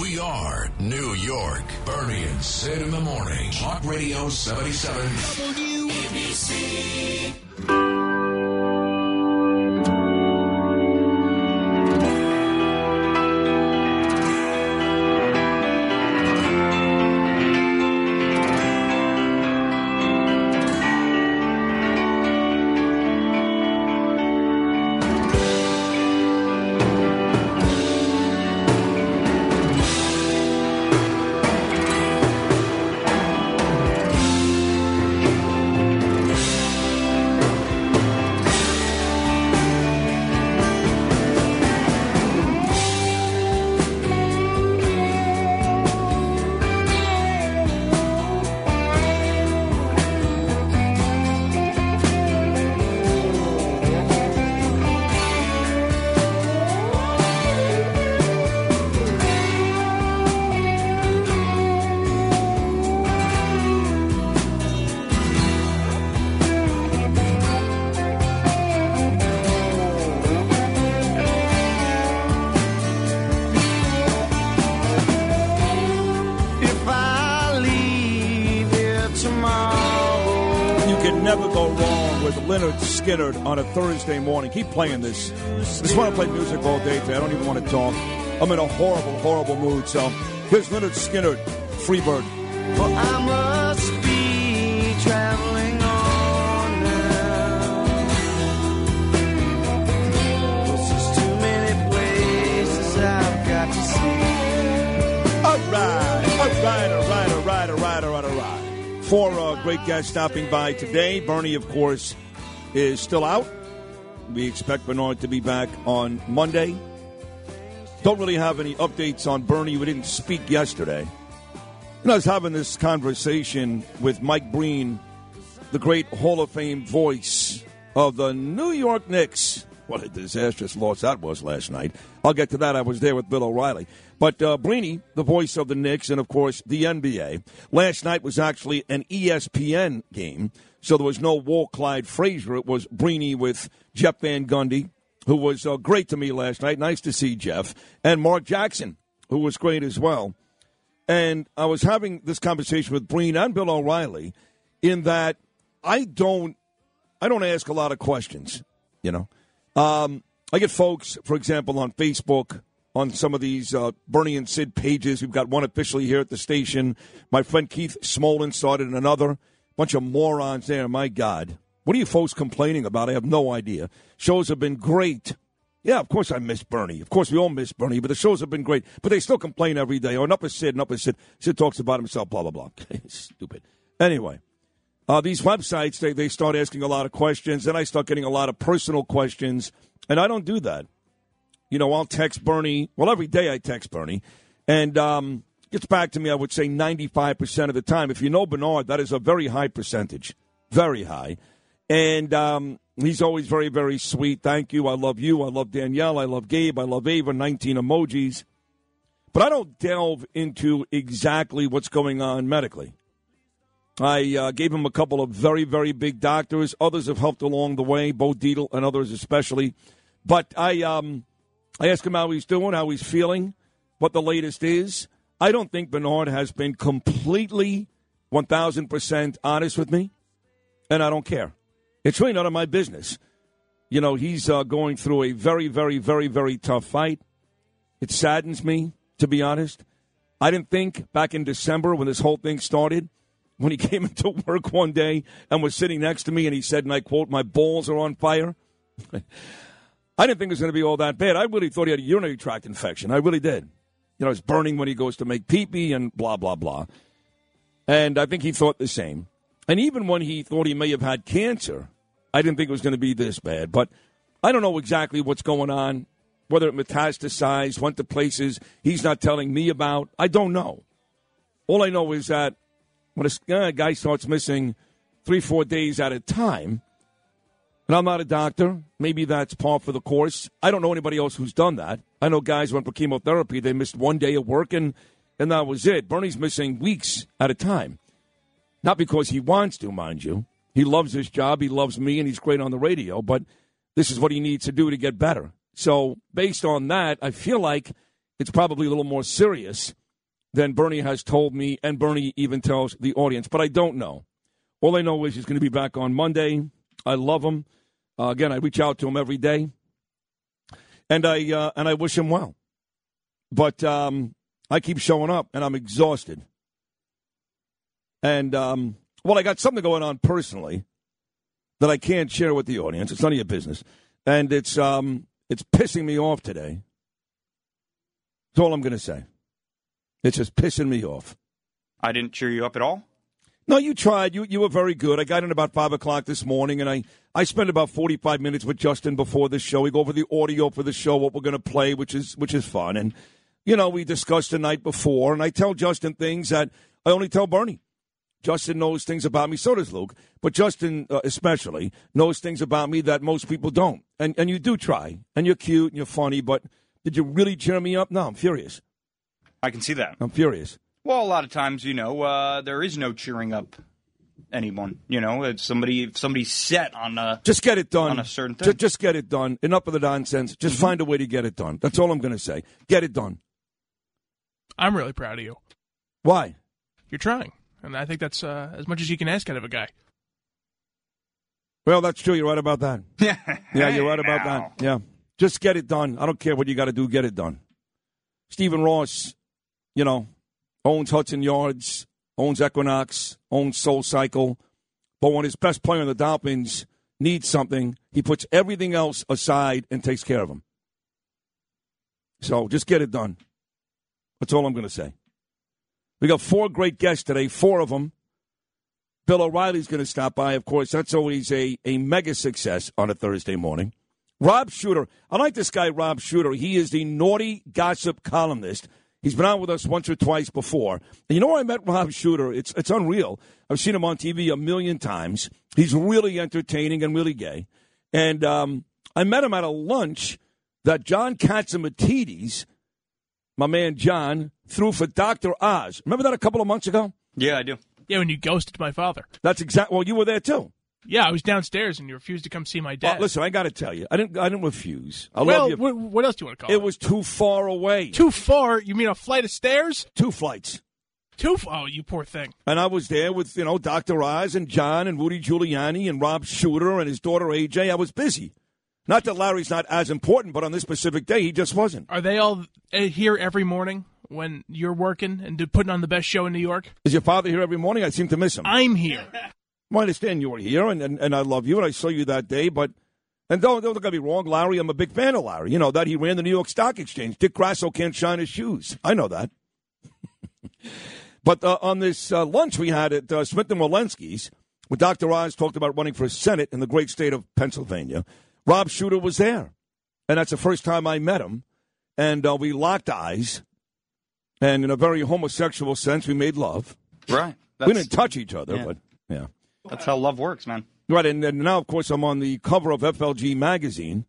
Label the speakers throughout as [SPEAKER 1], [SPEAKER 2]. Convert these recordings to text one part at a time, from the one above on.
[SPEAKER 1] We are New York. Bernie and Sid in the morning. Talk Radio 77. WABC.
[SPEAKER 2] Skynyrd on a Thursday morning. Keep playing this. I Just want to play music all day today. I don't even want to talk. I'm in a horrible, horrible mood. So here's Lynyrd Skynyrd, Freebird.
[SPEAKER 3] For I must be traveling on now. 'Cause there's too many places I've got to see.
[SPEAKER 2] All right, all right, all right, all right, all right, all right, all right. Four uh, great guests stopping by today. Bernie, of course, is still out. We expect Bernard to be back on Monday. Don't really have any updates on Bernie. We didn't speak yesterday. And I was having this conversation with Mike Breen, the great Hall of Fame voice of the New York Knicks. What a disastrous loss that was last night. I'll get to that. I was there with Bill O'Reilly. But uh, Breeny, the voice of the Knicks, and of course the NBA. Last night was actually an ESPN game, so there was no Walt Clyde Frazier. It was Breeny with Jeff Van Gundy, who was uh, great to me last night. Nice to see Jeff. And Mark Jackson, who was great as well. And I was having this conversation with Breen and Bill O'Reilly in that I don't I don't ask a lot of questions, you know. Um, I get folks, for example, on Facebook on some of these uh, Bernie and Sid pages. We've got one officially here at the station. My friend Keith Smolin started another. Bunch of morons there. My God. What are you folks complaining about? I have no idea. Shows have been great. Yeah, of course I miss Bernie. Of course we all miss Bernie, but the shows have been great. But they still complain every day. Oh, and up is Sid, up is Sid. Sid talks about himself, blah, blah, blah. Stupid. Anyway, uh, these websites, they, they start asking a lot of questions, and I start getting a lot of personal questions, and I don't do that. You know, I'll text Bernie. Well, every day I text Bernie, and um, gets back to me, I would say 95% of the time. If you know Bernard, that is a very high percentage. Very high. And um, he's always very, very sweet. Thank you. I love you. I love Danielle. I love Gabe. I love Ava. 19 emojis. But I don't delve into exactly what's going on medically. I uh, gave him a couple of very, very big doctors. Others have helped along the way, Bo Dietl and others especially. But I, um, I ask him how he's doing, how he's feeling, what the latest is. I don't think Bernard has been completely 1,000% honest with me, and I don't care. It's really none of my business. You know, he's uh, going through a very, very, very, very tough fight. It saddens me, to be honest. I didn't think back in December when this whole thing started, when he came into work one day and was sitting next to me and he said, and I quote, my balls are on fire. I didn't think it was going to be all that bad. I really thought he had a urinary tract infection. I really did. You know, it's burning when he goes to make pee pee and blah, blah, blah. And I think he thought the same. And even when he thought he may have had cancer, I didn't think it was going to be this bad. But I don't know exactly what's going on. whether it metastasized, went to places he's not telling me about. I don't know. All I know is that when a uh, guy starts missing three, four days at a time, and I'm not a doctor, maybe that's par for the course. I don't know anybody else who's done that. I know guys went for chemotherapy, they missed one day of work, and, and that was it. Bernie's missing weeks at a time. Not because he wants to, mind you. He loves his job, he loves me, and he's great on the radio, but this is what he needs to do to get better. So, based on that, I feel like it's probably a little more serious than Bernie has told me, and Bernie even tells the audience. But I don't know. All I know is he's going to be back on Monday. I love him. Uh, again, I reach out to him every day, and I uh, and I wish him well. But um, I keep showing up, and I'm exhausted. And um, well, I got something going on personally that I can't share with the audience. It's none of your business, and it's um, it's pissing me off today. That's all I'm going to say. It's just pissing me off.
[SPEAKER 4] I didn't cheer you up at all.
[SPEAKER 2] No, you tried. You you were very good. I got in about five o'clock this morning, and I I spent about forty five minutes with Justin before the show. We go over the audio for the show, what we're going to play, which is which is fun, and you know we discussed the night before, and I tell Justin things that I only tell Bernie. Justin knows things about me. So does Luke, but Justin uh, especially knows things about me that most people don't. And and you do try, and you're cute and you're funny, but did you really cheer me up? No, I'm furious.
[SPEAKER 4] I can see that.
[SPEAKER 2] I'm furious.
[SPEAKER 4] Well, a lot of times, you know, uh, there is no cheering up anyone. You know, if somebody if somebody's set on a
[SPEAKER 2] just get it done
[SPEAKER 4] on a certain thing.
[SPEAKER 2] Just, just get it done. Enough of the nonsense. Just mm-hmm. find a way to get it done. That's all I'm going to say. Get it done.
[SPEAKER 5] I'm really proud of you.
[SPEAKER 2] Why?
[SPEAKER 5] You're trying, and I think that's uh, as much as you can ask out of a guy.
[SPEAKER 2] Well, that's true. You're right about that.
[SPEAKER 4] Yeah,
[SPEAKER 2] yeah, you're right about that. Yeah, just get it done. I don't care what you got to do. Get it done. Stephen Ross, you know, owns Hudson Yards, owns Equinox, owns Soul Cycle. But when his best player in the Dolphins needs something, he puts everything else aside and takes care of him. So just get it done. That's all I'm going to say. We got four great guests today, four of them. Bill O'Reilly's going to stop by, of course. That's always a, a mega success on a Thursday morning. Rob Shuter. I like this guy, Rob Shuter. He is the naughty gossip columnist He's been on with us once or twice before. And you know where I met Rob Shuter? It's it's unreal. I've seen him on TV a million times. He's really entertaining and really gay. And um, I met him at a lunch that John Catsimatidis, my man John, threw for Dr. Oz. Remember that a couple of months ago?
[SPEAKER 4] Yeah, I do.
[SPEAKER 5] Yeah, when you ghosted my father.
[SPEAKER 2] That's exactly. Well, you were there too.
[SPEAKER 5] Yeah, I was downstairs and you refused to come see my dad.
[SPEAKER 2] Uh, listen, I got to tell you, I didn't. I didn't refuse. I
[SPEAKER 5] well,
[SPEAKER 2] love you.
[SPEAKER 5] what else do you want to call
[SPEAKER 2] it?
[SPEAKER 5] It
[SPEAKER 2] was too far away.
[SPEAKER 5] Too far? You mean a flight of stairs?
[SPEAKER 2] Two flights.
[SPEAKER 5] Two? Oh, you poor thing.
[SPEAKER 2] And I was there with you know Dr. Oz and John and Rudy Giuliani and Rob Shuter and his daughter AJ. I was busy. Not that Larry's not as important, but on this specific day, he just wasn't.
[SPEAKER 5] Are they all eh, here every morning? when you're working and putting on the best show in New York?
[SPEAKER 2] Is your father here every morning? I seem to miss him.
[SPEAKER 5] I'm here.
[SPEAKER 2] I understand you were here, and, and, and I love you, and I saw you that day, but. And don't, don't get me wrong, Larry, I'm a big fan of Larry. You know that he ran the New York Stock Exchange. Dick Grasso can't shine his shoes. I know that. but uh, on this uh, lunch we had at uh, Smith and Wollensky's, where Dr. Oz talked about running for Senate in the great state of Pennsylvania, Rob Shuter was there. And that's the first time I met him. And uh, we locked eyes. And in a very homosexual sense, we made love.
[SPEAKER 4] Right.
[SPEAKER 2] That's, we didn't touch each other, yeah. but yeah.
[SPEAKER 4] That's how love works, man.
[SPEAKER 2] Right, and, and now, of course, I'm on the cover of FLG magazine,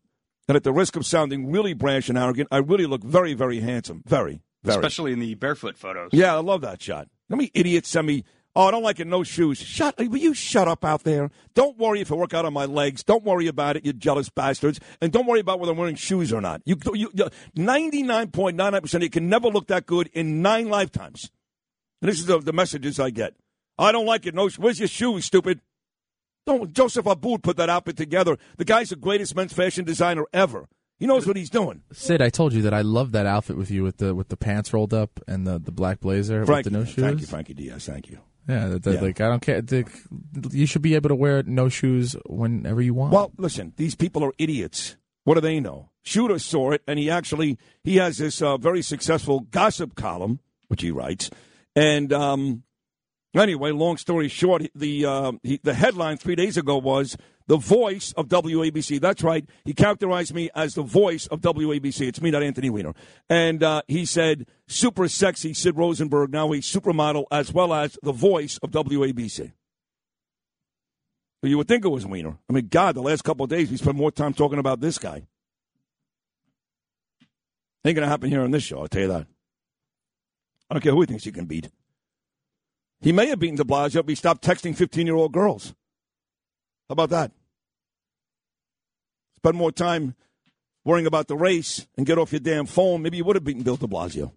[SPEAKER 2] and at the risk of sounding really brash and arrogant, I really look very, very handsome. Very, very.
[SPEAKER 4] Especially in the barefoot photos.
[SPEAKER 2] Yeah, I love that shot. How many idiots send me, oh, I don't like it, no shoes. Shut, will you shut up out there? Don't worry if I work out on my legs. Don't worry about it, you jealous bastards. And don't worry about whether I'm wearing shoes or not. You, you, 99.99% you can never look that good in nine lifetimes. And this is the, the messages I get. I don't like it. No, where's your shoes, stupid? Don't Joseph Abboud put that outfit together. The guy's the greatest men's fashion designer ever. He knows what he's doing.
[SPEAKER 6] Sid, I told you that I love that outfit with you with the with the pants rolled up and the, the black blazer
[SPEAKER 2] Frankie,
[SPEAKER 6] with the no shoes.
[SPEAKER 2] Thank you, Frankie Diaz. Thank you.
[SPEAKER 6] Yeah, yeah. like I don't care. You should be able to wear no shoes whenever you want.
[SPEAKER 2] Well, listen, these people are idiots. What do they know? Shuter saw it, and he actually he has this uh, very successful gossip column, which he writes, and um, Anyway, long story short, the uh, he, the headline three days ago was the voice of WABC. That's right. He characterized me as the voice of WABC. It's me, not Anthony Weiner. And uh, he said, super sexy Sid Rosenberg, now a supermodel as well as the voice of WABC. You would think it was Weiner. I mean, God, the last couple of days we spent more time talking about this guy. Ain't going to happen here on this show, I'll tell you that. I don't care who he thinks he can beat. He may have beaten de Blasio if he stopped texting 15 year old girls. How about that? Spend more time worrying about the race and get off your damn phone. Maybe you would have beaten Bill de Blasio.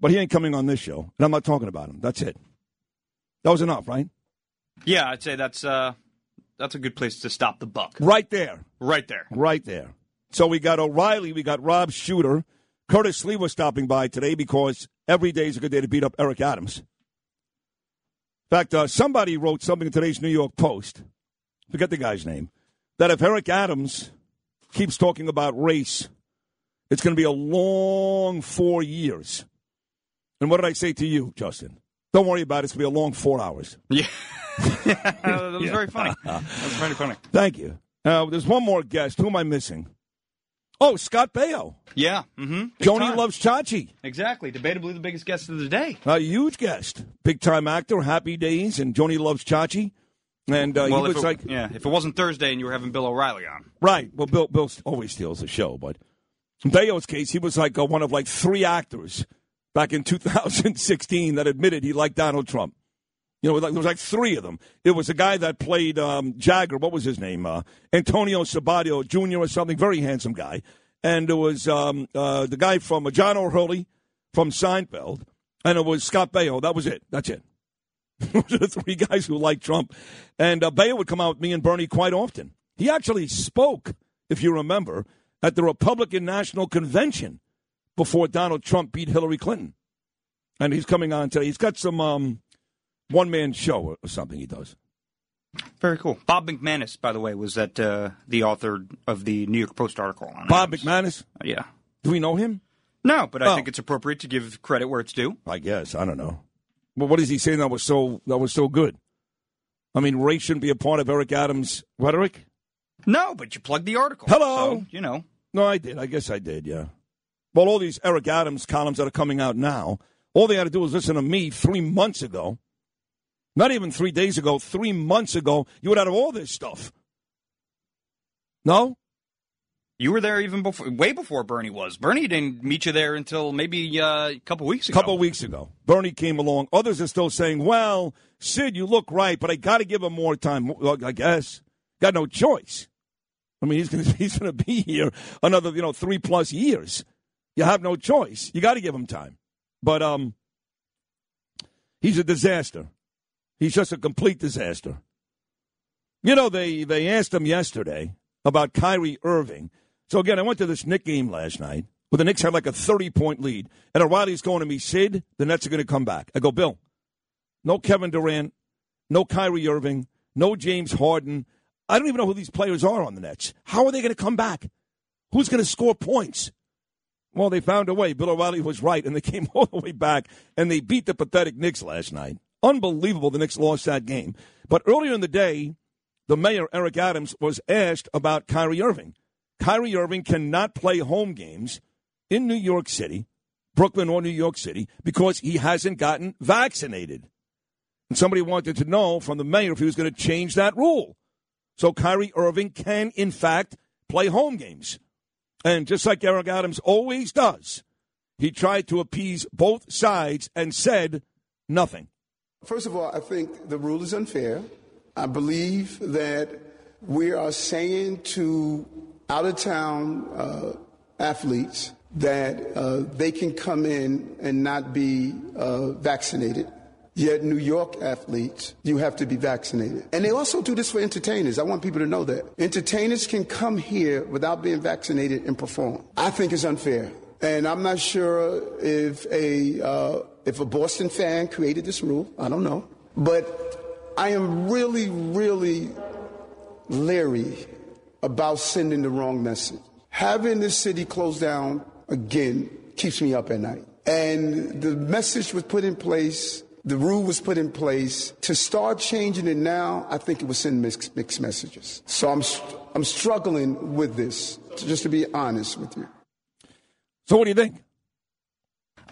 [SPEAKER 2] But he ain't coming on this show, and I'm not talking about him. That's it. That was enough, right?
[SPEAKER 4] Yeah, I'd say that's uh, that's a good place to stop the buck.
[SPEAKER 2] Right there.
[SPEAKER 4] Right there.
[SPEAKER 2] Right there. So we got O'Reilly, we got Rob Shuter. Curtis Sliwa was stopping by today because every day is a good day to beat up Eric Adams. In fact, uh, somebody wrote something in today's New York Post, forget the guy's name, that if Eric Adams keeps talking about race, it's going to be a long four years. And what did I say to you, Justin? Don't worry about it. It's going to be a long four hours.
[SPEAKER 4] Yeah. that was very funny. That was very funny.
[SPEAKER 2] Thank you. Uh, there's one more guest. Who am I missing? Oh, Scott Baio.
[SPEAKER 4] Yeah. Mm-hmm.
[SPEAKER 2] Joni
[SPEAKER 4] time.
[SPEAKER 2] loves Chachi.
[SPEAKER 4] Exactly. Debatably the biggest guest of the day.
[SPEAKER 2] A huge guest. Big time actor, Happy Days, and Joni loves Chachi. And uh,
[SPEAKER 4] well,
[SPEAKER 2] he was
[SPEAKER 4] it,
[SPEAKER 2] like,
[SPEAKER 4] yeah, if it wasn't Thursday and you were having Bill O'Reilly on.
[SPEAKER 2] right. Well, Bill, Bill always steals the show, but in Baio's case, he was like uh, one of like three actors back in 2016 that admitted he liked Donald Trump. You know, like, there was like three of them. It was a guy that played um, Jagger. What was his name? Uh, Antonio Sabato Jr. or something. Very handsome guy. And it was um, uh, the guy from uh, John O'Hurley from Seinfeld. And it was Scott Baio. That was it. That's it. Those are the three guys who liked Trump. And uh, Baio would come out with me and Bernie quite often. He actually spoke, if you remember, at the Republican National Convention before Donald Trump beat Hillary Clinton. And he's coming on today. He's got some um, one man show or something he does.
[SPEAKER 4] Very cool. Bob McManus, by the way, was that uh, the author of the New York Post article on
[SPEAKER 2] Bob
[SPEAKER 4] Adams.
[SPEAKER 2] McManus?
[SPEAKER 4] Uh, yeah.
[SPEAKER 2] Do we know him?
[SPEAKER 4] No, but I
[SPEAKER 2] Oh.
[SPEAKER 4] think it's appropriate to give credit where it's due.
[SPEAKER 2] I guess. I don't know. But what is he saying that was so that was so good? I mean, race shouldn't be a part of Eric Adams' rhetoric.
[SPEAKER 4] No, but you plugged the article.
[SPEAKER 2] Hello.
[SPEAKER 4] So, you know.
[SPEAKER 2] No, I did. I guess I did. Yeah. Well, all these Eric Adams columns that are coming out now, all they had to do was listen to me three months ago. Not even three days ago. Three months ago, you would have all this stuff. No.
[SPEAKER 4] You were there even before, way before Bernie was. Bernie didn't meet you there until maybe uh, a couple weeks
[SPEAKER 2] A
[SPEAKER 4] ago.
[SPEAKER 2] couple weeks ago. Bernie came along. Others are still saying, well, Sid, you look right, but I got to give him more time. Well, I guess. Got no choice. I mean, he's going to he's going to be here another, you know, three plus years. You have no choice. You got to give him time. But um, he's a disaster. He's just a complete disaster. You know, they they asked him yesterday about Kyrie Irving. So again, I went to this Knick game last night where the Knicks had like a 30 point lead. And O'Reilly's going to me, Sid, the Nets are going to come back. I go, Bill, no Kevin Durant, no Kyrie Irving, no James Harden. I don't even know who these players are on the Nets. How are they going to come back? Who's going to score points? Well, they found a way. Bill O'Reilly was right, and they came all the way back, and they beat the pathetic Knicks last night. Unbelievable the Knicks lost that game. But earlier in the day, the mayor, Eric Adams, was asked about Kyrie Irving. Kyrie Irving cannot play home games in New York City, Brooklyn or New York City, because he hasn't gotten vaccinated. And somebody wanted to know from the mayor if he was going to change that rule. So Kyrie Irving can, in fact, play home games. And just like Eric Adams always does, he tried to appease both sides and said nothing.
[SPEAKER 7] First of all, I think the rule is unfair. I believe that we are saying to out of town uh, athletes that uh, they can come in and not be uh, vaccinated. Yet, New York athletes, you have to be vaccinated. And they also do this for entertainers. I want people to know that. Entertainers can come here without being vaccinated and perform. I think it's unfair. And I'm not sure if a, uh, if a Boston fan created this rule. I don't know. But I am really, really leery about sending the wrong message. Having this city closed down again keeps me up at night. And the message was put in place
[SPEAKER 8] the rule was put in place. To start changing it now, I think it would send mixed, mixed messages. So I'm, I'm struggling with this, just to be honest with you.
[SPEAKER 2] So what do you think?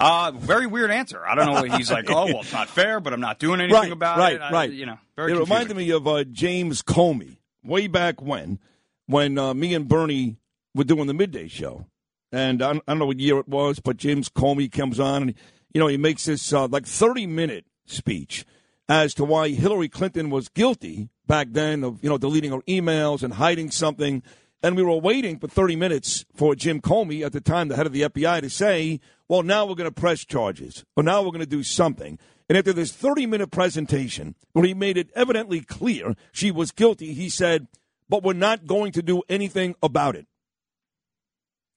[SPEAKER 4] Uh, very weird answer. I don't know. He's like, oh, well, it's not fair, but I'm not doing anything
[SPEAKER 2] right,
[SPEAKER 4] about
[SPEAKER 2] right,
[SPEAKER 4] it. Right,
[SPEAKER 2] right.
[SPEAKER 4] You know,
[SPEAKER 2] it
[SPEAKER 4] very
[SPEAKER 2] reminded me of uh, James Comey way back when, when uh, me and Bernie were doing the midday show, and I don't, I don't know what year it was, but James Comey comes on and you know he makes this uh, like thirty minute speech as to why Hillary Clinton was guilty back then of you know deleting her emails and hiding something. And we were waiting for 30 minutes for Jim Comey, at the time the head of the FBI, to say, well, now we're going to press charges, or now we're going to do something. And after this 30 minute presentation, where he made it evidently clear she was guilty, he said, but we're not going to do anything about it.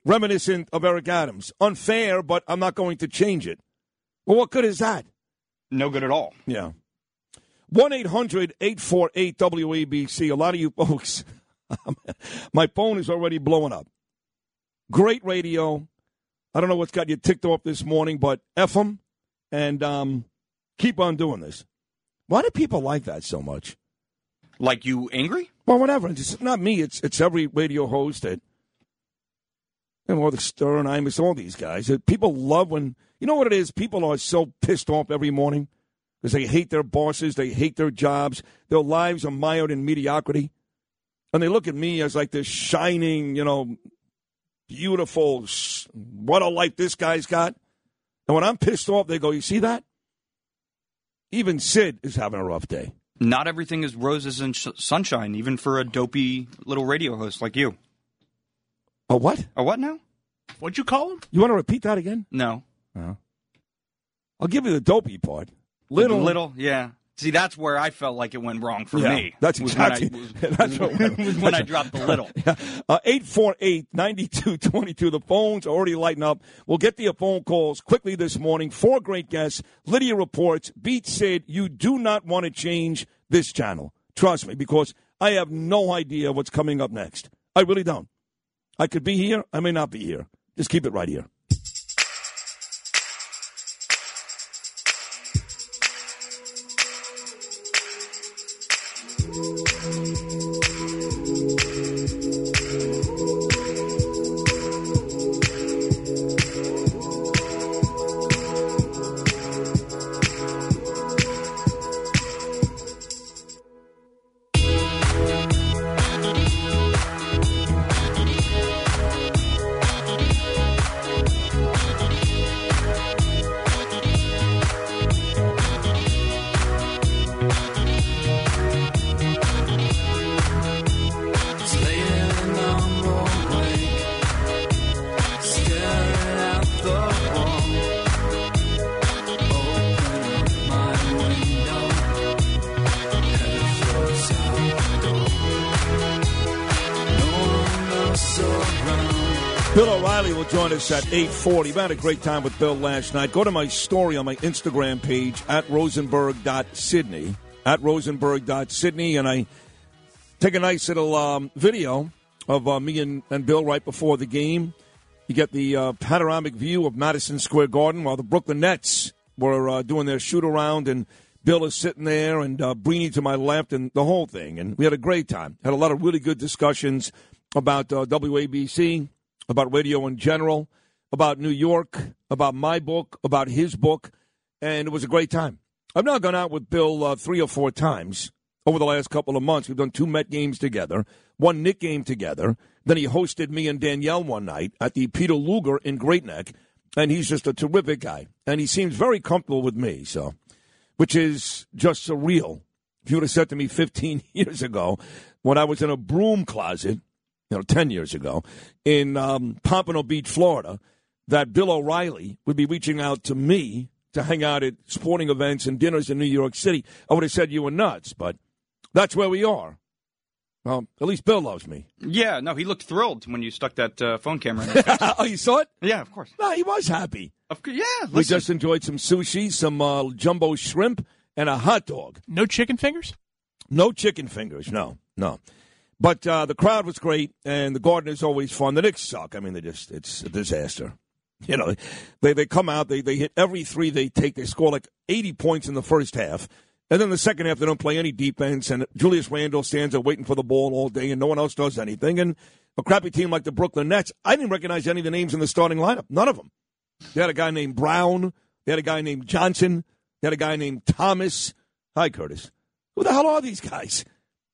[SPEAKER 2] Reminiscent of Eric Adams. Unfair, but I'm not going to change it. Well, what good is that?
[SPEAKER 4] No good at all.
[SPEAKER 2] Yeah. 1 800 848 WABC. A lot of you folks, my phone is already blowing up. Great radio. I don't know what's got you ticked off this morning, but F 'em and um, keep on doing this. Why do people like that so much?
[SPEAKER 4] Like you angry?
[SPEAKER 2] Well, whatever. It's not me. It's it's every radio host that, you know, the Stern, Imus, all these guys. That people love when you know what it is. People are so pissed off every morning because they hate their bosses, they hate their jobs, their lives are mired in mediocrity, and they look at me as like this shining, you know, beautiful. What a life this guy's got. And when I'm pissed off, they go, "You see that?" Even Sid is having a rough day.
[SPEAKER 4] Not everything is roses and sh- sunshine, even for a dopey little radio host like you.
[SPEAKER 2] A what?
[SPEAKER 4] A what now?
[SPEAKER 5] What'd you call him?
[SPEAKER 2] You want to repeat that again?
[SPEAKER 4] No. Uh-huh.
[SPEAKER 2] I'll give you the dopey part. Little,
[SPEAKER 4] Little, yeah. See, that's where I felt like it went wrong for
[SPEAKER 2] Yeah,
[SPEAKER 4] me.
[SPEAKER 2] that's
[SPEAKER 4] was when I- was-
[SPEAKER 2] that's what went-
[SPEAKER 4] was when I dropped the little.
[SPEAKER 2] Uh, 848-9222. The phones are already lighting up. We'll get to your phone calls quickly this morning. Four great guests. Lydia reports. Beat said you do not want to change this channel. Trust me, because I have no idea what's coming up next. I really don't. I could be here. I may not be here. Just keep it right here. At 840. We had a great time with Bill last night. Go to my story on my Instagram page at rosenberg.sydney, at rosenberg.sydney, and I take a nice little um, video of uh, me and, and Bill right before the game. You get the uh, panoramic view of Madison Square Garden while the Brooklyn Nets were uh, doing their shoot around, and Bill is sitting there, and uh, Breeny to my left, and the whole thing. And we had a great time. Had a lot of really good discussions about uh, WABC, about radio in general, about New York, about my book, about his book, and it was a great time. I've now gone out with Bill uh, three or four times over the last couple of months. We've done two Met games together, one Knick game together. Then he hosted me and Danielle one night at the Peter Luger in Great Neck, and he's just a terrific guy. And he seems very comfortable with me, so which is just surreal. If you would have said to me 15 years ago, when I was in a broom closet, you know, 10 years ago, in um, Pompano Beach, Florida, that Bill O'Reilly would be reaching out to me to hang out at sporting events and dinners in New York City, I would have said you were nuts, but that's where we are. Well, at least Bill loves me.
[SPEAKER 4] Yeah, no, he looked thrilled when you stuck that uh, phone camera in his face.
[SPEAKER 2] oh, you saw it?
[SPEAKER 4] yeah, of course.
[SPEAKER 2] No, he was happy.
[SPEAKER 4] Of course. Yeah,
[SPEAKER 2] We just enjoyed some sushi, some uh, jumbo shrimp, and a hot dog.
[SPEAKER 5] No chicken fingers?
[SPEAKER 2] No chicken fingers, no, no. But uh, the crowd was great, and the garden is always fun. The Knicks suck. I mean, they just, it's a disaster. You know, they they come out, they they hit every three they take, they score like 80 points in the first half. And then the second half, they don't play any defense, and Julius Randle stands there waiting for the ball all day, and no one else does anything. And a crappy team like the Brooklyn Nets, I didn't recognize any of the names in the starting lineup. None of them. They had a guy named Brown. They had a guy named Johnson. They had a guy named Thomas. Hi, Curtis. Who the hell are these guys?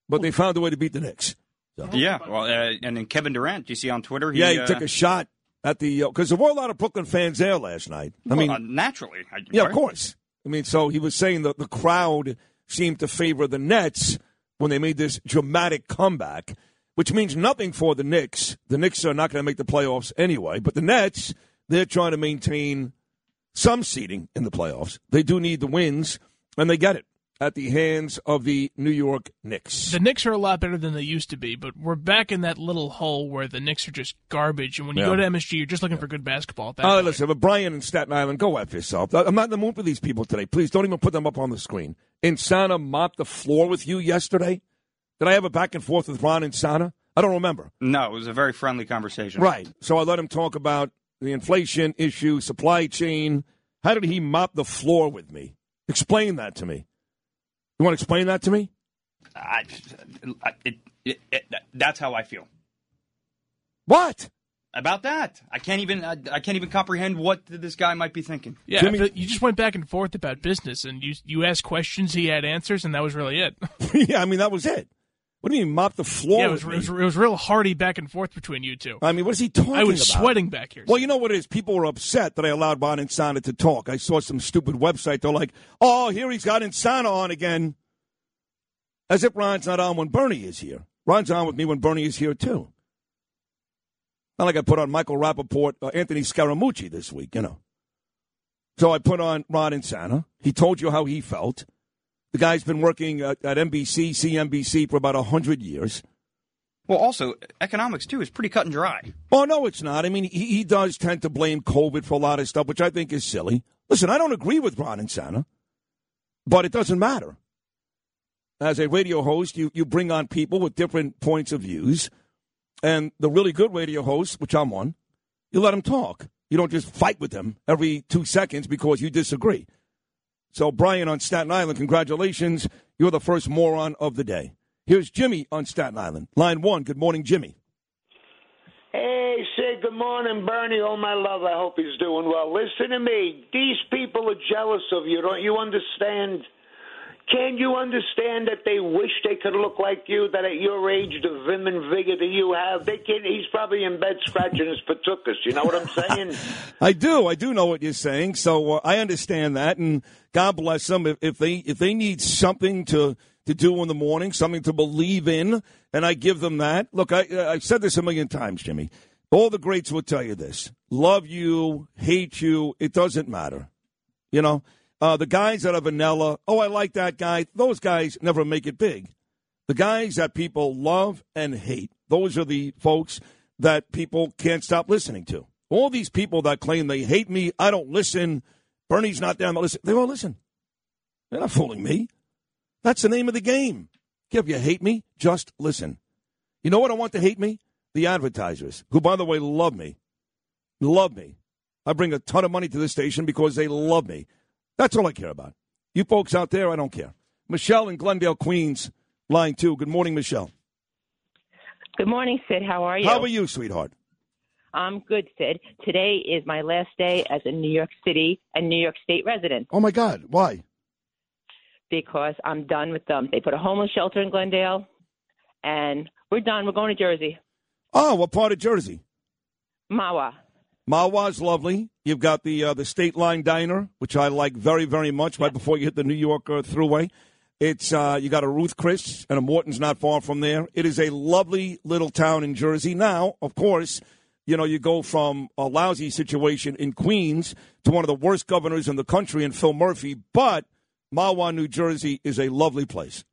[SPEAKER 2] But they found a way to beat the Knicks. So.
[SPEAKER 4] Yeah, well, uh, and then Kevin Durant, you see on Twitter?
[SPEAKER 2] yeah, he
[SPEAKER 4] uh,
[SPEAKER 2] took a shot at the because there were a lot of Brooklyn fans there last night. I
[SPEAKER 4] well,
[SPEAKER 2] mean,
[SPEAKER 4] uh, naturally. I,
[SPEAKER 2] yeah,
[SPEAKER 4] right?
[SPEAKER 2] of course. I mean, so he was saying that the crowd seemed to favor the Nets when they made this dramatic comeback, which means nothing for the Knicks. The Knicks are not going to make the playoffs anyway, but the Nets, they're trying to maintain some seeding in the playoffs. They do need the wins, and they get it at the hands of the New York Knicks.
[SPEAKER 5] The Knicks are a lot better than they used to be, but we're back in that little hole where the Knicks are just garbage. And when you
[SPEAKER 2] Yeah.
[SPEAKER 5] go to MSG, you're just looking for good basketball. At that
[SPEAKER 2] Oh,
[SPEAKER 5] point.
[SPEAKER 2] listen, but Brian in Staten Island, go F yourself. I'm not in the mood for these people today. Please don't even put them up on the screen. Insana mopped the floor with you yesterday? Did I have a back and forth with Ron Insana? I don't remember.
[SPEAKER 4] No, it was a very friendly conversation.
[SPEAKER 2] Right. So I let him talk about the inflation issue, supply chain. How did he mop the floor with me? Explain that to me. You want to explain that to me?
[SPEAKER 4] I, I, it, it, it, that's how I feel
[SPEAKER 2] What?
[SPEAKER 4] about that. I can't even. I, I can't even comprehend what this guy might be thinking.
[SPEAKER 5] Yeah,
[SPEAKER 2] Jimmy-
[SPEAKER 5] you just went back and forth about business, and you you asked questions, he had answers, and that was really it.
[SPEAKER 2] yeah, I mean, that was it. What do you mean mop the floor
[SPEAKER 5] yeah, it was,
[SPEAKER 2] with
[SPEAKER 5] it was it was real hearty back and forth between you two.
[SPEAKER 2] I mean, what is he talking about?
[SPEAKER 5] I was
[SPEAKER 2] about?
[SPEAKER 5] sweating back here.
[SPEAKER 2] Well, you know what it is? People were upset that I allowed Ron Insana to talk. I saw some stupid website. They're like, oh, here he's got Insana on again. As if Ron's not on when Bernie is here. Ron's on with me when Bernie is here, too. Not like I put on Michael Rapaport, uh, Anthony Scaramucci this week, you know. So I put on Ron Insana. He told you how he felt. The guy's been working at, at NBC, CNBC for about 100 years.
[SPEAKER 4] Well, also economics too is pretty cut and dry.
[SPEAKER 2] Oh, no, it's not. I mean, he, he does tend to blame COVID for a lot of stuff, which I think is silly. Listen, I don't agree with Ron Insana, but it doesn't matter. As a radio host, you, you bring on people with different points of views, and the really good radio hosts, which I'm one, you let them talk. You don't just fight with them every two seconds because you disagree. So, Brian on Staten Island, congratulations. You're the first moron of the day. Here's Jimmy on Staten Island. Line one. Good morning, Jimmy.
[SPEAKER 9] Hey, say good morning, Bernie. Oh, my love. I hope he's doing well. Listen to me. These people are jealous of you. Don't you understand? Can you understand that they wish they could look like you? That at your age, the vim and vigor that you have, they can. He's probably in bed scratching his patukas. You know what I'm saying?
[SPEAKER 2] I do. I do know what you're saying. So uh, I understand that, and God bless them if, if they if they need something to to do in the morning, something to believe in, and I give them that. Look, I I've said this a million times, Jimmy. All the greats will tell you this: love you, hate you, it doesn't matter. You know, uh, the guys that are vanilla. Oh, I like that guy. Those guys never make it big. The guys that people love and hate. Those are the folks that people can't stop listening to. All these people that claim they hate me, I don't listen. Bernie's not there. I'm. They won't listen. They're not fooling me. That's the name of the game. If you hate me, just listen. You know what I want to hate me? The advertisers, who, by the way, love me. Love me. I bring a ton of money to this station because they love me. That's all I care about. You folks out there, I don't care. Michelle in Glendale, Queens, line two. Good morning, Michelle.
[SPEAKER 10] Good morning, Sid. How are you?
[SPEAKER 2] How are you, sweetheart?
[SPEAKER 10] I'm good, Sid. Today is my last day as a New York City and New York State resident
[SPEAKER 2] Oh, my God. Why?
[SPEAKER 10] because I'm done with them. They put a homeless shelter in Glendale, and we're done. We're going to Jersey,
[SPEAKER 2] Oh, what part of Jersey?
[SPEAKER 10] Mahwah.
[SPEAKER 2] Mahwah's lovely. You've got the uh, the State Line Diner, which I like very very much. Right before you hit the New York uh, Thruway, it's uh, you got a Ruth Chris and a Morton's not far from there. It is a lovely little town in Jersey. Now, of course, you know you go from a lousy situation in Queens to one of the worst governors in the country in Phil Murphy, but Mahwah, New Jersey, is a lovely place.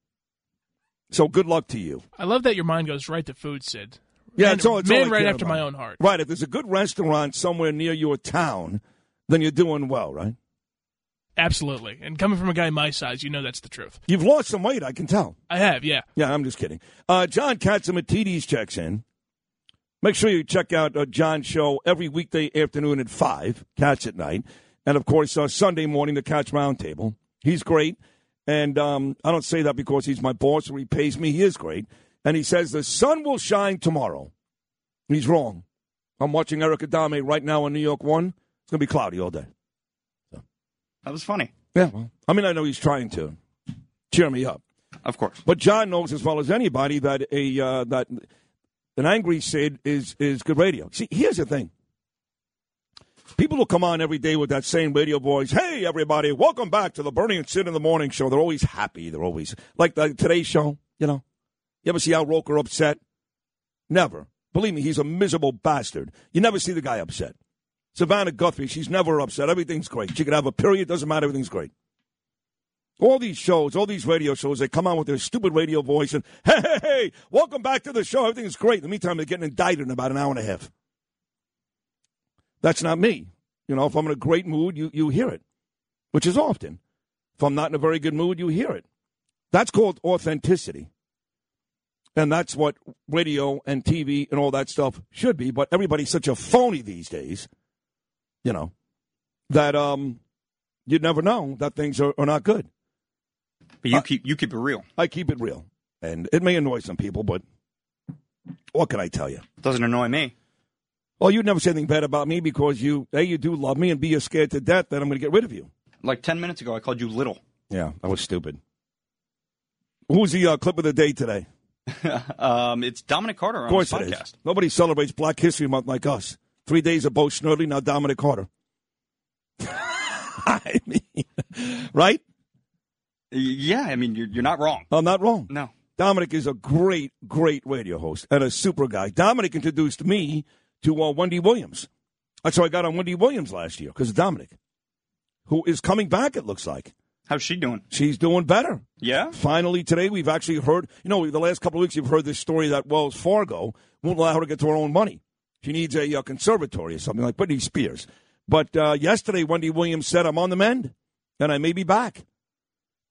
[SPEAKER 2] So good luck to you.
[SPEAKER 5] I love that your mind goes right to food, Sid.
[SPEAKER 2] Yeah,
[SPEAKER 5] man,
[SPEAKER 2] it's all, it's
[SPEAKER 5] man
[SPEAKER 2] I
[SPEAKER 5] right after
[SPEAKER 2] about.
[SPEAKER 5] my own heart.
[SPEAKER 2] Right. If there's a good restaurant somewhere near your town, then you're doing well, right?
[SPEAKER 5] Absolutely. And coming from a guy my size, you know that's the truth.
[SPEAKER 2] You've lost some weight, I can tell.
[SPEAKER 5] I have, yeah.
[SPEAKER 2] Yeah, I'm just kidding. Uh, John Catsimatidis checks in. Make sure you check out uh, John's show every weekday afternoon at 5, Cats at Night. And, of course, uh, Sunday morning, the Cats Roundtable. He's great. And um, I don't say that because he's my boss or he pays me. He is great. And he says the sun will shine tomorrow. He's wrong. I'm watching Eric Adams right now on New York 1. It's going to be cloudy all day.
[SPEAKER 4] That was funny.
[SPEAKER 2] Yeah, well, I mean, I know he's trying to cheer me up.
[SPEAKER 4] Of course.
[SPEAKER 2] But John knows as well as anybody that a uh, that an angry Sid is is good radio. See, here's the thing. People will come on every day with that same radio voice. Hey, everybody, welcome back to the Bernie and Sid in the Morning Show. They're always happy. They're always like the today's show. You know, you ever see Al Roker upset? Never. Believe me, he's a miserable bastard. You never see the guy upset. Savannah Guthrie, she's never upset. Everything's great. She could have a period, doesn't matter. Everything's great. All these shows, all these radio shows, they come on with their stupid radio voice and, hey, hey, hey, welcome back to the show. Everything's great. In the meantime, they're getting indicted in about an hour and a half. That's not me. You know, if I'm in a great mood, you, you hear it, which is often. If I'm not in a very good mood, you hear it. That's called authenticity. And that's what radio and TV and all that stuff should be. But everybody's such a phony these days, you know, that um, you never know that things are, are not good.
[SPEAKER 4] But you
[SPEAKER 2] Uh,
[SPEAKER 4] keep you keep it real.
[SPEAKER 2] I keep it real. And it may annoy some people, but what can I tell you?
[SPEAKER 4] Doesn't annoy me.
[SPEAKER 2] Well, you'd never say anything bad about me because you, A, you do love me, and B, you're scared to death that I'm going to get rid of you.
[SPEAKER 4] Like ten minutes ago, I called you little.
[SPEAKER 2] Yeah, that was stupid. Who's the uh, clip of the day today?
[SPEAKER 4] um, it's Dominic Carter on
[SPEAKER 2] Of course
[SPEAKER 4] his
[SPEAKER 2] it is.
[SPEAKER 4] podcast.
[SPEAKER 2] Nobody celebrates Black History Month like us. Three days of Bo Snerdley, now Dominic Carter. I mean, right?
[SPEAKER 4] Yeah, I mean you're you're not wrong.
[SPEAKER 2] I'm not wrong.
[SPEAKER 4] No.
[SPEAKER 2] Dominic is a great, great radio host and a super guy. Dominic introduced me to uh, Wendy Williams. That's how I got on Wendy Williams last year because of Dominic, who is coming back, it looks like.
[SPEAKER 4] How's she doing?
[SPEAKER 2] She's doing better.
[SPEAKER 4] Yeah.
[SPEAKER 2] Finally, today we've actually heard, you know, the last couple of weeks you've heard this story that Wells Fargo won't allow her to get to her own money. She needs a uh, conservatory or something like Britney Spears. But uh, yesterday, Wendy Williams said, I'm on the mend and I may be back.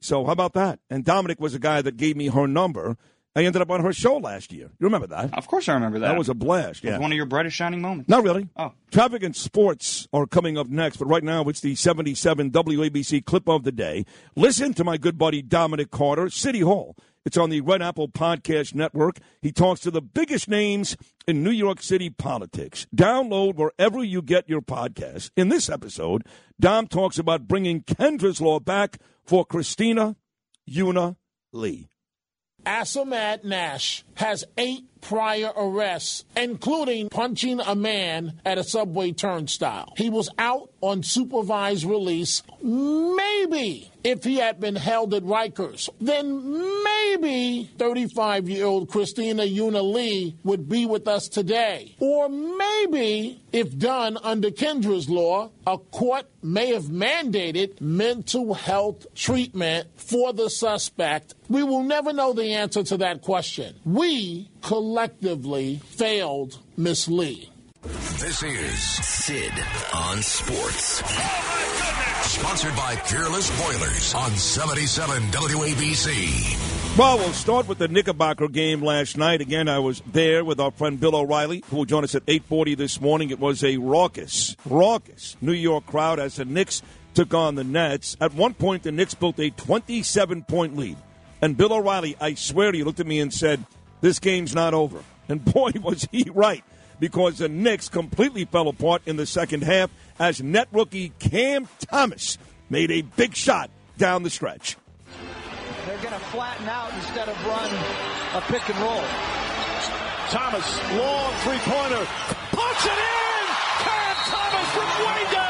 [SPEAKER 2] So how about that? And Dominic was a guy that gave me her number. I ended up on her show last year. You remember that?
[SPEAKER 4] Of course, I remember that.
[SPEAKER 2] That was a blast.
[SPEAKER 4] It was
[SPEAKER 2] Yeah.
[SPEAKER 4] one of your brightest shining moments.
[SPEAKER 2] Not really.
[SPEAKER 4] Oh.
[SPEAKER 2] Traffic and sports are coming up next, but right now it's the 77 WABC clip of the day. Listen to my good buddy Dominic Carter, City Hall. It's on the Red Apple Podcast Network. He talks to the biggest names in New York City politics. Download wherever you get your podcast. In this episode, Dom talks about bringing Kendra's Law back for Christina Yuna Lee.
[SPEAKER 11] Assamad Nash has eight prior arrests, including punching a man at a subway turnstile. He was out on supervised release. Maybe if he had been held at Rikers, then maybe 35 year old Christina Yuna Lee would be with us today. Or maybe if done under Kendra's law, a court may have mandated mental health treatment for the suspect. We will never know the answer to that question. We collectively failed Miss Lee.
[SPEAKER 1] This is Sid on Sports. Sponsored by Peerless Boilers on 77 WABC.
[SPEAKER 2] Well, we'll start with the Knickerbocker game last night. Again, I was there with our friend Bill O'Reilly, who will join us at 8.40 this morning. It was a raucous, raucous New York crowd as the Knicks took on the Nets. At one point, the Knicks built a 27-point lead. And Bill O'Reilly, I swear to you, looked at me and said, this game's not over. And boy, was he right, because the Knicks completely fell apart in the second half as net rookie Cam Thomas made a big shot down the stretch.
[SPEAKER 12] They're going to flatten out instead of run a pick and roll.
[SPEAKER 13] Thomas, long three-pointer, puts it in! Cam Thomas from way downtown!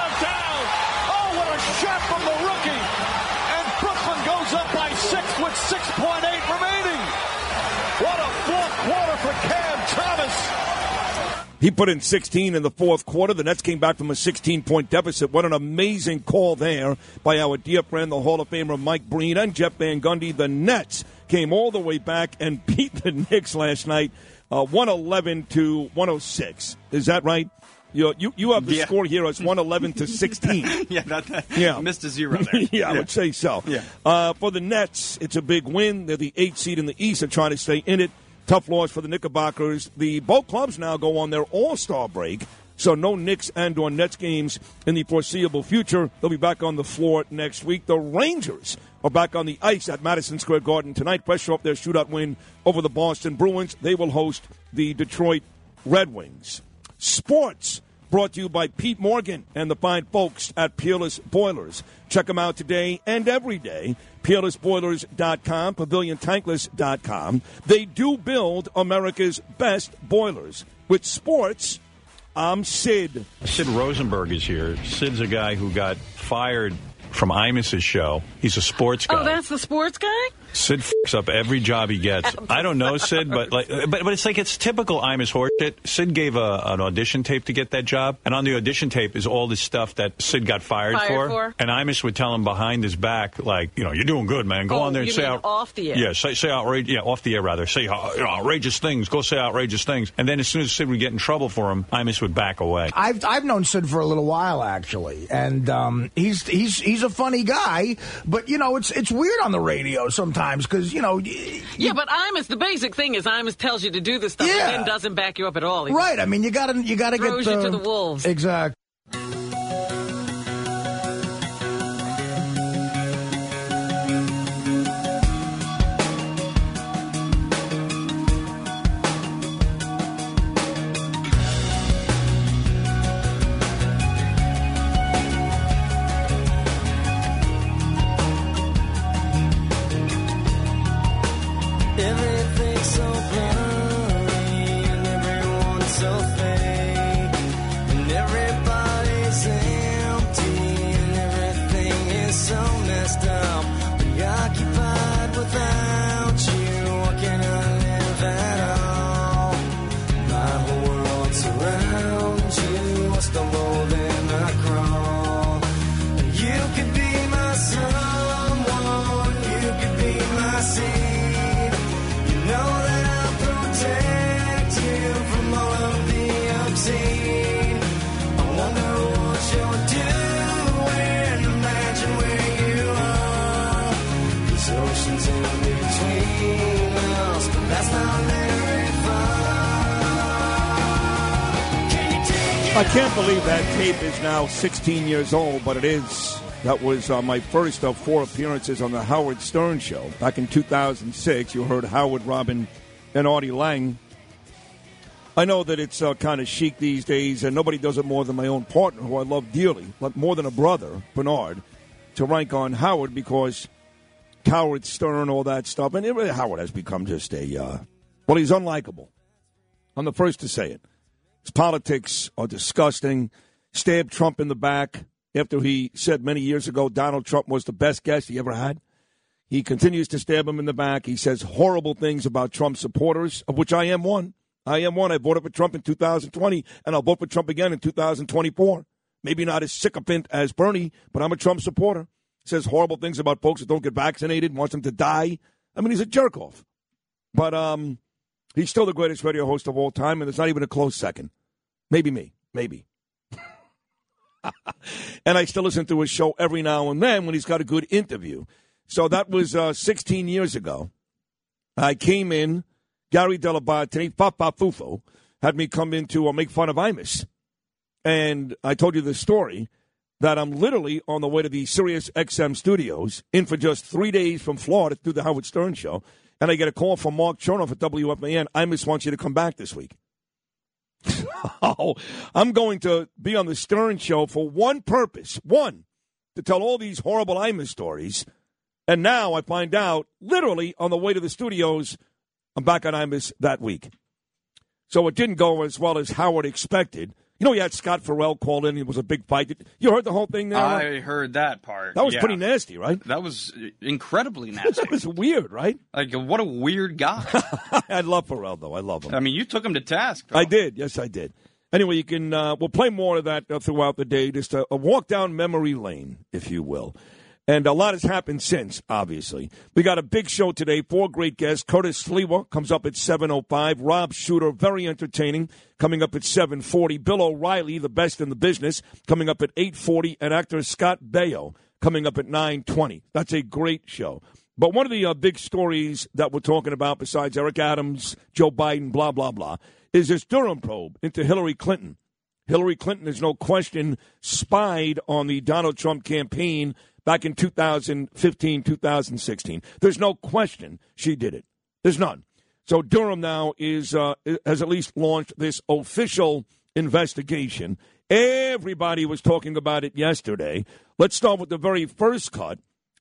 [SPEAKER 2] He put in 16 in the fourth quarter. The Nets came back from a 16 point deficit. What an amazing call there by our dear friend, the Hall of Famer Mike Breen and Jeff Van Gundy. The Nets came all the way back and beat the Knicks last night, uh, 111 to 106. Is that right? You, you, you have the
[SPEAKER 4] Yeah.
[SPEAKER 2] score here as 111 to 16.
[SPEAKER 4] yeah, that, that
[SPEAKER 2] Yeah.
[SPEAKER 4] missed a zero there.
[SPEAKER 2] yeah, I would say so.
[SPEAKER 4] Yeah.
[SPEAKER 2] Uh, for the Nets, it's a big win. They're the eighth seed in the East. They're trying to stay in it. Tough loss for the Knickerbockers. The both clubs now go on their All Star break, so no Knicks and or Nets games in the foreseeable future. They'll be back on the floor next week. The Rangers are back on the ice at Madison Square Garden tonight. Pressure off their shootout win over the Boston Bruins. They will host the Detroit Red Wings. Sports brought to you by Pete Morgan and the fine folks at Peerless Boilers. Check them out today and every day. PeerlessBoilers.com, PavilionTankless.com. They do build America's best boilers. With sports, I'm Sid.
[SPEAKER 14] Sid Rosenberg is here. Sid's a guy who got fired from Imus's show. He's a sports oh, guy.
[SPEAKER 15] Oh, that's the sports guy?
[SPEAKER 14] Sid fucks up every job he gets. I don't know Sid, but like, but, but it's like it's typical I'm Imus horseshit. Sid gave a, an audition tape to get that job, and on the audition tape is all this stuff that Sid got fired,
[SPEAKER 15] Fired for?
[SPEAKER 14] And Imus would tell him behind his back, like, you know, you're doing good, man. Go
[SPEAKER 15] Oh,
[SPEAKER 14] on there and
[SPEAKER 15] you
[SPEAKER 14] say
[SPEAKER 15] mean
[SPEAKER 14] out
[SPEAKER 15] off the air?
[SPEAKER 14] Yeah, say say outrageous. Yeah, off the air rather. Say uh, you know, outrageous things. Go say outrageous things. And then as soon as Sid would get in trouble for him, Imus would back away.
[SPEAKER 16] I've I've known Sid for a little while actually, and um, he's he's he's a funny guy. But you know, it's it's weird on the radio sometimes because you know.
[SPEAKER 15] Yeah, but Imus, the basic thing is Imus tells you to do this stuff
[SPEAKER 16] Yeah.
[SPEAKER 15] and then doesn't back you up at all. He
[SPEAKER 16] Right. I mean, you gotta you gotta get
[SPEAKER 15] throws you to the wolves.
[SPEAKER 16] Exactly.
[SPEAKER 3] In between us, but that's not very it?
[SPEAKER 2] I can't believe that tape is now 16 years old, but it is. That was uh, my first of four appearances on the Howard Stern Show back in 2006. You heard Howard, Robin, and Artie Lange. I know that it's uh, kind of chic these days, and nobody does it more than my own partner, who I love dearly, like more than a brother, Bernard, to rank on Howard because Howard Stern, all that stuff, and it, Howard has become just a uh, well, he's unlikable. I'm the first to say it. His politics are disgusting. Stabbed Trump in the back after he said many years ago Donald Trump was the best guest he ever had. He continues to stab him in the back. He says horrible things about Trump supporters, of which I am one. I am one. I voted for Trump in 2020, and I'll vote for Trump again in 2024. Maybe not as sycophant as Bernie, but I'm a Trump supporter. Says horrible things about folks that don't get vaccinated, wants them to die. I mean, he's a jerk off. But um, he's still the greatest radio host of all time, and there's not even a close second. Maybe me. Maybe. and I still listen to his show every now and then when he's got a good interview. So that was uh, 16 years ago. I came in, Gary Dell'Abate, Papa Fufo, had me come in to uh, make fun of Imus. And I told you the story that I'm literally on the way to the Sirius XM studios in for just three days from Florida to do the Howard Stern show. And I get a call from Mark Chernoff at WFAN. Imus want you to come back this week. oh, I'm going to be on the Stern show for one purpose. One, to tell all these horrible Imus stories. And now I find out, literally on the way to the studios, I'm back on Imus that week. So it didn't go as well as Howard expected. You know, he had Scott Ferrall call in. It was a big fight. You heard the whole thing there?
[SPEAKER 4] I heard that part.
[SPEAKER 2] That was
[SPEAKER 4] yeah.
[SPEAKER 2] pretty nasty, right?
[SPEAKER 4] That was incredibly nasty.
[SPEAKER 2] that was weird, right?
[SPEAKER 4] Like, what a weird guy.
[SPEAKER 2] I love Ferrall, though. I love him.
[SPEAKER 4] I mean, you took him to task.
[SPEAKER 2] I did. Yes, I did. Anyway, you can. Uh, we'll play more of that uh, throughout the day. Just a, a walk down memory lane, if you will. And a lot has happened since, obviously. We got a big show today. Four great guests. Curtis Sliwa comes up at 7.05. Rob Shuter, very entertaining, coming up at 7.40. Bill O'Reilly, the best in the business, coming up at 8.40. And actor Scott Baio coming up at 9.20. That's a great show. But one of the uh, big stories that we're talking about, besides Eric Adams, Joe Biden, blah, blah, blah, is this Durham probe into Hillary Clinton. Hillary Clinton, there's no question, spied on the Donald Trump campaign back in 2015, 2016. There's no question she did it. There's none. So Durham now is uh, has at least launched this official investigation. Everybody was talking about it yesterday. Let's start with the very first cut.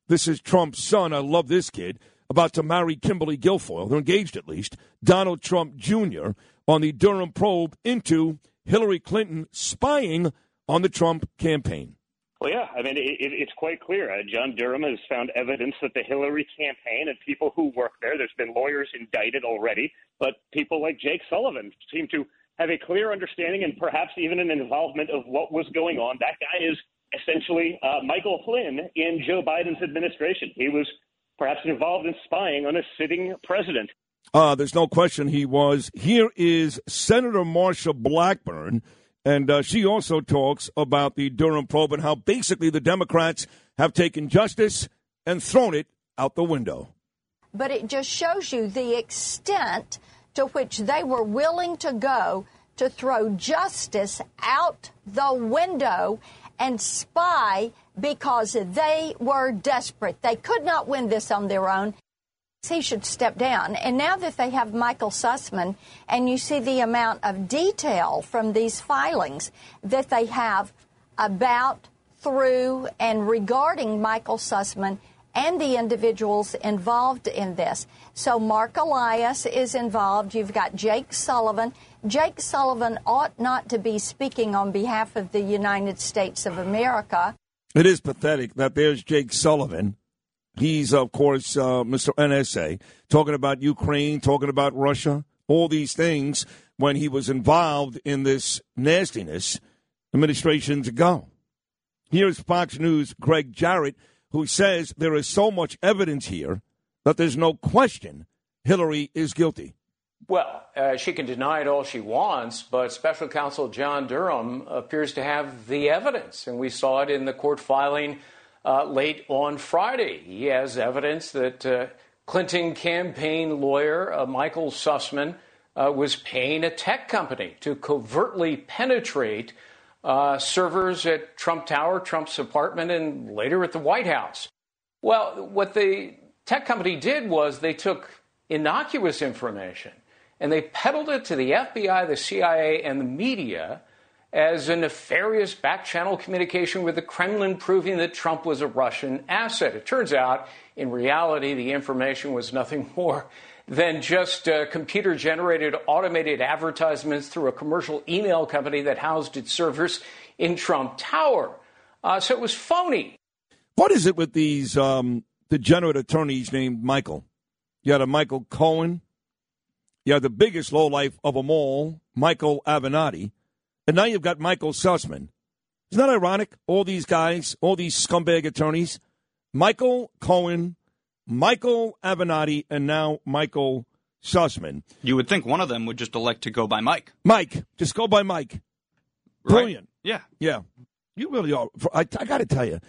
[SPEAKER 2] This is Trump's son. I love this kid. About to marry Kimberly Guilfoyle. They're engaged at least. Donald Trump Jr. on the Durham probe into Hillary Clinton spying on the Trump campaign.
[SPEAKER 17] Well, yeah, I mean, it, it, it's quite clear. Uh, John Durham has found evidence that the Hillary campaign and people who work there, there's been lawyers indicted already, but people like Jake Sullivan seem to have a clear understanding and perhaps even an involvement of what was going on. That guy is essentially uh, Michael Flynn in Joe Biden's administration. He was perhaps involved in spying on a sitting president.
[SPEAKER 2] Uh, there's no question he was. Here is Senator Marsha Blackburn, and uh, she also talks about the Durham probe and how basically the Democrats have taken justice and thrown it out the window.
[SPEAKER 18] But it just shows you the extent to which they were willing to go to throw justice out the window and spy because they were desperate. They could not win this on their own. He should step down. And now that they have Michael Sussmann, and you see the amount of detail from these filings that they have about, through, and regarding Michael Sussmann and the individuals involved in this. So Marc Elias is involved. You've got Jake Sullivan. Jake Sullivan ought not to be speaking on behalf of the United States of America.
[SPEAKER 2] It is pathetic that there's Jake Sullivan. He's, of course, uh, Mr. NSA, talking about Ukraine, talking about Russia, all these things when he was involved in this nastiness administrations ago. Here's Fox News' Gregg Jarrett, who says there is so much evidence here that there's no question Hillary is guilty.
[SPEAKER 19] Well, uh, she can deny it all she wants, but special counsel John Durham appears to have the evidence, and we saw it in the court filing uh, late on Friday. He has evidence that uh, Clinton campaign lawyer uh, Michael Sussmann uh, was paying a tech company to covertly penetrate uh, servers at Trump Tower, Trump's apartment, and later at the White House. Well, what the tech company did was they took innocuous information and they peddled it to the FBI, the CIA, and the media as a nefarious back channel communication with the Kremlin proving that Trump was a Russian asset. It turns out, in reality, the information was nothing more than just uh, computer generated automated advertisements through a commercial email company that housed its servers in Trump Tower. Uh, so it was phony.
[SPEAKER 2] What is it with these um, degenerate attorneys named Michael? You had a Michael Cohen, you have the biggest lowlife of them all, Michael Avenatti, and now you've got Michael Sussmann. Isn't that ironic? All these guys, all these scumbag attorneys, Michael Cohen, Michael Avenatti, and now Michael Sussmann.
[SPEAKER 4] You would think one of them would just elect to go by Mike.
[SPEAKER 2] Mike, just go by Mike.
[SPEAKER 4] Right?
[SPEAKER 2] Brilliant.
[SPEAKER 4] Yeah.
[SPEAKER 2] Yeah. You really are. I, I got to tell you,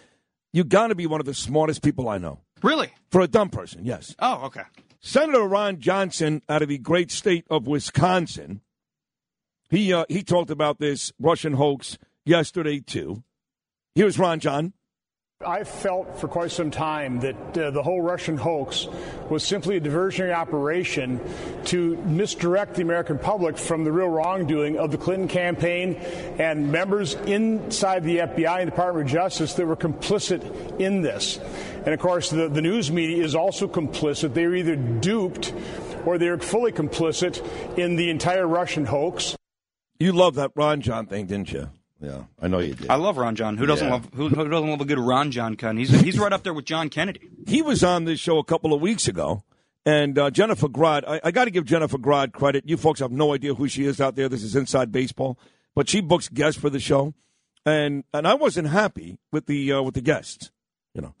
[SPEAKER 2] you got to be one of the smartest people I know.
[SPEAKER 4] Really?
[SPEAKER 2] For a dumb person, yes.
[SPEAKER 4] Oh, okay.
[SPEAKER 2] Senator Ron Johnson out of the great state of Wisconsin, he uh, he talked about this Russian hoax yesterday too. Here's Ron John.
[SPEAKER 20] I felt for quite some time that uh, the whole Russian hoax was simply a diversionary operation to misdirect the American public from the real wrongdoing of the Clinton campaign and members inside the FBI and Department of Justice that were complicit in this. And of course, the, the news media is also complicit. They're either duped or they're fully complicit in the entire Russian hoax.
[SPEAKER 2] You love that Ron John thing, didn't you? Yeah, I know you did.
[SPEAKER 4] I love Ron John. Who doesn't
[SPEAKER 2] Yeah.
[SPEAKER 4] love who, who doesn't love a good Ron John cut? He's he's right up there with John Kennedy.
[SPEAKER 2] He was on this show a couple of weeks ago, and uh, Jennifer Grod. I, I got to give Jennifer Grod credit. You folks have no idea who she is out there. This is inside baseball, but she books guests for the show, and and I wasn't happy with the uh, with the guests, you know.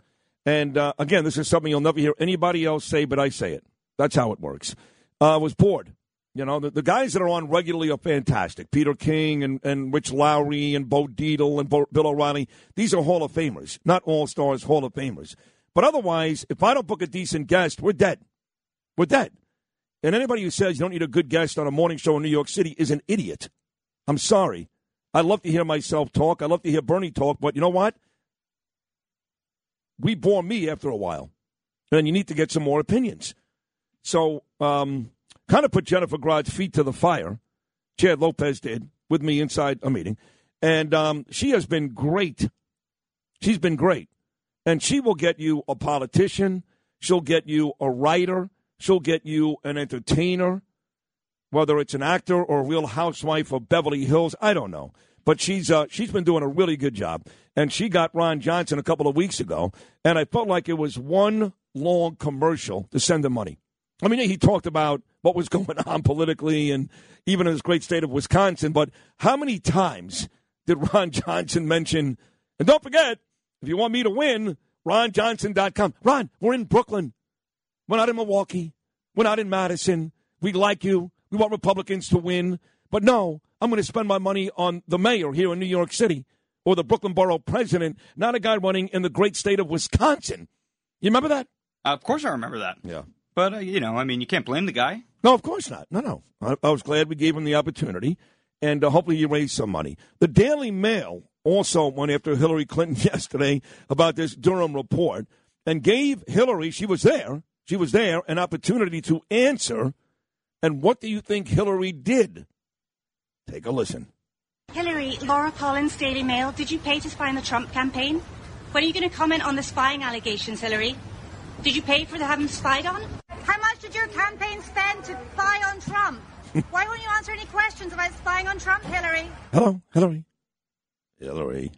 [SPEAKER 2] And uh, again, this is something you'll never hear anybody else say, but I say it. That's how it works. Uh, I was bored. You know, the, the guys that are on regularly are fantastic. Peter King and, and Rich Lowry and Bo Dietl and Bo, Bill O'Reilly. These are Hall of Famers, not all stars, Hall of Famers. But otherwise, if I don't book a decent guest, we're dead. We're dead. And anybody who says you don't need a good guest on a morning show in New York City is an idiot. I'm sorry. I love to hear myself talk. I love to hear Bernie talk. But you know what? We bore me after a while. And you need to get some more opinions. So, um, kind of put Jennifer Grodd's feet to the fire. Chad Lopez did with me inside a meeting. And um, she has been great. She's been great. And she will get you a politician. She'll get you a writer. She'll get you an entertainer, whether it's an actor or a real housewife of Beverly Hills. I don't know. But she's uh, she's been doing a really good job. And she got Ron Johnson a couple of weeks ago. And I felt like it was one long commercial to send him money. I mean, he talked about what was going on politically and even in his great state of Wisconsin. But how many times did Ron Johnson mention, and don't forget, if you want me to win, ronjohnson.com. Ron, we're in Brooklyn. We're not in Milwaukee. We're not in Madison. We like you. We want Republicans to win. But no, I'm going to spend my money on the mayor here in New York City or the Brooklyn Borough president, not a guy running in the great state of Wisconsin. You remember that?
[SPEAKER 4] of course, I remember that.
[SPEAKER 2] Yeah.
[SPEAKER 4] But uh, you know, I mean, you can't blame the guy.
[SPEAKER 2] No, of course not. No, no. I, I was glad we gave him the opportunity, and uh, hopefully he raised some money. The Daily Mail also went after Hillary Clinton yesterday about this Durham report and gave Hillary, she was there, she was there, an opportunity to answer. And what do you think Hillary did? Take a listen.
[SPEAKER 21] Hillary, Laura Collins, Daily Mail, did you pay to spy on the Trump campaign? When are you going to comment on the spying allegations, Hillary? Did you pay for the having spied on? How much did your campaign spend to spy on Trump? Why won't you answer any questions about spying on Trump, Hillary?
[SPEAKER 2] Hello, Hillary. Hillary.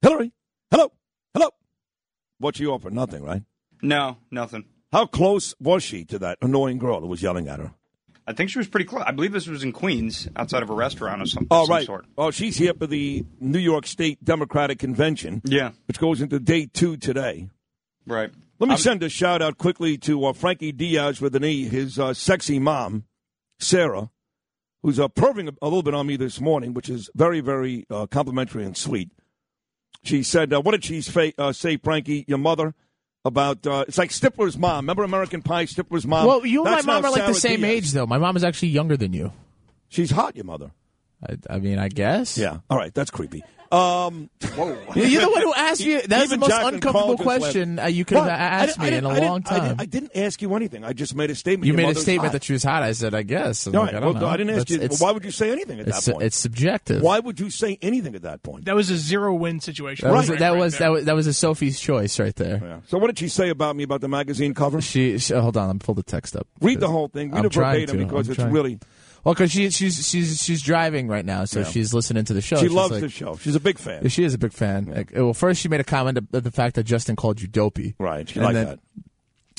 [SPEAKER 2] Hillary. Hello. Hello. What she offer? Nothing, right?
[SPEAKER 4] No, nothing.
[SPEAKER 2] How close was she to that annoying girl who was yelling at her?
[SPEAKER 4] I think she was pretty close. I believe this was in Queens, outside of a restaurant or something.
[SPEAKER 2] Oh,
[SPEAKER 4] of some
[SPEAKER 2] right.
[SPEAKER 4] Sort.
[SPEAKER 2] Oh, she's here for the New York State Democratic Convention.
[SPEAKER 4] Yeah.
[SPEAKER 2] Which goes into day two today.
[SPEAKER 4] Right.
[SPEAKER 2] Let me
[SPEAKER 4] I'm-
[SPEAKER 2] send a shout out quickly to uh, Frankie Diaz with an E, his uh, sexy mom, Sarah, who's uh, perving a, a little bit on me this morning, which is very, very uh, complimentary and sweet. She said, uh, What did she fa- uh, say, Frankie, your mother? About uh, it's like Stifler's mom. Remember American Pie? Stifler's mom.
[SPEAKER 6] well, you and my mom are like the same
[SPEAKER 2] Diaz.
[SPEAKER 6] age, though. My mom is actually younger than you.
[SPEAKER 2] She's hot, your mother.
[SPEAKER 6] I, I mean, I guess.
[SPEAKER 2] Yeah. All right, that's creepy. Um, whoa.
[SPEAKER 6] You're the one who asked me. That's the most
[SPEAKER 2] Jacqueline
[SPEAKER 6] uncomfortable
[SPEAKER 2] Carl just
[SPEAKER 6] question uh, you could have
[SPEAKER 2] What?
[SPEAKER 6] asked
[SPEAKER 2] I
[SPEAKER 6] me
[SPEAKER 2] didn't-
[SPEAKER 6] in a
[SPEAKER 2] I didn't-
[SPEAKER 6] long
[SPEAKER 2] I didn't,
[SPEAKER 6] time.
[SPEAKER 2] I didn't ask you anything. I just made a statement.
[SPEAKER 6] You
[SPEAKER 2] Your
[SPEAKER 6] made a
[SPEAKER 2] mother's
[SPEAKER 6] statement
[SPEAKER 2] hot.
[SPEAKER 6] that she was hot. I said, I guess. I'm
[SPEAKER 2] All
[SPEAKER 6] like, I don't
[SPEAKER 2] well,
[SPEAKER 6] know.
[SPEAKER 2] I didn't ask
[SPEAKER 6] It's-
[SPEAKER 2] you.
[SPEAKER 6] it's-
[SPEAKER 2] why would you say anything at
[SPEAKER 6] it's,
[SPEAKER 2] that point?
[SPEAKER 6] It's subjective.
[SPEAKER 2] Why would you say anything at that point?
[SPEAKER 5] That was a zero win situation.
[SPEAKER 6] That was
[SPEAKER 5] Right,
[SPEAKER 6] that
[SPEAKER 5] right
[SPEAKER 6] was, that was that was a Sophie's choice right there.
[SPEAKER 2] So what did she say about me about the magazine cover?
[SPEAKER 6] She, she hold on, let me pull the text up.
[SPEAKER 2] Read the whole thing. Read
[SPEAKER 6] I'm
[SPEAKER 2] it
[SPEAKER 6] trying
[SPEAKER 2] verbatim
[SPEAKER 6] to.
[SPEAKER 2] because
[SPEAKER 6] I'm
[SPEAKER 2] it's
[SPEAKER 6] trying.
[SPEAKER 2] really.
[SPEAKER 6] Well, because she, she's she's she's driving right now, so
[SPEAKER 2] Yeah.
[SPEAKER 6] she's listening to the show.
[SPEAKER 2] She
[SPEAKER 6] She's
[SPEAKER 2] loves
[SPEAKER 6] like-
[SPEAKER 2] the show. She's a big fan.
[SPEAKER 6] She is a big fan. Like, well, first she made a comment of the fact that Justin called you dopey.
[SPEAKER 2] Right. She liked
[SPEAKER 6] then-
[SPEAKER 2] that.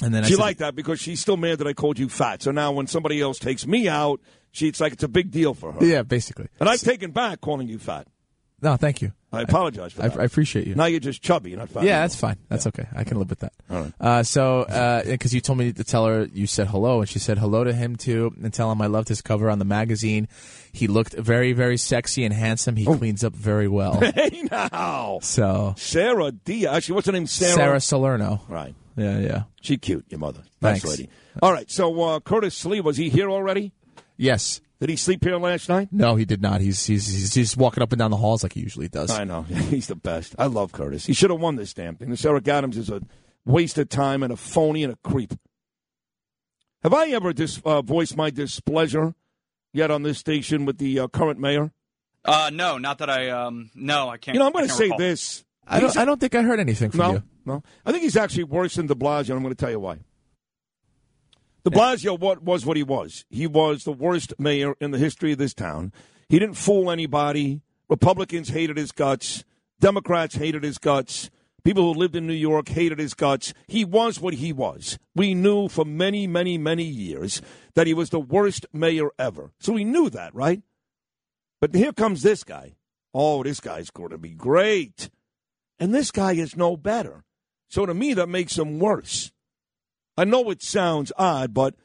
[SPEAKER 6] And then I
[SPEAKER 2] she
[SPEAKER 6] said,
[SPEAKER 2] liked that because she's still mad that I called you fat. So now when somebody else takes me out, she it's like it's a big deal for her.
[SPEAKER 6] Yeah, basically.
[SPEAKER 2] And I've taken back calling you fat.
[SPEAKER 6] No, thank you.
[SPEAKER 2] I apologize for
[SPEAKER 6] I,
[SPEAKER 2] that.
[SPEAKER 6] I appreciate you.
[SPEAKER 2] Now you're just chubby. You're not fat.
[SPEAKER 6] yeah,
[SPEAKER 2] anymore.
[SPEAKER 6] that's fine. That's okay. I can live with that.
[SPEAKER 2] All right.
[SPEAKER 6] Uh, so, because you told me to tell her you said hello, and she said hello to him too, and tell him I loved his cover on the magazine. He looked very, very sexy and handsome. He cleans up very well.
[SPEAKER 2] Hey now,
[SPEAKER 6] so
[SPEAKER 2] Sarah Diaz. Actually, what's her name? Sarah.
[SPEAKER 6] Sarah Salerno.
[SPEAKER 2] Right.
[SPEAKER 6] Yeah, yeah.
[SPEAKER 2] She cute. Your mother. Nice
[SPEAKER 6] Thanks.
[SPEAKER 2] lady. All right. So uh, Curtis Sliwa he here already?
[SPEAKER 6] Yes.
[SPEAKER 2] Did he sleep here last night?
[SPEAKER 6] No, he did not. He's he's he's just walking up and down the halls like he usually does.
[SPEAKER 2] I know. He's the best. I love Curtis. He should have won this damn thing. This Eric Adams is a waste of time and a phony and a creep. Have I ever dis- uh, voiced my displeasure yet on this station with the uh, current mayor?
[SPEAKER 4] Uh, no, not that I. Um, no, I can't.
[SPEAKER 2] You know, I'm going to say
[SPEAKER 4] recall.
[SPEAKER 2] this.
[SPEAKER 6] I don't
[SPEAKER 2] He's-
[SPEAKER 6] I don't think I heard anything from
[SPEAKER 2] no,
[SPEAKER 6] you.
[SPEAKER 2] no. I think he's actually worse than De Blasio, and I'm going to tell you why. De Blasio what was what he was. He was the worst mayor in the history of this town. He didn't fool anybody. Republicans hated his guts. Democrats hated his guts. People who lived in New York hated his guts. He was what he was. We knew for many, many, many years that he was the worst mayor ever. So we knew that, right? But here comes this guy. Oh, this guy's going to be great. And this guy is no better. So to me, that makes him worse. I know it sounds odd, but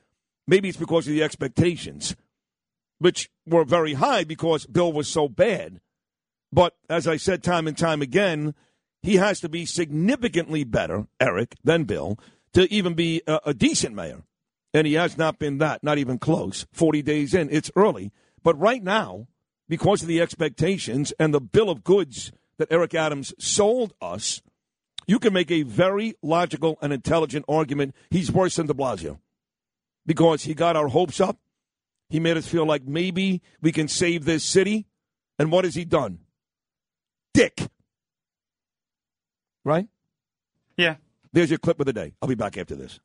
[SPEAKER 2] maybe it's because of the expectations, which were very high because Bill was so bad. But as I said time and time again, he has to be significantly better, Eric, than Bill, to even be a, a decent mayor. And he has not been that, not even close. 40 days in, it's early. But right now, because of the expectations and the bill of goods that Eric Adams sold us, you can make a very logical and intelligent argument he's worse than de Blasio because he got our hopes up. He made us feel like maybe we can save this city. And what has he done? Dick. Right?
[SPEAKER 4] Yeah.
[SPEAKER 2] There's your clip of the day. I'll be back after this.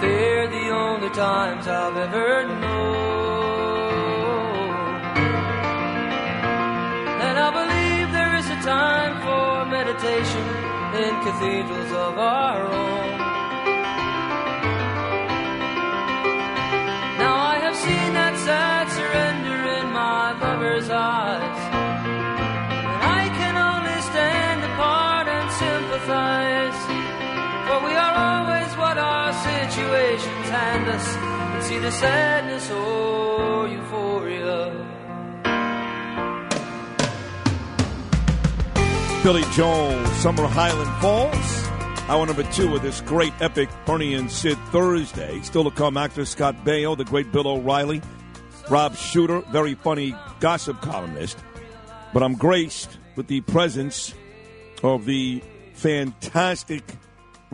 [SPEAKER 3] They're the only times I've ever known. And I believe there is a time for meditation in cathedrals of our own. Hand us. And see the sadness or euphoria.
[SPEAKER 2] Billy Joel, Summer Highland Falls. Hour number two of this great epic Bernie and Sid Thursday. Still to come, actor Scott Baio, the great Bill O'Reilly, Rob Shuter, very funny gossip columnist. But I'm graced with the presence of the fantastic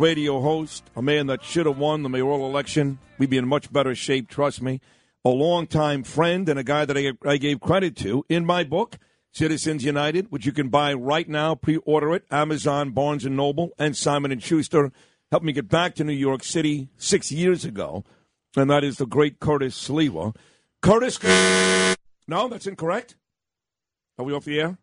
[SPEAKER 2] radio host, a man that should have won the mayoral election. We'd be in much better shape, trust me. A longtime friend and a guy that I, I gave credit to in my book, Citizens United, which you can buy right now, pre-order it, Amazon, Barnes & Noble, and Simon & Schuster. Helped me get back to New York City six years ago, and that is the great Curtis Sliwa. Curtis, no, that's incorrect. Are we off the air?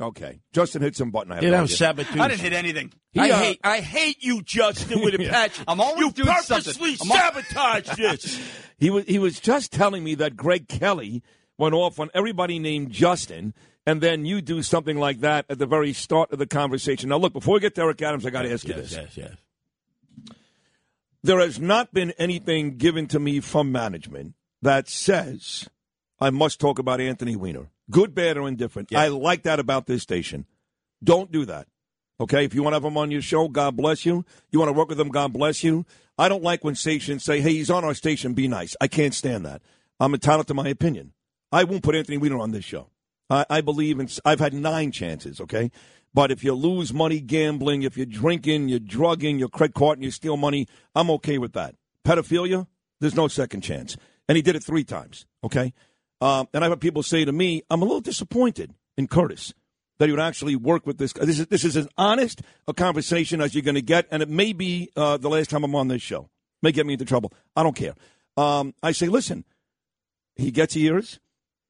[SPEAKER 2] Okay. Justin hit some button. I have
[SPEAKER 22] You know,
[SPEAKER 2] idea.
[SPEAKER 22] sabotage.
[SPEAKER 4] I didn't hit anything.
[SPEAKER 22] I
[SPEAKER 2] uh,
[SPEAKER 22] hate, I hate you, Justin, with a
[SPEAKER 2] Yeah.
[SPEAKER 22] passion.
[SPEAKER 4] I'm always
[SPEAKER 22] you
[SPEAKER 4] doing
[SPEAKER 22] purposely
[SPEAKER 4] something. I'm
[SPEAKER 22] sabotage this.
[SPEAKER 2] He was he was just telling me that Greg Kelly went off on everybody named Justin, and then you do something like that at the very start of the conversation. Now, look, before we get to Eric Adams, I got to ask you this.
[SPEAKER 22] yes,
[SPEAKER 2] this:
[SPEAKER 22] yes, yes.
[SPEAKER 2] there has not been anything given to me from management that says I must talk about Anthony Weiner, good, bad, or indifferent. I like that about this station. Don't do that. Okay, if you want to have him on your show, God bless you. You want to work with him, God bless you. I don't like when stations say, "Hey, he's on our station, be nice." I can't stand that. I'm entitled to my opinion. I won't put Anthony Weiner on this show. I, I believe in. I've had nine chances. Okay, but if you lose money gambling, if you're drinking, you're drugging, you're credit card, and you steal money, I'm okay with that. Pedophilia, there's no second chance, and he did it three times. Okay, um, and I've had people say to me, "I'm a little disappointed in Curtis." that he would actually work with this. This is this is as honest a conversation as you're going to get, and it may be uh, the last time I'm on this show. May get me into trouble. I don't care. Um, I say, listen, he gets ears.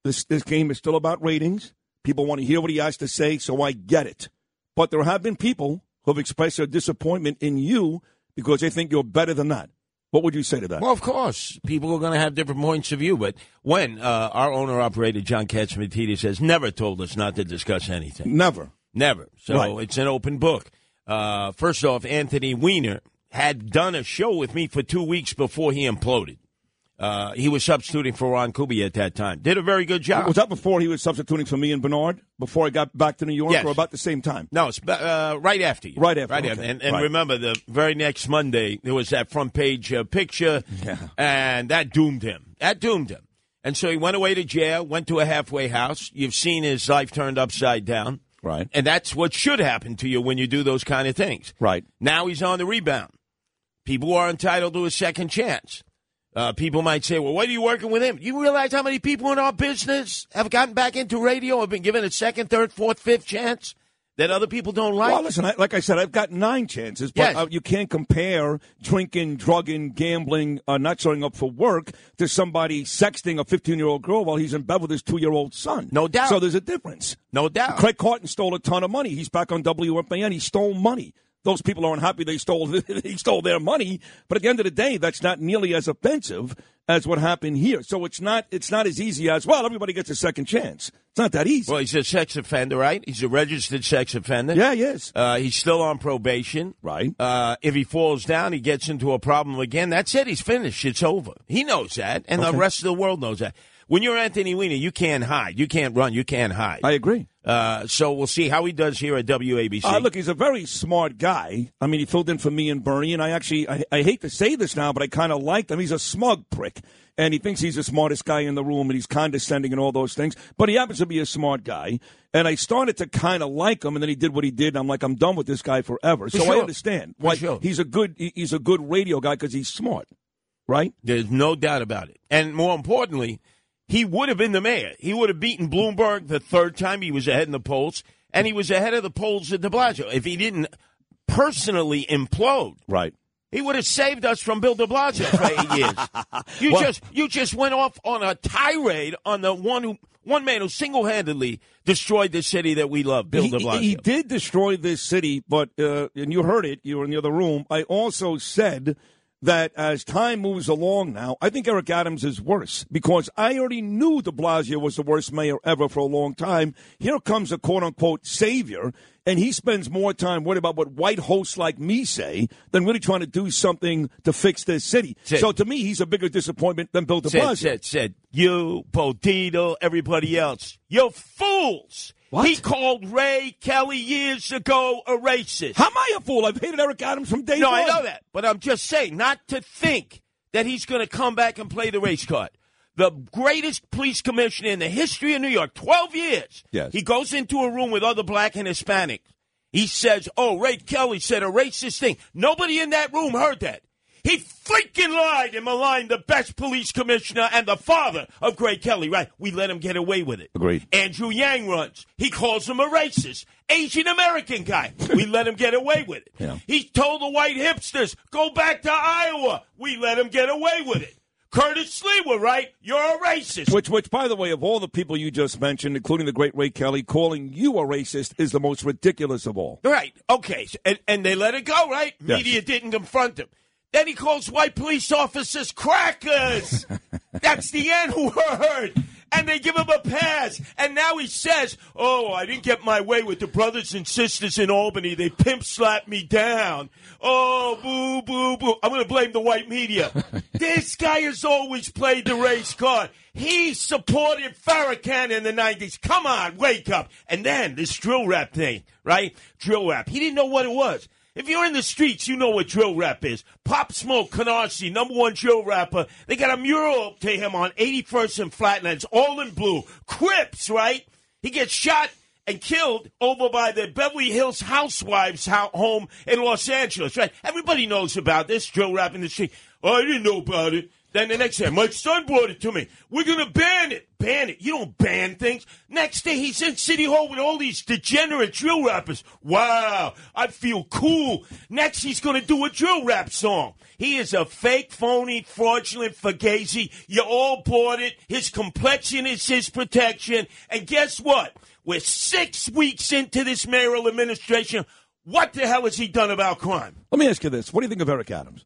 [SPEAKER 2] This this game is still about ratings. People want to hear what he has to say, so I get it. But there have been people who have expressed their disappointment in you because they think you're better than that. What would you say to that?
[SPEAKER 22] Well, of course, people are going to have different points of view. But when uh, our owner operator John Catsimatidis has never told us not to discuss anything,
[SPEAKER 2] Never.
[SPEAKER 22] never. So
[SPEAKER 2] Right.
[SPEAKER 22] it's an open book. Uh, first off, Anthony Weiner had done a show with me for two weeks before he imploded. Uh, he was substituting for Ron Kuby at that time. Did a very good job.
[SPEAKER 2] Was that before he was substituting for me and Bernard? Before I got back to New York,
[SPEAKER 22] Yes.
[SPEAKER 2] or about the same time?
[SPEAKER 22] No, it's uh, right after you.
[SPEAKER 2] Right after,
[SPEAKER 22] Right
[SPEAKER 2] okay.
[SPEAKER 22] after. And, and
[SPEAKER 2] Right.
[SPEAKER 22] remember, the very next Monday, there was that front page uh, picture, and that doomed him. That doomed him. And so he went away to jail, went to a halfway house. You've seen his life turned upside down.
[SPEAKER 2] Right.
[SPEAKER 22] And that's what should happen to you when you do those kind of things.
[SPEAKER 2] Right.
[SPEAKER 22] Now he's on the rebound. People are entitled to a second chance. Uh, people might say, well, what are you working with him? You realize how many people in our business have gotten back into radio, have been given a second, third, fourth, fifth chance that other people don't like?
[SPEAKER 2] Well, listen, I, like I said, I've got nine chances, but
[SPEAKER 22] Yes.
[SPEAKER 2] uh, you can't compare drinking, drugging, gambling, uh, not showing up for work to somebody sexting a 15 year old girl while he's in bed with his two year old son.
[SPEAKER 22] No doubt.
[SPEAKER 2] So there's a difference.
[SPEAKER 22] No doubt.
[SPEAKER 2] Craig Carton stole a ton of money. He's back on WFAN. He stole money. Those people aren't happy they stole they stole their money. But at the end of the day, that's not nearly as offensive as what happened here. So it's not it's not as easy as well. Everybody gets a second chance. It's not that easy.
[SPEAKER 22] Well, he's a sex offender, right? He's a registered sex offender.
[SPEAKER 2] Yeah, he is.
[SPEAKER 22] Uh, he's still on probation.
[SPEAKER 2] Right.
[SPEAKER 22] Uh, if he falls down, he gets into a problem again. That's it. He's finished. It's over. He knows that, and the rest of the world knows that. When you're Anthony Weiner, you can't hide. You can't run. You can't hide.
[SPEAKER 2] I agree.
[SPEAKER 22] Uh, so we'll see how he does here at WABC.
[SPEAKER 2] Uh, look, he's a very smart guy. I mean, he filled in for me and Bernie, and I actually, I, I hate to say this now, but I kind of liked him. He's a smug prick, and he thinks he's the smartest guy in the room, and he's condescending and all those things. But he happens to be a smart guy, and I started to kind of like him, and then he did what he did, and I'm like, I'm done with this guy forever.
[SPEAKER 22] For
[SPEAKER 2] so I understand why
[SPEAKER 22] sure.
[SPEAKER 2] he's a good, he- he's a good radio guy because he's smart, right?
[SPEAKER 22] There's no doubt about it. And more importantly, he would have been the mayor. He would have beaten Bloomberg the third time he was ahead in the polls, and he was ahead of the polls at de Blasio. If he didn't personally implode,
[SPEAKER 2] right,
[SPEAKER 22] he would have saved us from Bill de Blasio for eight years. You
[SPEAKER 2] Well-
[SPEAKER 22] just you just went off on a tirade on the one who one man who single handedly destroyed the city that we love, Bill
[SPEAKER 2] he,
[SPEAKER 22] de Blasio.
[SPEAKER 2] he did destroy this city, but uh, and you heard it. You were in the other room. I also said that as time moves along now, I think Eric Adams is worse because I already knew De Blasio was the worst mayor ever for a long time. Here comes a quote unquote savior, and he spends more time worried about what white hosts like me say than really trying to do something to fix this city.
[SPEAKER 22] Sid.
[SPEAKER 2] So to me, he's a bigger disappointment than Bill De Blasio.
[SPEAKER 22] said, said, you, Potito, everybody else, you're fools. He called Ray Kelly years ago a racist.
[SPEAKER 2] How am I a fool? I've hated Eric Adams from day
[SPEAKER 22] no,
[SPEAKER 2] one.
[SPEAKER 22] I know that, but I'm just saying not to think that he's going to come back and play the race card. The greatest police commissioner in the history of New York, 12 years.
[SPEAKER 2] Yes.
[SPEAKER 22] He goes into a room with other black and Hispanic. He says, Oh, Ray Kelly said a racist thing. Nobody in that room heard that. He freaking lied and maligned the best police commissioner and the father of Greg Kelly, right? We let him get away with it.
[SPEAKER 2] Agreed.
[SPEAKER 22] Andrew Yang runs. He calls him a racist. Asian American guy. We let him get away with it.
[SPEAKER 2] Yeah.
[SPEAKER 22] He told the white hipsters, go back to Iowa. We let him get away with it. Curtis Sliwa, right? You're a racist.
[SPEAKER 2] Which, which, by the way, of all the people you just mentioned, including the great Ray Kelly, calling you a racist is the most ridiculous of all.
[SPEAKER 22] Right. Okay. And, and they let it go, right?
[SPEAKER 2] Yes.
[SPEAKER 22] Media didn't confront him. Then he calls white police officers crackers. That's the N word. And they give him a pass. And now he says, Oh, I didn't get my way with the brothers and sisters in Albany. They pimp slapped me down. Oh, boo, boo, boo. I'm going to blame the white media. this guy has always played the race card. He supported Farrakhan in the 90s. Come on, wake up. And then this drill rap thing, right? Drill rap. He didn't know what it was. If you're in the streets, you know what drill rap is. Pop Smoke Canarsie, number one drill rapper. They got a mural up to him on 81st and Flatlands, all in blue. Crips, right? He gets shot and killed over by the Beverly Hills Housewives home in Los Angeles, right? Everybody knows about this drill rap in the street. I didn't know about it. Then the next day, my son brought it to me. We're going to ban it. Ban it. You don't ban things. Next day, he's in City Hall with all these degenerate drill rappers. Wow, I feel cool. Next, he's going to do a drill rap song. He is a fake, phony, fraudulent fugazi. You all bought it. His complexion is his protection. And guess what? We're six weeks into this mayoral administration. What the hell has he done about crime?
[SPEAKER 2] Let me ask you this: What do you think of Eric Adams?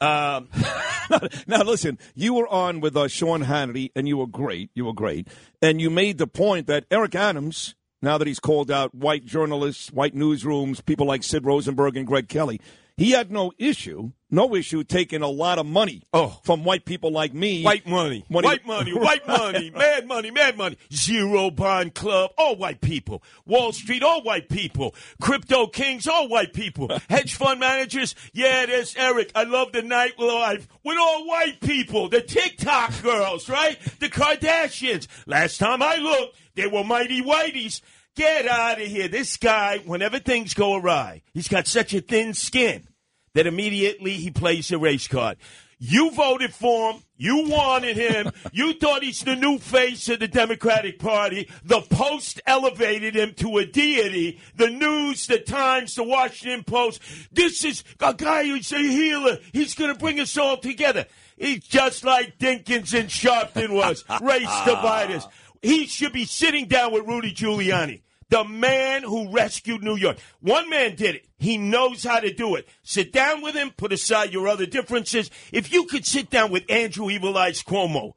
[SPEAKER 22] Um,
[SPEAKER 2] now, listen, you were on with uh, Sean Hannity, and you were great. You were great, and you made the point that Eric Adams, now that he's called out white journalists, white newsrooms, people like Sid Rosenberg and Greg Kelly, he had no issue, no issue taking a lot of money oh. from white people like me.
[SPEAKER 22] White money,
[SPEAKER 2] he-
[SPEAKER 22] white money, white money, mad money, mad money. Zero Bond Club, all white people. Wall Street, all white people. Crypto Kings, all white people. Hedge fund managers, yeah, there's Eric. I love the nightlife with all white people. The TikTok girls, right? The Kardashians. Last time I looked, they were mighty whiteys. Get out of here. This guy, whenever things go awry, he's got such a thin skin that immediately he plays the race card. You voted for him. You wanted him. you thought he's the new face of the Democratic Party. The Post elevated him to a deity. The News, the Times, the Washington Post. This is a guy who's a healer. He's going to bring us all together. He's just like Dinkins and Sharpton was. Race dividers. He should be sitting down with Rudy Giuliani. The man who rescued New York. One man did it. He knows how to do it. Sit down with him, put aside your other differences. If you could sit down with Andrew Evil Eyes Cuomo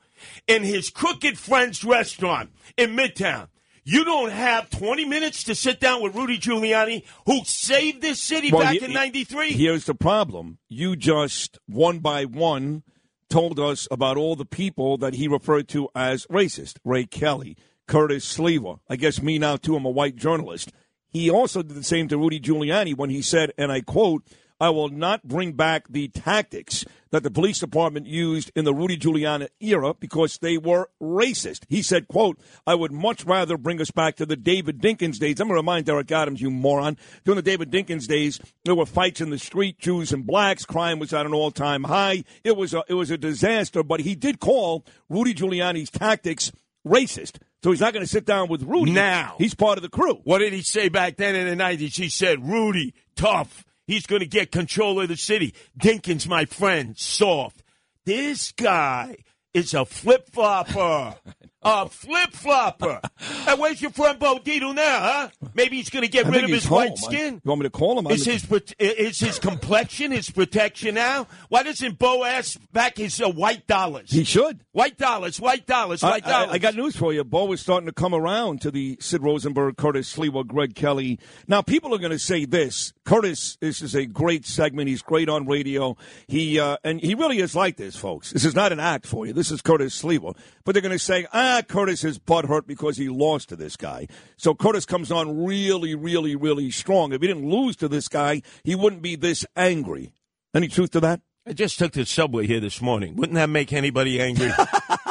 [SPEAKER 22] in his Crooked Friends restaurant in Midtown, you don't have 20 minutes to sit down with Rudy Giuliani, who saved this city
[SPEAKER 2] Well,
[SPEAKER 22] back
[SPEAKER 2] he-
[SPEAKER 22] in 93.
[SPEAKER 2] Here's the problem. You just, one by one, told us about all the people that he referred to as racist. Ray Kelly, Curtis Sliwa. I guess me now, too. I'm a white journalist. He also did the same to Rudy Giuliani when he said, and I quote, I will not bring back the tactics that the police department used in the Rudy Giuliani era because they were racist. He said, quote, I would much rather bring us back to the David Dinkins days. I'm going to remind Eric Adams, you moron. During the David Dinkins days, there were fights in the street, Jews and blacks. Crime was at an all-time high. It was a, it was a disaster, but he did call Rudy Giuliani's tactics racist. So he's not going to sit down with Rudy.
[SPEAKER 22] Now.
[SPEAKER 2] He's part of the crew.
[SPEAKER 22] What did he say back then in the 90s? He said, Rudy, tough. He's going to get control of the city. Dinkins, my friend, soft. This guy is a flip flopper. a flip flopper. and where's your friend Bo Dietl now, huh? Maybe he's going to get
[SPEAKER 2] I
[SPEAKER 22] rid of his white skin.
[SPEAKER 2] You want me to call him?
[SPEAKER 22] Is his is his complexion his protection now? Why doesn't Bo ask back his uh, white dollars?
[SPEAKER 2] He should.
[SPEAKER 22] White dollars, white dollars, white
[SPEAKER 2] I-
[SPEAKER 22] dollars.
[SPEAKER 2] I got news for you. Bo is starting to come around to the Sid Rosenberg, Curtis Sliwa, Greg Kelly. Now, people are going to say this. Curtis, this is a great segment. He's great on radio. He uh, and he really is like this, folks. This is not an act for you. This is Curtis Sliwa. But they're going to say, ah, Curtis is butthurt because he lost to this guy. So Curtis comes on really, really, really strong. If he didn't lose to this guy, he wouldn't be this angry. Any truth to that?
[SPEAKER 22] I just took the subway here this morning. Wouldn't that make anybody angry?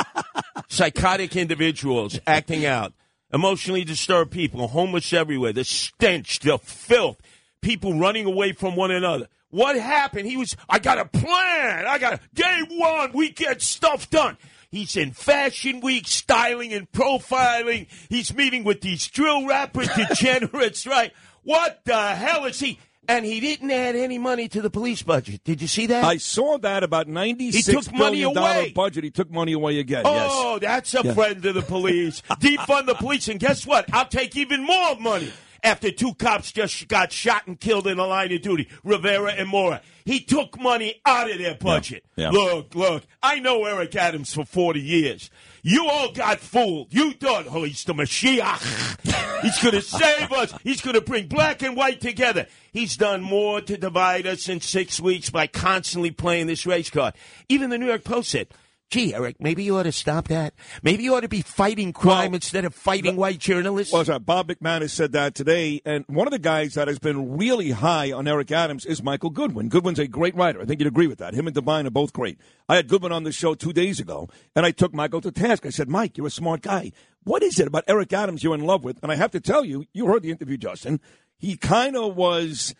[SPEAKER 22] Psychotic individuals acting out, emotionally disturbed people, homeless everywhere, the stench, the filth, people running away from one another. What happened? He was, I got a plan. I got a, day one, we get stuff done. He's in Fashion Week, styling and profiling. He's meeting with these drill rapper degenerates, right? What the hell is he? And he didn't add any money to the police budget. Did you see that?
[SPEAKER 2] I saw that about ninety-six
[SPEAKER 22] He took money
[SPEAKER 2] billion dollar
[SPEAKER 22] away.
[SPEAKER 2] budget. He took money away again.
[SPEAKER 22] Oh,
[SPEAKER 2] yes.
[SPEAKER 22] that's a
[SPEAKER 2] Yeah.
[SPEAKER 22] friend of the police. Defund the police, and guess what? I'll take even more money. After two cops just got shot and killed in the line of duty, Rivera and Mora. He took money out of their budget.
[SPEAKER 2] Yeah.
[SPEAKER 22] Look, look, I know Eric Adams for 40 years. You all got fooled. You thought, oh, he's the Mashiach. He's going to save us. He's going to bring black and white together. He's done more to divide us in six weeks by constantly playing this race card. Even the New York Post said, gee, Eric, maybe you ought to stop that. Maybe you ought to be fighting crime instead of fighting white journalists.
[SPEAKER 2] Well, Bob McManus said that today, and one of the guys that has been really high on Eric Adams is Michael Goodwin. Goodwin's a great writer. I think you'd agree with that. Him and Devine are both great. I had Goodwin on the show two days ago, and I took Michael to task. I said, Mike, you're a smart guy. What is it about Eric Adams you're in love with? And I have to tell you, you heard the interview, Justin. He kind of was,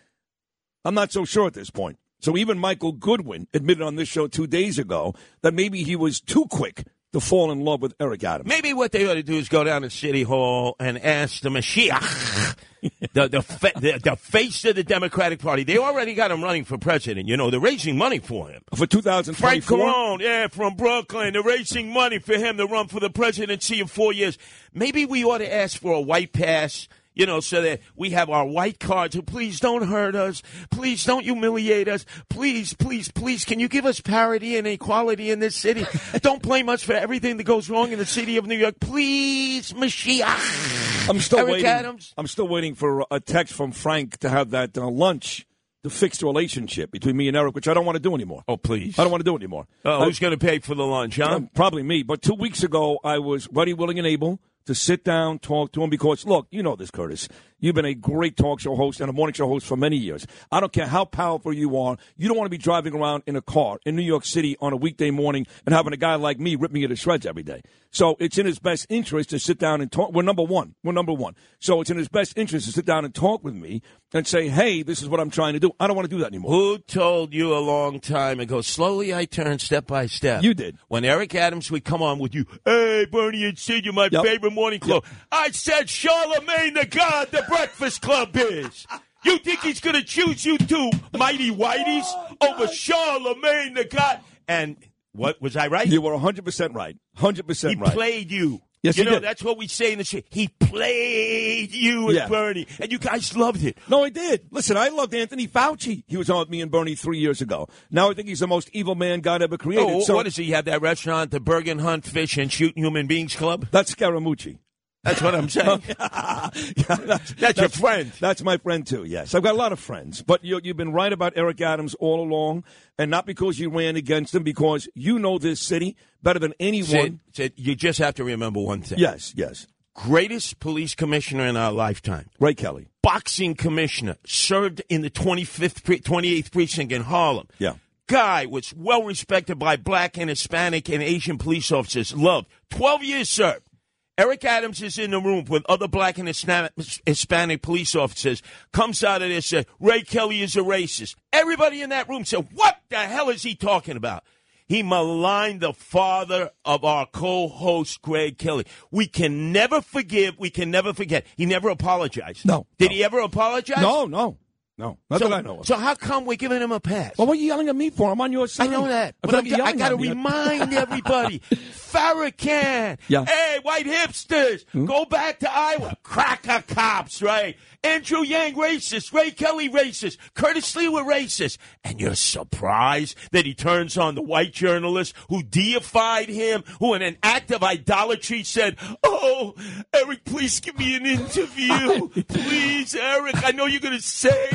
[SPEAKER 2] I'm not so sure at this point. So even Michael Goodwin admitted on this show two days ago that maybe he was too quick to fall in love with Eric Adams.
[SPEAKER 22] Maybe what they ought to do is go down to City Hall and ask the Mashiach, the, the, fa- the, the face of the Democratic Party. They already got him running for president. You know, they're raising money for him.
[SPEAKER 2] For 2024?
[SPEAKER 22] Frank Carone, yeah, from Brooklyn. They're raising money for him to run for the presidency in four years. Maybe we ought to ask for a white pass. You know, so that we have our white cards. Please don't hurt us. Please don't humiliate us. Please, please, please, can you give us parity and equality in this city? don't blame us for everything that goes wrong in the city of New York. Please, Mashiach.
[SPEAKER 2] I'm still
[SPEAKER 22] Eric
[SPEAKER 2] waiting.
[SPEAKER 22] Adams.
[SPEAKER 2] I'm still waiting for a text from Frank to have that uh, lunch to fix the relationship between me and Eric, which I don't want to do anymore.
[SPEAKER 22] Oh, please.
[SPEAKER 2] I don't want to do it anymore.
[SPEAKER 22] Oh, who's going to pay for the lunch, huh?
[SPEAKER 2] Probably me. But two weeks ago, I was ready, willing, and able to sit down, talk to him because, look, you know this, Curtis. You've been a great talk show host and a morning show host for many years. I don't care how powerful you are. You don't want to be driving around in a car in New York City on a weekday morning and having a guy like me rip me to shreds every day. So it's in his best interest to sit down and talk. We're number one. We're number one. So it's in his best interest to sit down and talk with me and say, hey, this is what I'm trying to do. I don't want to do that anymore.
[SPEAKER 22] Who told you a long time ago? Slowly I turn step by step.
[SPEAKER 2] You did.
[SPEAKER 22] When Eric Adams would come on with you, hey, Bernie and Sid, you're my favorite morning club. I said Charlemagne the God, the Breakfast Club is. You think he's going to choose you two mighty whiteys over oh, Charlemagne the God? And what was I right?
[SPEAKER 2] You were 100% right. 100%
[SPEAKER 22] He
[SPEAKER 2] right.
[SPEAKER 22] He played you.
[SPEAKER 2] Yes,
[SPEAKER 22] you know
[SPEAKER 2] did.
[SPEAKER 22] that's what we say in the shit. He played you and
[SPEAKER 2] Yeah.
[SPEAKER 22] Bernie, and you guys loved it.
[SPEAKER 2] No, I did. Listen, I loved Anthony Fauci. He was on with me and Bernie three years ago. Now I think he's the most evil man God ever created.
[SPEAKER 22] Oh,
[SPEAKER 2] so
[SPEAKER 22] what does he have? That restaurant, the Bergen Hunt Fish and Shoot Human Beings Club.
[SPEAKER 2] that's Scaramucci.
[SPEAKER 22] That's what I'm saying.
[SPEAKER 2] that's,
[SPEAKER 22] your friend.
[SPEAKER 2] That's my friend too. Yes, I've got a lot of friends, but you, you've been right about Eric Adams all along, and not because you ran against him, because you know this city better than anyone.
[SPEAKER 22] Sid, Sid, you just have to remember one thing.
[SPEAKER 2] Yes, yes.
[SPEAKER 22] Greatest police commissioner in our lifetime.
[SPEAKER 2] Ray Kelly.
[SPEAKER 22] Boxing commissioner. Served in the 25th, 28th precinct in Harlem.
[SPEAKER 2] Yeah.
[SPEAKER 22] Guy was well respected by black and Hispanic and Asian police officers. Loved. 12 years served. Eric Adams is in the room with other black and Hispanic police officers. Comes out of there, said, Ray Kelly is a racist. Everybody in that room said, What the hell is he talking about? He maligned the father of our co-host Greg Kelly. We can never forgive. We can never forget. He never apologized.
[SPEAKER 2] No.
[SPEAKER 22] Did he ever apologize?
[SPEAKER 2] No, no, no. Not
[SPEAKER 22] so,
[SPEAKER 2] that I know of.
[SPEAKER 22] So how come we're giving him a pass?
[SPEAKER 2] well, what are you yelling at me for? I'm on your side.
[SPEAKER 22] I know that,
[SPEAKER 2] I
[SPEAKER 22] but I'm, I got to remind everybody: Farrakhan,
[SPEAKER 2] Yeah.
[SPEAKER 22] hey, white hipsters, hmm? go back to Iowa, cracker cops, right? Andrew Yang racist, Ray Kelly racist, Curtis Lee were racist, and you're surprised that he turns on the white journalist who deified him, who in an act of idolatry said, "Oh, Eric, please give me an interview, please, Eric. I know you're going to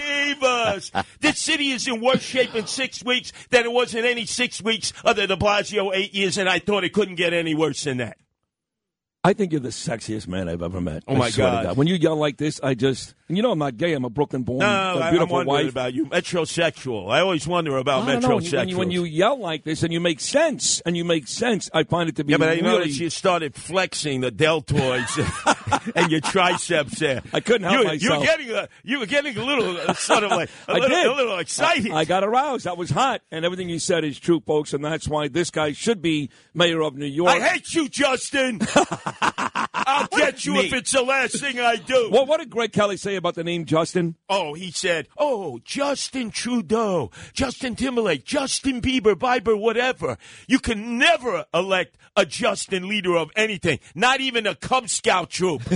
[SPEAKER 22] save us." This city is in worse shape in six weeks than it was in any six weeks of the De Blasio eight years, and I thought it couldn't get any worse than that.
[SPEAKER 2] I think you're the sexiest man I've ever met.
[SPEAKER 22] Oh, my
[SPEAKER 2] to
[SPEAKER 22] God.
[SPEAKER 2] When you yell like this, I just you know I'm not gay. I'm a Brooklyn born,
[SPEAKER 22] No,
[SPEAKER 2] a
[SPEAKER 22] I, am
[SPEAKER 2] beautiful
[SPEAKER 22] wondering
[SPEAKER 2] wife.
[SPEAKER 22] about you, metrosexual. I always wonder about
[SPEAKER 2] metrosexual. I. When you, when, you, yell like this and you make sense and you make sense, I find it to be
[SPEAKER 22] yeah, but I noticed you started flexing the deltoids and your triceps there.
[SPEAKER 2] I couldn't help
[SPEAKER 22] you,
[SPEAKER 2] myself.
[SPEAKER 22] You were getting a, you were getting a little uh, sort of like a
[SPEAKER 2] I
[SPEAKER 22] little,
[SPEAKER 2] did.
[SPEAKER 22] a little excited.
[SPEAKER 2] I, I got aroused. I was hot, and everything you said is true, folks. And that's why this guy should be mayor of New York.
[SPEAKER 22] I hate you, Justin. I'll get you if it's the last thing I do.
[SPEAKER 2] Well, what did Greg Kelly say about the name Justin?
[SPEAKER 22] Oh, he said, "Oh, Justin Trudeau, Justin Timberlake, Justin Bieber, Bieber, whatever. You can never elect a Justin leader of anything, not even a Cub Scout troop."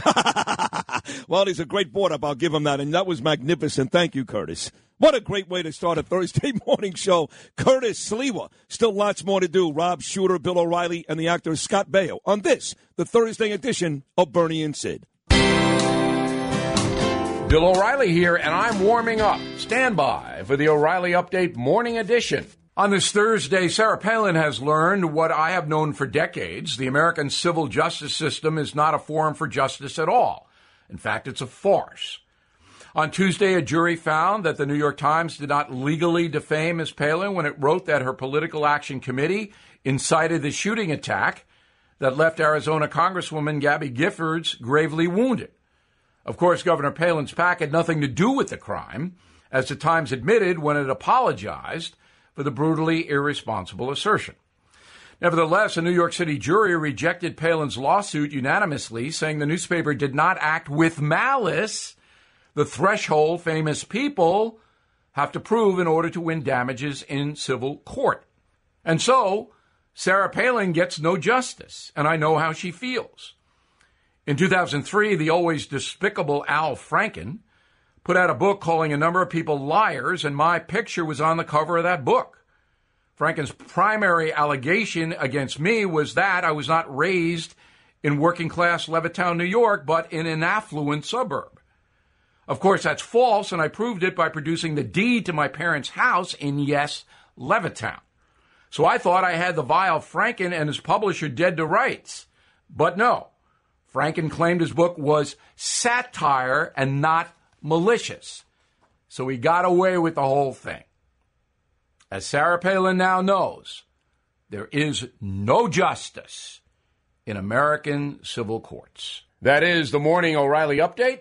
[SPEAKER 2] Well, he's a great board up. I'll give him that. And that was magnificent. Thank you, Curtis. What a great way to start a Thursday morning show. Curtis Sliwa. Still lots more to do. Rob Shuter, Bill O'Reilly, and the actor Scott Baio on this, the Thursday edition of Bernie and Sid.
[SPEAKER 23] Bill O'Reilly here, and I'm warming up. Stand by for the O'Reilly Update Morning Edition. On this Thursday, Sarah Palin has learned what I have known for decades. The American civil justice system is not a forum for justice at all. In fact, it's a farce. On Tuesday, a jury found that the New York Times did not legally defame Ms. Palin when it wrote that her political action committee incited the shooting attack that left Arizona Congresswoman Gabby Giffords gravely wounded. Of course, Governor Palin's PAC had nothing to do with the crime, as the Times admitted when it apologized for the brutally irresponsible assertion. Nevertheless, a New York City jury rejected Palin's lawsuit unanimously, saying the newspaper did not act with malice, the threshold famous people have to prove in order to win damages in civil court. And so, Sarah Palin gets no justice, and I know how she feels. In 2003, the always despicable Al Franken put out a book calling a number of people liars, and my picture was on the cover of that book. Franken's primary allegation against me was that I was not raised in working class Levittown, New York, but in an affluent suburb. Of course, that's false, and I proved it by producing the deed to my parents' house in, yes, Levittown. So I thought I had the vile Franken and his publisher dead to rights. But no. Franken claimed his book was satire and not malicious. So he got away with the whole thing. As Sarah Palin now knows, there is no justice in American civil courts. That is the Morning O'Reilly Update.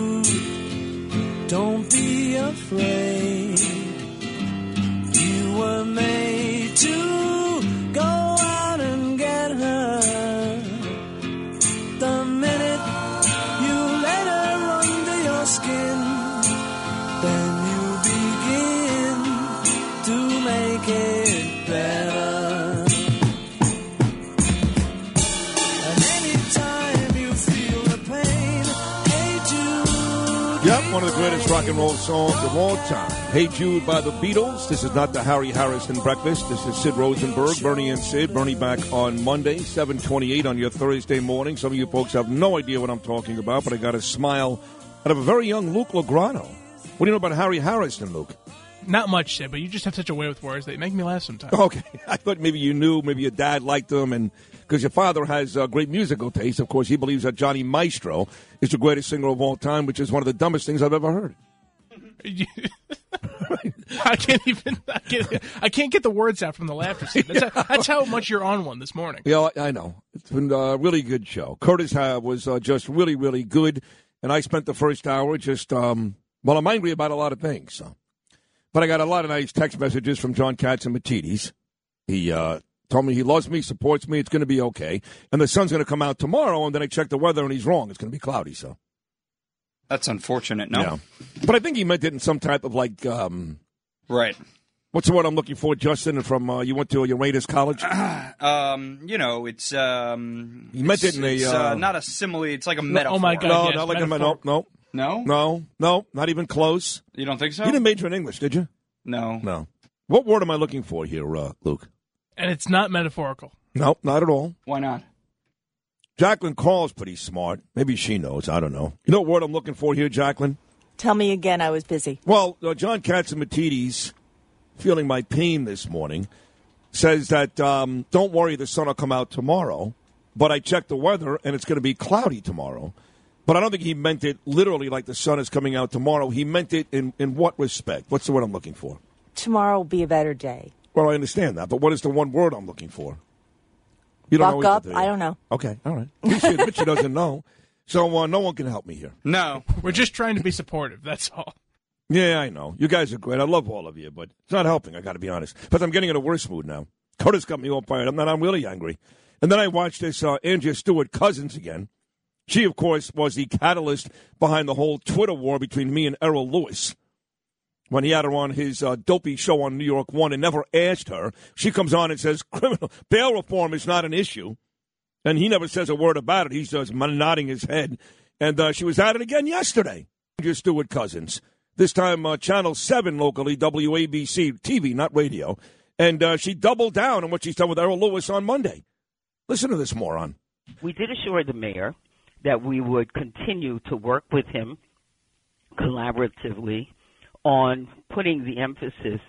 [SPEAKER 3] don't be afraid.
[SPEAKER 2] One of the greatest rock and roll songs of all time. Hey Jude by the Beatles. This is not the Harry Harrison breakfast. This is Sid Rosenberg, Bernie and Sid. Bernie back on Monday, 728 on your Thursday morning. Some of you folks have no idea what I'm talking about, but I got a smile out of a very young Luke Lograno. What do you know about Harry Harrison, Luke?
[SPEAKER 5] Not much, Sid, but you just have such a way with words that make me laugh sometimes.
[SPEAKER 2] Okay, I thought maybe you knew, maybe your dad liked them, and because your father has uh, great musical taste, of course, he believes that Johnny Maestro is the greatest singer of all time, which is one of the dumbest things I've ever heard.
[SPEAKER 5] I can't even. I can't, I can't get the words out from the laughter. That's, how, that's how much you're on one this morning.
[SPEAKER 2] Yeah, I I know. It's been a really good show. Curtis uh, was uh, just really, really good, and I spent the first hour just, um, well, I'm angry about a lot of things. So. But I got a lot of nice text messages from John Catsimatidis. He uh, told me he loves me, supports me, it's going to be okay. And the sun's going to come out tomorrow, and then I check the weather, and he's wrong. It's going to be cloudy, so.
[SPEAKER 4] That's unfortunate. No.
[SPEAKER 2] Yeah. But I think he meant it in some type of like, um,
[SPEAKER 4] Right.
[SPEAKER 2] what's the word I'm looking for, Justin? From uh, you went to Uranus College.
[SPEAKER 4] Um, you know, it's um.
[SPEAKER 2] You meant it in a,
[SPEAKER 4] it's,
[SPEAKER 2] uh,
[SPEAKER 4] not a simile. It's like a
[SPEAKER 5] No,
[SPEAKER 4] metaphor.
[SPEAKER 5] oh my God,
[SPEAKER 2] no,
[SPEAKER 5] yes,
[SPEAKER 2] not like a
[SPEAKER 5] metaphor.
[SPEAKER 2] no, no,
[SPEAKER 4] No,
[SPEAKER 2] no, no, not even close.
[SPEAKER 4] you don't think so?
[SPEAKER 2] You didn't major in English, did you?
[SPEAKER 4] no.
[SPEAKER 2] No. What word am I looking for here, uh, Luke?
[SPEAKER 5] And it's not metaphorical.
[SPEAKER 2] No, not at all.
[SPEAKER 4] Why not?
[SPEAKER 2] Jacqueline Call's pretty smart. Maybe she knows. I don't know. You know what word I'm looking for here, Jacqueline?
[SPEAKER 24] Tell me again, I was busy.
[SPEAKER 2] Well, uh, John Catsimatidis, feeling my pain this morning, says that um, don't worry, the sun will come out tomorrow. But I checked the weather, and it's going to be cloudy tomorrow. But I don't think he meant it literally like the sun is coming out tomorrow. He meant it in, in what respect? What's the word I'm looking for?
[SPEAKER 24] Tomorrow will be a better day.
[SPEAKER 2] Well, I understand that, but what is the one word I'm looking for? You
[SPEAKER 24] Buck
[SPEAKER 2] know
[SPEAKER 24] up.
[SPEAKER 2] do
[SPEAKER 24] I don't know.
[SPEAKER 2] Okay, all right. At least she admits she doesn't know. So uh, no one can help me here.
[SPEAKER 4] No.
[SPEAKER 5] We're just trying to be supportive. That's all.
[SPEAKER 2] Yeah, I know. You guys are great. I love all of you, but it's not helping. I got to be honest. But I'm getting in a worse mood now. Curtis got me all fired up, and I'm really angry. And then I watched this uh, Andrea Stewart Cousins again. She, of course, was the catalyst behind the whole Twitter war between me and Errol Louis. When he had her on his uh, dopey show on New York One and never asked her, she comes on and says criminal bail reform is not an issue, and he never says a word about it. He's just nodding his head. And uh, she was at it again yesterday. Andrea Stewart Cousins. This time, uh, Channel 7 locally, WABC, TV, not radio. And uh, she doubled down on what she said with Errol Louis on Monday. Listen to this moron.
[SPEAKER 25] We did assure the mayor that we would continue to work with him collaboratively on putting the emphasis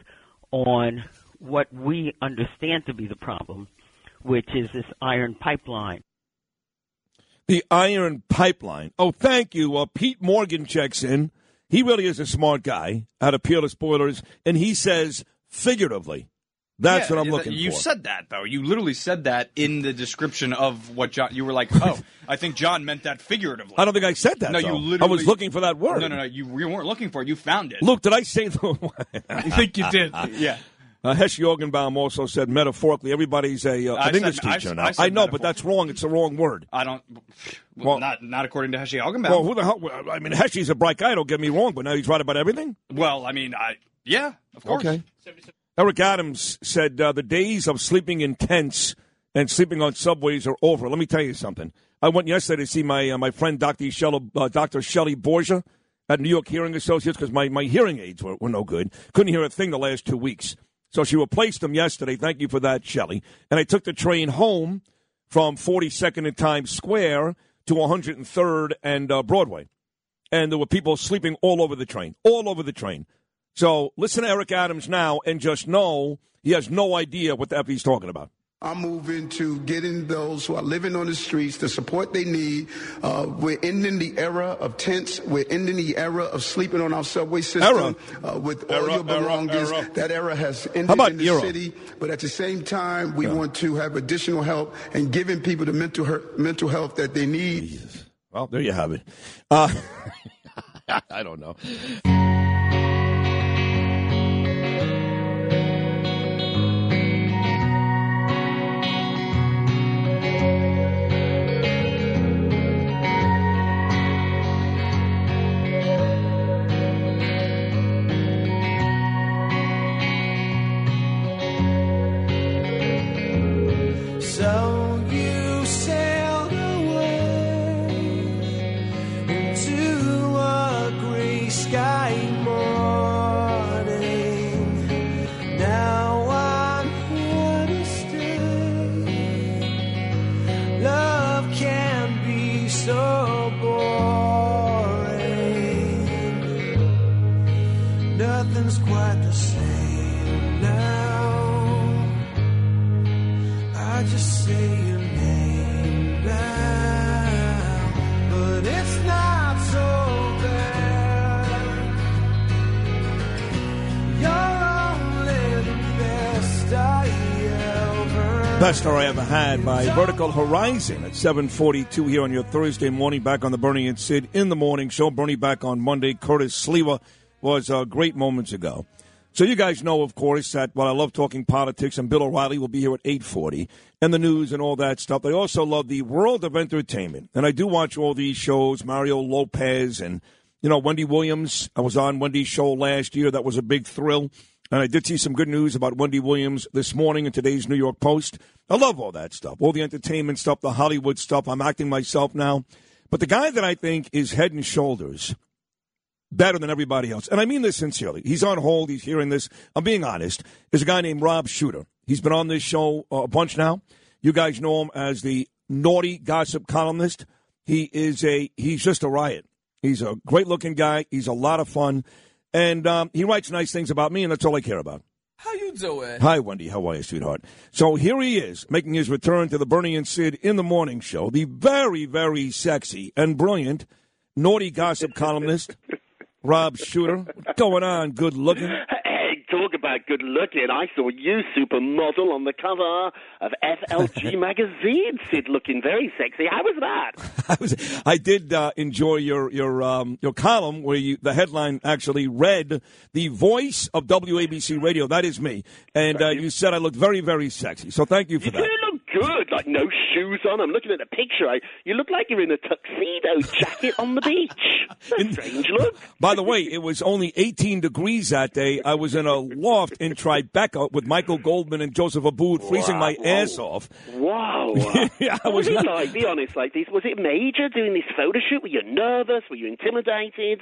[SPEAKER 25] on what we understand to be the problem, which is this iron pipeline.
[SPEAKER 2] The Iron Pipeline. Oh, thank you. Uh, Pete Morgan checks in. He really is a smart guy out of Peerless Boilers, and he says figuratively. That's
[SPEAKER 4] Yeah,
[SPEAKER 2] what I'm looking
[SPEAKER 4] you
[SPEAKER 2] for.
[SPEAKER 4] You said that though. You literally said that in the description of what John. You were like, "Oh, I think John meant that figuratively."
[SPEAKER 2] I don't think I said that.
[SPEAKER 4] No,
[SPEAKER 2] though.
[SPEAKER 4] you literally.
[SPEAKER 2] I was looking for that word.
[SPEAKER 4] No, no, no. You, you weren't looking for it. You found it.
[SPEAKER 2] Look, did I say the?
[SPEAKER 5] I think you did.
[SPEAKER 4] yeah.
[SPEAKER 2] Uh, Hesh Jorgenbaum also said metaphorically, everybody's a uh, an English
[SPEAKER 4] said- I
[SPEAKER 2] teacher
[SPEAKER 4] s-
[SPEAKER 2] now.
[SPEAKER 4] I
[SPEAKER 2] I,
[SPEAKER 4] said
[SPEAKER 2] know, but that's wrong. It's the wrong word.
[SPEAKER 4] I don't. Well,
[SPEAKER 2] Well-
[SPEAKER 4] not not according to Heshe Algenbaum.
[SPEAKER 2] Well, who the hell? I mean, Heshy's a bright guy. Don't get me wrong, but now he's right about everything.
[SPEAKER 4] Well, I mean, I yeah, of course.
[SPEAKER 2] Okay. Eric Adams said uh, the days of sleeping in tents and sleeping on subways are over. Let me tell you something. I went yesterday to see my uh, my friend Dr. Shelley, uh, Dr. Shelley Borgia at New York Hearing Associates because my, my hearing aids were, were no good. Couldn't hear a thing the last two weeks. So she replaced them yesterday. Thank you for that, Shelley. And I took the train home from 42nd and Times Square to 103rd and uh, Broadway. And there were people sleeping all over the train, all over the train. So listen to Eric Adams now and just know he has no idea what the F he's talking about.
[SPEAKER 7] I'm moving to getting those who are living on the streets the support they need. Uh, we're ending the era of tents. We're ending the era of sleeping on our subway system Uh, with all your
[SPEAKER 2] era,
[SPEAKER 7] belongings.
[SPEAKER 2] era.
[SPEAKER 7] That era has ended in the
[SPEAKER 2] era?
[SPEAKER 7] city. But at the same time, we want to have additional help and giving people the mental her- mental health that they need.
[SPEAKER 2] Well, there you have it. Uh, I don't know.
[SPEAKER 3] Best I ever
[SPEAKER 2] had by Vertical Horizon at 742 here on your Thursday morning. Back on the Bernie and Sid in the morning show. Bernie back on Monday. Curtis Sliwa was uh, great moments ago. So you guys know, of course, that while I love talking politics, and Bill O'Reilly will be here at 840, and the news and all that stuff, I also love the world of entertainment. And I do watch all these shows, Mario Lopez and, you know, Wendy Williams. I was on Wendy's show last year. That was a big thrill. And I did see some good news about Wendy Williams this morning in today's New York Post. I love all that stuff, all the entertainment stuff, the Hollywood stuff. I'm acting myself now. But the guy that I think is head and shoulders better than everybody else, and I mean this sincerely, he's on hold, he's hearing this, I'm being honest, is a guy named Rob Shuter. He's been on this show uh, a bunch now. You guys know him as the naughty gossip columnist. He is a, he's just a riot. He's a great looking guy. He's a lot of fun. And um, he writes nice things about me, and that's all I care about.
[SPEAKER 26] How you doing?
[SPEAKER 2] Hi, Wendy. How are you, sweetheart? So here he is, making his return to the Bernie and Sid in the morning show. The very, very sexy and brilliant naughty gossip columnist, Rob Shuter. What's going on? Good looking.
[SPEAKER 27] Talk about good looking. I saw you, supermodel, on the cover of FLG magazine. Sid looking very sexy. How was that?
[SPEAKER 2] I was, I did uh, enjoy your your um, your column where you the headline actually read the voice of WABC Radio. That is me, and uh, you said I looked very, very sexy. So thank you for that.
[SPEAKER 27] You look good, like no shoes on. I'm looking at the picture. I, you look like you're in a tuxedo jacket on the beach. A strange look.
[SPEAKER 2] By the way, it was only 18 degrees that day. I was in a loft in Tribeca with Michael Goldman and Joseph Abboud, freezing my ass off.
[SPEAKER 27] Wow.
[SPEAKER 2] yeah, I was
[SPEAKER 27] was it
[SPEAKER 2] not-
[SPEAKER 27] like? Be honest, like this. Was it major doing this photo shoot? Were you nervous? Were you intimidated?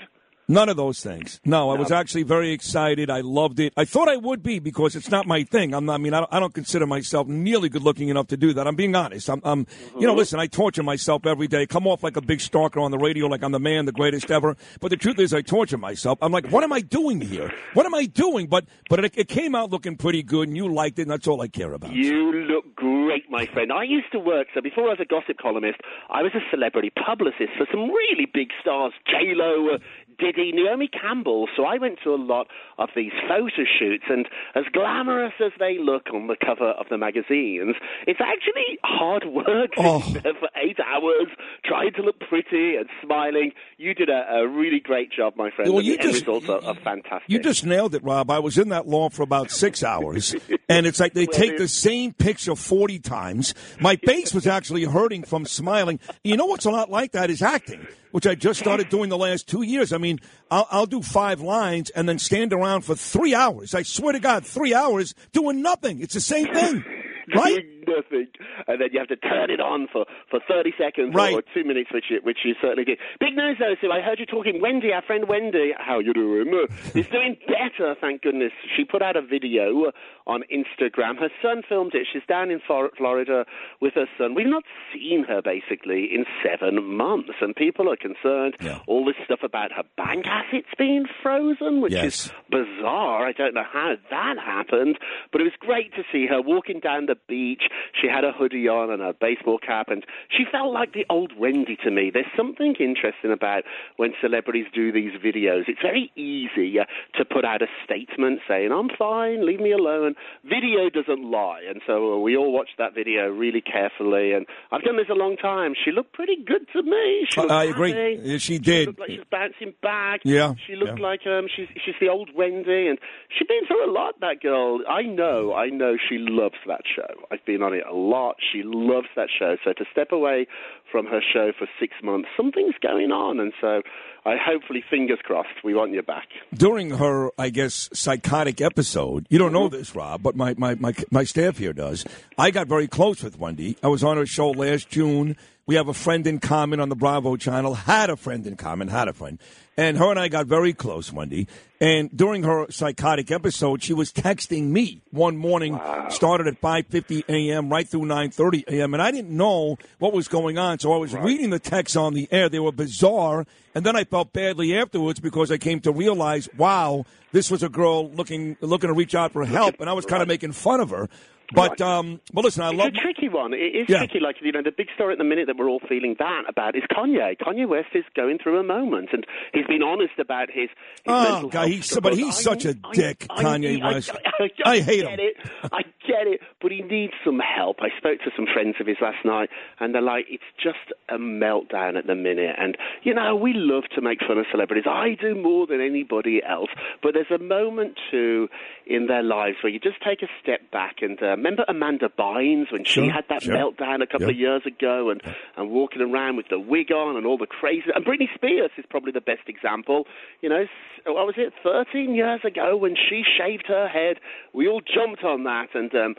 [SPEAKER 2] None of those things. No, I was actually very excited. I loved it. I thought I would be because it's not my thing. I'm not, I mean, I don't, I don't consider myself nearly good looking enough to do that. I'm being honest. I'm, I'm you know, listen, I torture myself every day. Come off like a big stalker on the radio, like I'm the man, the greatest ever. But the truth is, I torture myself. I'm like, what am I doing here? What am I doing? But, but it, it came out looking pretty good, and you liked it, and that's all I care about.
[SPEAKER 27] You look great, my friend. I used to work, so before I was a gossip columnist, I was a celebrity publicist for some really big stars, J-Lo, uh, Diddy, Naomi Campbell. So I went to a lot of these photo shoots, and as glamorous as they look on the cover of the magazines, it's actually hard work
[SPEAKER 2] Oh.
[SPEAKER 27] for eight hours trying to look pretty and smiling. You did a, a really great job, my friend.
[SPEAKER 2] Well, you
[SPEAKER 27] the
[SPEAKER 2] just-
[SPEAKER 27] results are, are fantastic.
[SPEAKER 2] You just nailed it, Rob. I was in that law for about six hours, and it's like they take the same picture 40 times. My face was actually hurting from smiling. You know what's a lot like that is acting, which I just started doing the last two years. I mean, I'll, I'll do five lines and then stand around for three hours. I swear to God, three hours doing nothing. It's the same thing. Right?
[SPEAKER 27] Nothing, and then you have to turn it on for, for thirty seconds
[SPEAKER 2] Right.
[SPEAKER 27] or two minutes, which you, which you certainly did. Big news though, Sue. I heard you talking. Wendy, our friend Wendy, how you doing? Is doing better, thank goodness. She put out a video on Instagram. Her son filmed it. She's down in Florida with her son. We've not seen her basically in seven months, and people are concerned. All this stuff about her bank assets being frozen, which
[SPEAKER 2] Yes.
[SPEAKER 27] is bizarre. I don't know how that happened, but it was great to see her walking down the beach. She had a hoodie on and a baseball cap, and she felt like the old Wendy to me. There's something interesting about when celebrities do these videos. It's very easy uh, to put out a statement saying, I'm fine, leave me alone. Video doesn't lie. And so uh, we all watched that video really carefully. And I've done this a long time. She looked pretty good to me.
[SPEAKER 2] I agree. Yeah, she did.
[SPEAKER 27] She looked like she was bouncing back.
[SPEAKER 2] Yeah,
[SPEAKER 27] She looked
[SPEAKER 2] yeah.
[SPEAKER 27] like um, she's she's the old Wendy, and she's been through a lot. That girl, I know, I know, she loves that show. I've been on it a lot. She loves that show. So to step away from her show for six months, something's going on, and so I hopefully, fingers crossed, we want you back.
[SPEAKER 2] During her, I guess, psychotic episode, you don't know
[SPEAKER 27] Mm-hmm.
[SPEAKER 2] this, Rob, but my, my, my, my staff here does. I got very close with Wendy. I was on her show last June. We have a friend in common on the Bravo channel, had a friend in common, had a friend. And her and I got very close, Wendy. And during her psychotic episode, she was texting me one morning, started at 5.50 a.m. right through 9.30 a.m. And I didn't know what was going on. So I was reading the texts on the air. They were bizarre. And then I felt badly afterwards because I came to realize, wow, this was a girl looking looking to reach out for help. And I was kind of making fun of her. But, um, but listen, I
[SPEAKER 27] It's
[SPEAKER 2] love...
[SPEAKER 27] a tricky one. It is
[SPEAKER 2] Yeah.
[SPEAKER 27] tricky. Like you know, the big story at the minute that we're all feeling that about is Kanye. Kanye West is going through a moment, and he's been honest about his. his
[SPEAKER 2] Oh, God, he's but he's
[SPEAKER 27] I-
[SPEAKER 2] such a
[SPEAKER 27] I-
[SPEAKER 2] dick,
[SPEAKER 27] I-
[SPEAKER 2] Kanye
[SPEAKER 27] I-
[SPEAKER 2] West.
[SPEAKER 27] I,
[SPEAKER 2] I hate
[SPEAKER 27] get
[SPEAKER 2] him.
[SPEAKER 27] it. I get it, but he needs some help. I spoke to some friends of his last night, and they're like, "It's just a meltdown at the minute." And you know, we love to make fun of celebrities. I do more than anybody else. But there's a moment too in their lives where you just take a step back. And uh, remember Amanda Bynes when she
[SPEAKER 28] Sure,
[SPEAKER 27] had that
[SPEAKER 28] sure.
[SPEAKER 27] meltdown a couple
[SPEAKER 28] Yeah.
[SPEAKER 27] of years ago, and and walking around with the wig on and all the crazy. And Britney Spears is probably the best example. You know, what was it? 13 years ago when she shaved her head, we all jumped on that, and. um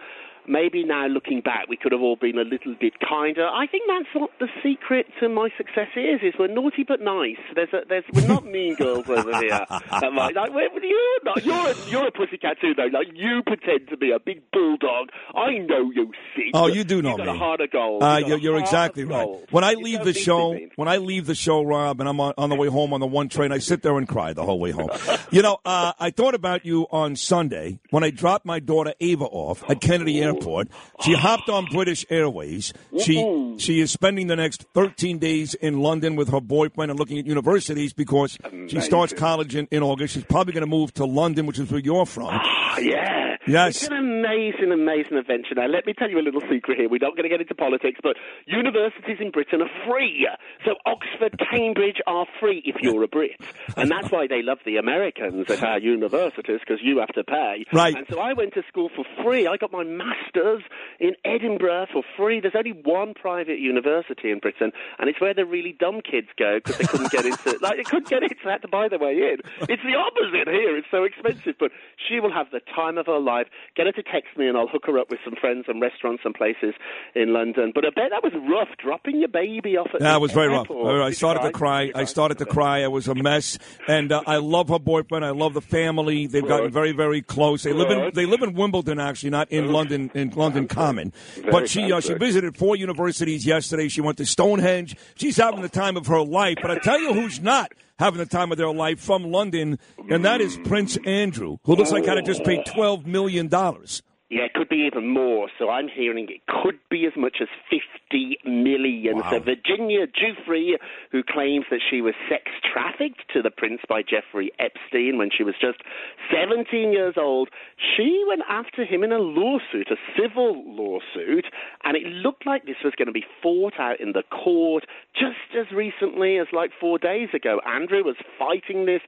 [SPEAKER 27] Maybe now looking back, we could have all been a little bit kinder. I think that's what the secret to my success is: is we're naughty but nice. There's a, there's we're not mean girls over here. Am I? Like, you're not. You're a, you're a pussycat too, though. Like you pretend to be a big bulldog. I know you, Sid.
[SPEAKER 2] Oh, you do know
[SPEAKER 27] You've got
[SPEAKER 2] me.
[SPEAKER 27] a heart of gold.
[SPEAKER 2] Uh,
[SPEAKER 27] got
[SPEAKER 2] you're, you're exactly right. When I leave the show, when I leave the show, Rob, and I'm on, on the way home on the one train, I sit there and cry the whole way home. you know, uh, I thought about you on Sunday when I dropped my daughter Ava off at Kennedy Airport. She oh. hopped on British Airways. She mm-hmm. she is spending the next 13 days in London with her boyfriend and looking at universities because she starts college in, in August. She's probably going to move to London, which is where you're from.
[SPEAKER 27] Yeah.
[SPEAKER 2] Yes.
[SPEAKER 27] It's an amazing, amazing adventure. Now, let me tell you a little secret here. We're not going to get into politics, but universities in Britain are free. So Oxford, Cambridge are free if you're a Brit. And that's why they love the Americans at our universities, because you have to pay.
[SPEAKER 2] Right.
[SPEAKER 27] And so I went to school for free. I got my master's in Edinburgh for free. There's only one private university in Britain, and it's where the really dumb kids go because they couldn't get into, like, they couldn't get in, so they had to buy their way in. It's the opposite here. It's so expensive, but she will have the time of her life. Get her to text me, and I'll hook her up with some friends and restaurants and places in London. But I bet that was rough, dropping your baby off at
[SPEAKER 2] That
[SPEAKER 27] the
[SPEAKER 2] was very rough. I started to
[SPEAKER 27] cry?
[SPEAKER 2] I started to cry. I was a mess, and uh, I love her boyfriend. I love the family. They've gotten very, very close. They live in they live in Wimbledon, actually, not in London in London Common.
[SPEAKER 27] Very
[SPEAKER 2] But she uh, she visited four universities yesterday. She went to Stonehenge. She's having the time of her life. But I tell you, who's not having the time of their life from London, and that is Prince Andrew, who looks like kind of just paid twelve million dollars.
[SPEAKER 27] Yeah, it could be even more. So I'm hearing it could be as much as 50 million. So Virginia Giuffre, who claims that she was sex trafficked to the prince by Jeffrey Epstein when she was just 17 years old, she went after him in a lawsuit, a civil lawsuit, and it looked like this was going to be fought out in the court just as recently as like four days ago. Andrew was fighting this.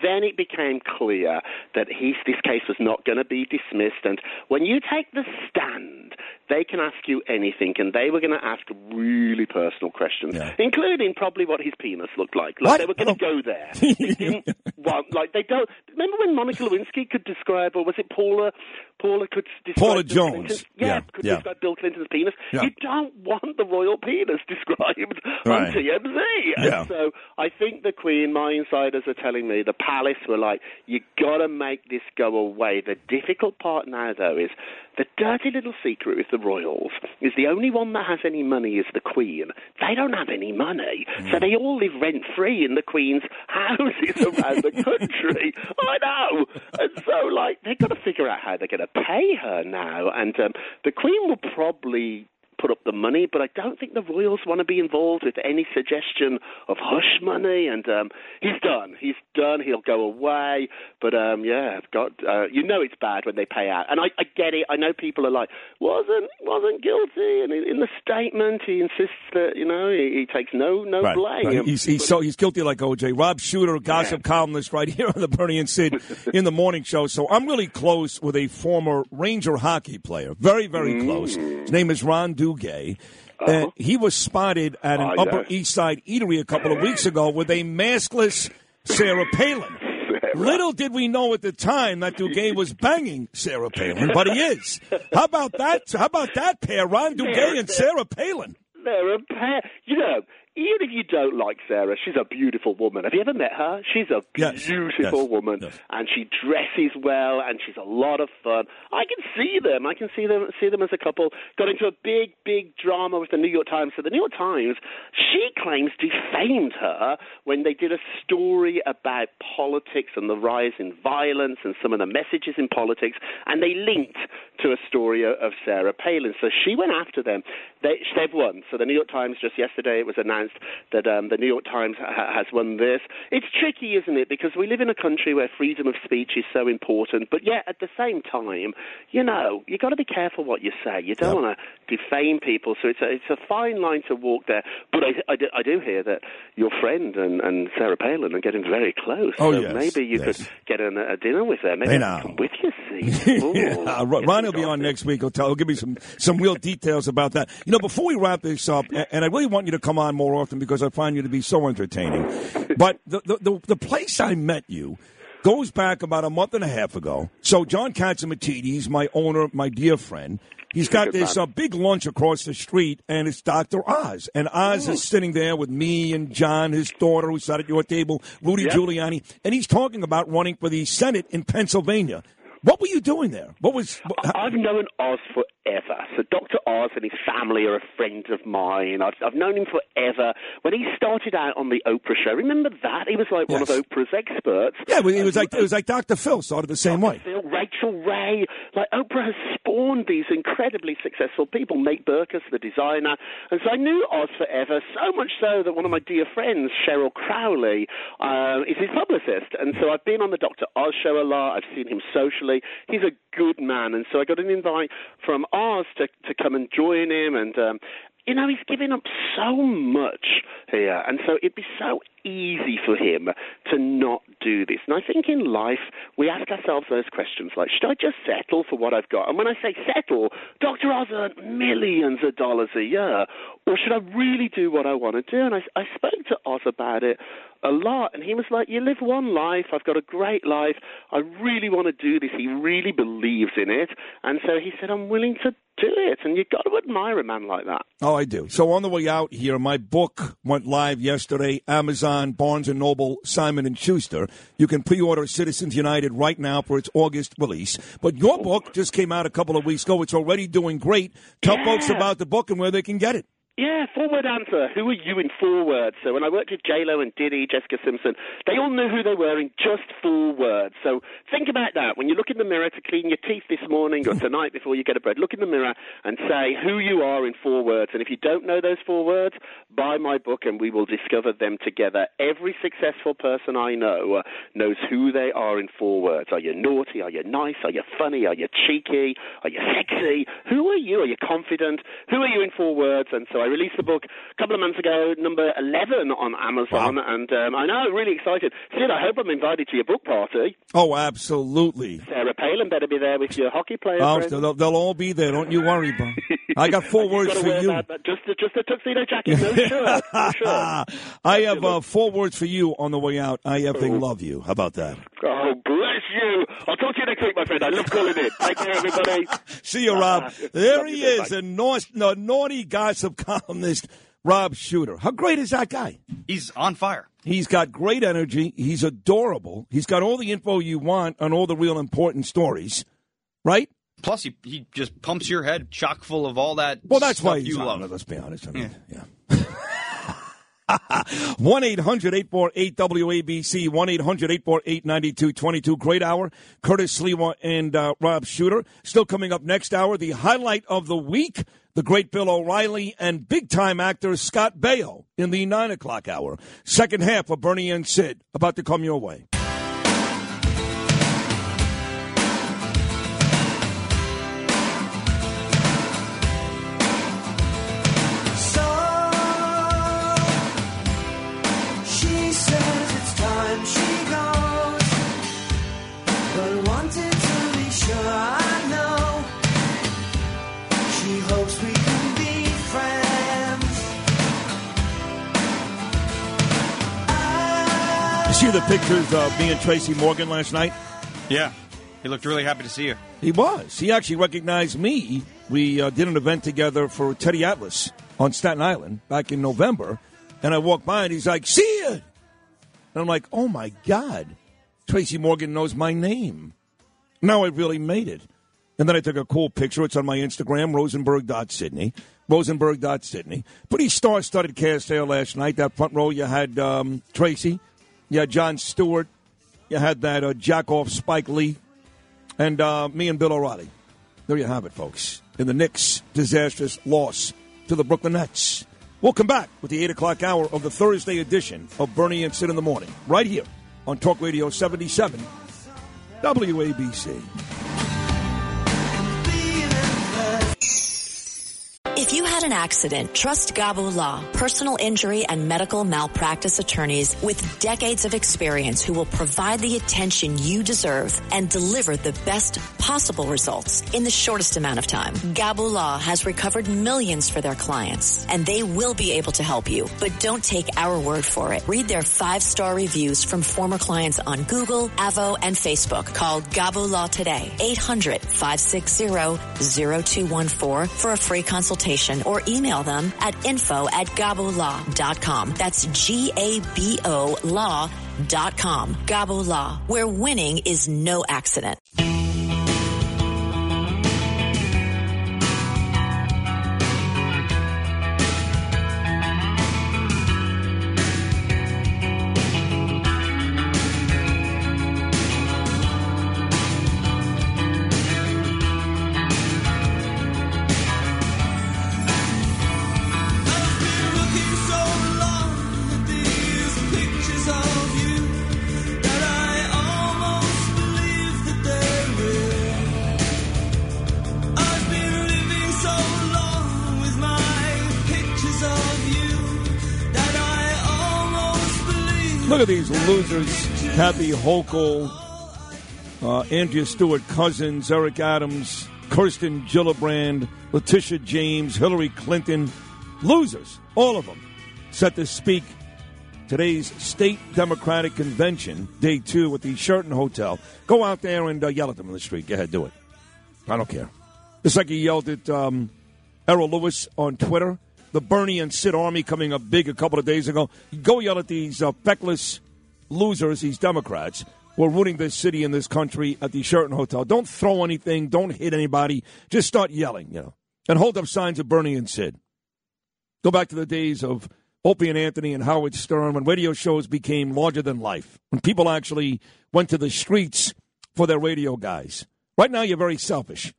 [SPEAKER 27] Then it became clear that he, this case was not going to be dismissed. And when you take the stand, they can ask you anything, and they were going to ask really personal questions, including probably what his penis looked like. Like they were going to oh. go there. They didn't want, like they don't. Remember when Monica Lewinsky could describe, or was it Paula? Paula could describe
[SPEAKER 2] Paula
[SPEAKER 27] Bill
[SPEAKER 2] Jones.
[SPEAKER 27] Clinton's- yeah,
[SPEAKER 2] Yeah,
[SPEAKER 27] could
[SPEAKER 2] yeah.
[SPEAKER 27] describe Bill Clinton's penis.
[SPEAKER 2] Yeah.
[SPEAKER 27] You don't want the royal penis described
[SPEAKER 2] Right.
[SPEAKER 27] on TMZ.
[SPEAKER 2] Yeah.
[SPEAKER 27] And so I think the Queen, my insiders are telling me, the palace were like, you got to make this go away. The difficult part now, though, is the dirty little secret with the royals is the only one that has any money is the Queen. They don't have any money, so they all live rent free in the Queen's houses around the country. I know. And so, like, they've got to figure out how they're going to pay her now. And um, the Queen will probably put up the money, but I don't think the Royals want to be involved with any suggestion of hush money. And um, he's done. He's done. He'll go away. But um, yeah, I've got. Uh, you know, it's bad when they pay out, and I, I get it. I know people are like, wasn't wasn't guilty, and in, the statement he insists that you know he, he takes no no
[SPEAKER 2] Right.
[SPEAKER 27] blame.
[SPEAKER 2] Right. He's, he's, so, he's guilty like OJ. Rob Shuter, gossip columnist right here on the Bernie and Sid in the morning show. So I'm really close with a former Ranger hockey player. Very, very
[SPEAKER 27] Mm.
[SPEAKER 2] close. His name is Ron Duguay. Uh-huh. And he was spotted at an
[SPEAKER 27] Oh,
[SPEAKER 2] Upper
[SPEAKER 27] yes.
[SPEAKER 2] East Side eatery a couple of weeks ago with a maskless Sarah Palin. Little did we know at the time that Duguay was banging Sarah Palin, but he is. How about that? How about that pair, Ron Duguay and Sarah Palin?
[SPEAKER 27] They're a pair. You know, even if you don't like Sarah, she's a beautiful woman. Have you ever met her? She's a beautiful
[SPEAKER 2] yes,
[SPEAKER 27] woman, and she dresses well, and she's a lot of fun. I can see them. I can see them. See them as a couple. Got into a big, big drama with the New York Times. So the New York Times, she claims defamed her when they did a story about politics and the rise in violence and some of the messages in politics, and they linked to a story of of Sarah Palin. So she went after them. They, they've won. So the New York Times just yesterday it was announced that um, the New York Times ha- has won this. It's tricky, isn't it? Because we live in a country where freedom of speech is so important, but yet at the same time, you know, you've got to be careful what you say. You don't want to defame people. So it's a, it's a fine line to walk there. But I, I, do, I do hear that your friend and, and Sarah Palin are getting very close.
[SPEAKER 2] Oh,
[SPEAKER 27] so
[SPEAKER 2] yes,
[SPEAKER 27] maybe you
[SPEAKER 2] yes.
[SPEAKER 27] could get an, a dinner with them. Maybe
[SPEAKER 2] Hey,
[SPEAKER 27] I
[SPEAKER 2] now.
[SPEAKER 27] can come with Ooh.
[SPEAKER 2] yeah, Ron Ron will be on next week. He'll tell. He'll give me some some real details about that. You know, before we wrap this up, and I really want you to come on more often because I find you to be so entertaining. But the the, the, the place I met you goes back about a month and a half ago. So John Catsimatidis, my owner, my dear friend. He's got this uh, big lunch across the street, and it's Dr. Oz. And Oz is sitting there with me and John, his daughter, who sat at your table, Rudy
[SPEAKER 27] Yep.
[SPEAKER 2] Giuliani, and he's talking about running for the Senate in Pennsylvania. What were you doing there? What was? What,
[SPEAKER 27] I've known Oz forever. So Dr. Oz and his family are a friend of mine. I've, I've known him forever. When he started out on the Oprah show, remember that? He was like one of Oprah's experts.
[SPEAKER 2] yeah, it was- was like it was like Dr. Phil started the same way.
[SPEAKER 27] Phil, Rachael Ray. Like Oprah has spawned these incredibly successful people. Nate Berkus, the designer, and so I knew Oz forever. So much so that one of my dear friends, Cheryl Crowley, uh, is his publicist, and so I've been on the Dr. Oz show a lot. I've seen him socially. He's a good man, and so I got an invite from Oz to to come and join him, and. Um, you know, he's giving up so much here, and so it'd be so easy for him to not do this. And I think in life, we ask ourselves those questions like, should I just settle for what I've got? And when I say settle, Dr. Oz earned millions of dollars a year, or should I really do what I want to do? And I, I spoke to Oz about it a lot, and he was like, you live one life, I've got a great life, I really want to do this. He really believes in it, and so he said, I'm willing to do it, and you've got to admire a man like that.
[SPEAKER 2] Oh, I do. So on the way out here, my book went live yesterday. Amazon, Barnes and Noble, Simon and Schuster. You can pre-order Citizens United right now for its August release. But your book just came out a couple of weeks ago. It's already doing great. Tell folks about the book and where they can get it.
[SPEAKER 27] Yeah, four-word answer. Who are you in four words? So when I worked with J-Lo and Diddy, Jessica Simpson, they all knew who they were in just four words. So think about that. When you look in the mirror to clean your teeth this morning or tonight before you get to bed, look in the mirror and say who you are in four words. And if you don't know those four words, buy my book and we will discover them together. Every successful person I know uh, knows who they are in four words. Are you naughty? Are you nice? Are you funny? Are you cheeky? Are you sexy? Who are you? Are you confident? Who are you in four words? And so I released the book a couple of months ago, number 11 on Amazon, and um, I know, really excited. Sid, I hope I'm invited to your book party.
[SPEAKER 2] Oh, absolutely.
[SPEAKER 27] Sarah Palin better be there with your hockey players.
[SPEAKER 2] Oh, they'll, they'll all be there. Don't you worry, bro. I got four words
[SPEAKER 27] got
[SPEAKER 2] for you.
[SPEAKER 27] That, just, a, just a tuxedo jacket, no shirt. No shirt.
[SPEAKER 2] I have uh, four words for you on the way out. I effing love you. How about that?
[SPEAKER 27] Oh, bless you. I'll talk to you next week, my friend. I love calling in. Take care, everybody.
[SPEAKER 2] See you, Rob. There he is, a naughty, a naughty gossip columnist, Rob Shuter. How great is that guy?
[SPEAKER 4] He's on fire.
[SPEAKER 2] He's got great energy. He's adorable. He's got all the info you want on all the real important stories, right?
[SPEAKER 4] Plus, he, he just pumps your head chock full of all that.
[SPEAKER 2] Well, that's why he's
[SPEAKER 4] you love.
[SPEAKER 2] Let's be honest. I mean, yeah. 1 800 848 WABC, 1 800 848 9222. Great hour. Curtis Sliwa and uh, Rob Shuter. Still coming up next hour, the highlight of the week the great Bill O'Reilly and big time actor Scott Baio in the 9 o'clock hour. Second half of Bernie and Sid about to come your way. You the pictures of me and Tracy Morgan last night?
[SPEAKER 4] Yeah. He looked really happy to see you.
[SPEAKER 2] He was. He actually recognized me. We uh, did an event together for Teddy Atlas on Staten Island back in November. And I walked by and he's like, see it. And I'm like, oh my God. Tracy Morgan knows my name. Now I really made it. And then I took a cool picture. It's on my Instagram, rosenberg.sydney. Rosenberg.sydney. Pretty star studded cast there last night. That front row, you had um, Tracy. Had Jon Stewart. You had that uh, jack off Spike Lee. And uh, me and Bill O'Reilly. There you have it, folks. In the Knicks' disastrous loss to the Brooklyn Nets. We'll come back with the 8 o'clock hour of the Thursday edition of Bernie and Sid in the Morning, right here on Talk Radio 77, WABC.
[SPEAKER 28] If you had an accident, trust Gabo Law, personal injury and medical malpractice attorneys with decades of experience who will provide the attention you deserve and deliver the best possible results in the shortest amount of time. Gabo Law has recovered millions for their clients and they will be able to help you. But don't take our word for it. Read their five-star reviews from former clients on Google, Avvo, and Facebook. Call Gabo Law today, 800-560-0214 for a free consultation or email them at info at gabolaw.com. That's G-A-B-O law.com. Gabo Law, where winning is no accident.
[SPEAKER 2] Look at these losers. Kathy Hochul, uh, Andrea Stewart Cousins, Eric Adams, Kirsten Gillibrand, Letitia James, Hillary Clinton. Losers, all of them, set to speak today's state Democratic convention, day two, at the Sheraton Hotel. Go out there and uh, yell at them in the street. Go ahead, do it. I don't care. It's like he yelled at um, Errol Louis on Twitter, the Bernie and Sid Army coming up big a couple of days ago. Go yell at these uh, feckless losers, these Democrats, who are ruining this city and this country at the Sheraton Hotel. Don't throw anything. Don't hit anybody. Just start yelling, you know, and hold up signs of Bernie and Sid. Go back to the days of Opie and Anthony and Howard Stern when radio shows became larger than life, when people actually went to the streets for their radio guys. Right now, you're very selfish.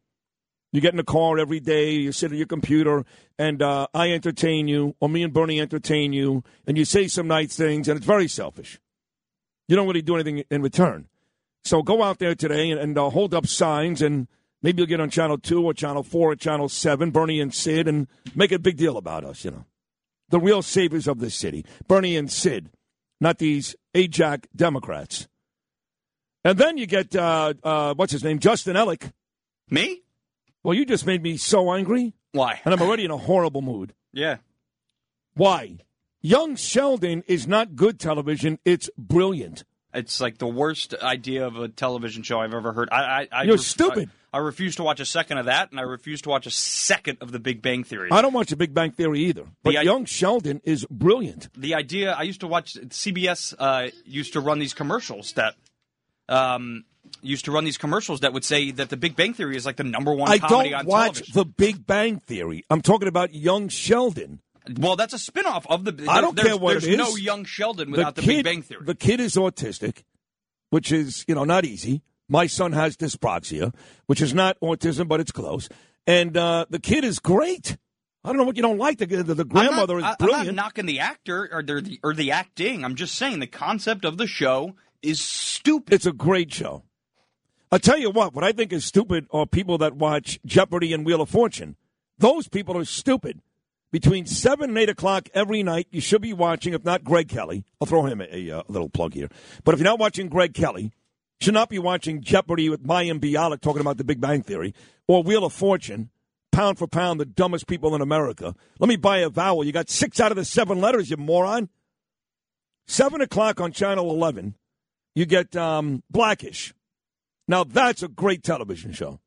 [SPEAKER 2] You get in the car every day, you sit at your computer, and uh, I entertain you, or me and Bernie entertain you, and you say some nice things, and it's very selfish. You don't really do anything in return. So go out there today and, and uh, hold up signs, and maybe you'll get on Channel 2 or Channel 4 or Channel 7, Bernie and Sid, and make a big deal about us, you know. The real saviors of this city, Bernie and Sid, not these Ajax Democrats. And then you get, uh, uh, what's his name, Justin Ellick.
[SPEAKER 4] Me?
[SPEAKER 2] Well, you just made me so angry.
[SPEAKER 4] Why?
[SPEAKER 2] And I'm already in a horrible mood.
[SPEAKER 4] Yeah.
[SPEAKER 2] Why? Young Sheldon is not good television. It's brilliant.
[SPEAKER 4] It's like the worst idea of a television show I've ever heard. I, I, I
[SPEAKER 2] You're stupid.
[SPEAKER 4] I, I refuse to watch a second of that, and I refuse to watch a second of The Big Bang Theory.
[SPEAKER 2] I don't watch The Big Bang Theory either. But
[SPEAKER 4] The
[SPEAKER 2] Young Sheldon is brilliant.
[SPEAKER 4] the idea I used to watch CBS uh, used to run these commercials that um, used to run these commercials that would say that The Big Bang Theory is like the number one
[SPEAKER 2] I
[SPEAKER 4] comedy
[SPEAKER 2] don't
[SPEAKER 4] on
[SPEAKER 2] watch
[SPEAKER 4] television.
[SPEAKER 2] The Big Bang Theory. I'm talking about Young Sheldon.
[SPEAKER 4] Well, that's a spin-off of the.
[SPEAKER 2] I don't
[SPEAKER 4] there's,
[SPEAKER 2] care what
[SPEAKER 4] there's
[SPEAKER 2] it is.
[SPEAKER 4] no young Sheldon without the,
[SPEAKER 2] kid,
[SPEAKER 4] Big Bang Theory.
[SPEAKER 2] The kid is autistic, which is you know not easy. My son has dyspraxia, which is not autism, but it's close. And uh, the kid is great. I don't know what you don't like. The the, the grandmother
[SPEAKER 4] not,
[SPEAKER 2] is
[SPEAKER 4] I-
[SPEAKER 2] brilliant.
[SPEAKER 4] I'm not knocking the actor or the or the acting. I'm just saying the concept of the show is stupid.
[SPEAKER 2] It's a great show. I'll tell you what, what I think is stupid are people that watch Jeopardy and Wheel of Fortune. Those people are stupid. Between 7 and 8 o'clock every night, you should be watching, if not Greg Kelly. I'll throw him a, a, uh, little plug here. But if you're not watching Greg Kelly, you should not be watching Jeopardy with Mayim Bialik talking about the Big Bang Theory or Wheel of Fortune, pound for pound, the dumbest people in America. Let me buy a vowel. You got six out of the seven letters, you moron. 7 o'clock on Channel 11, you get um, Blackish. Now, that's a great television show.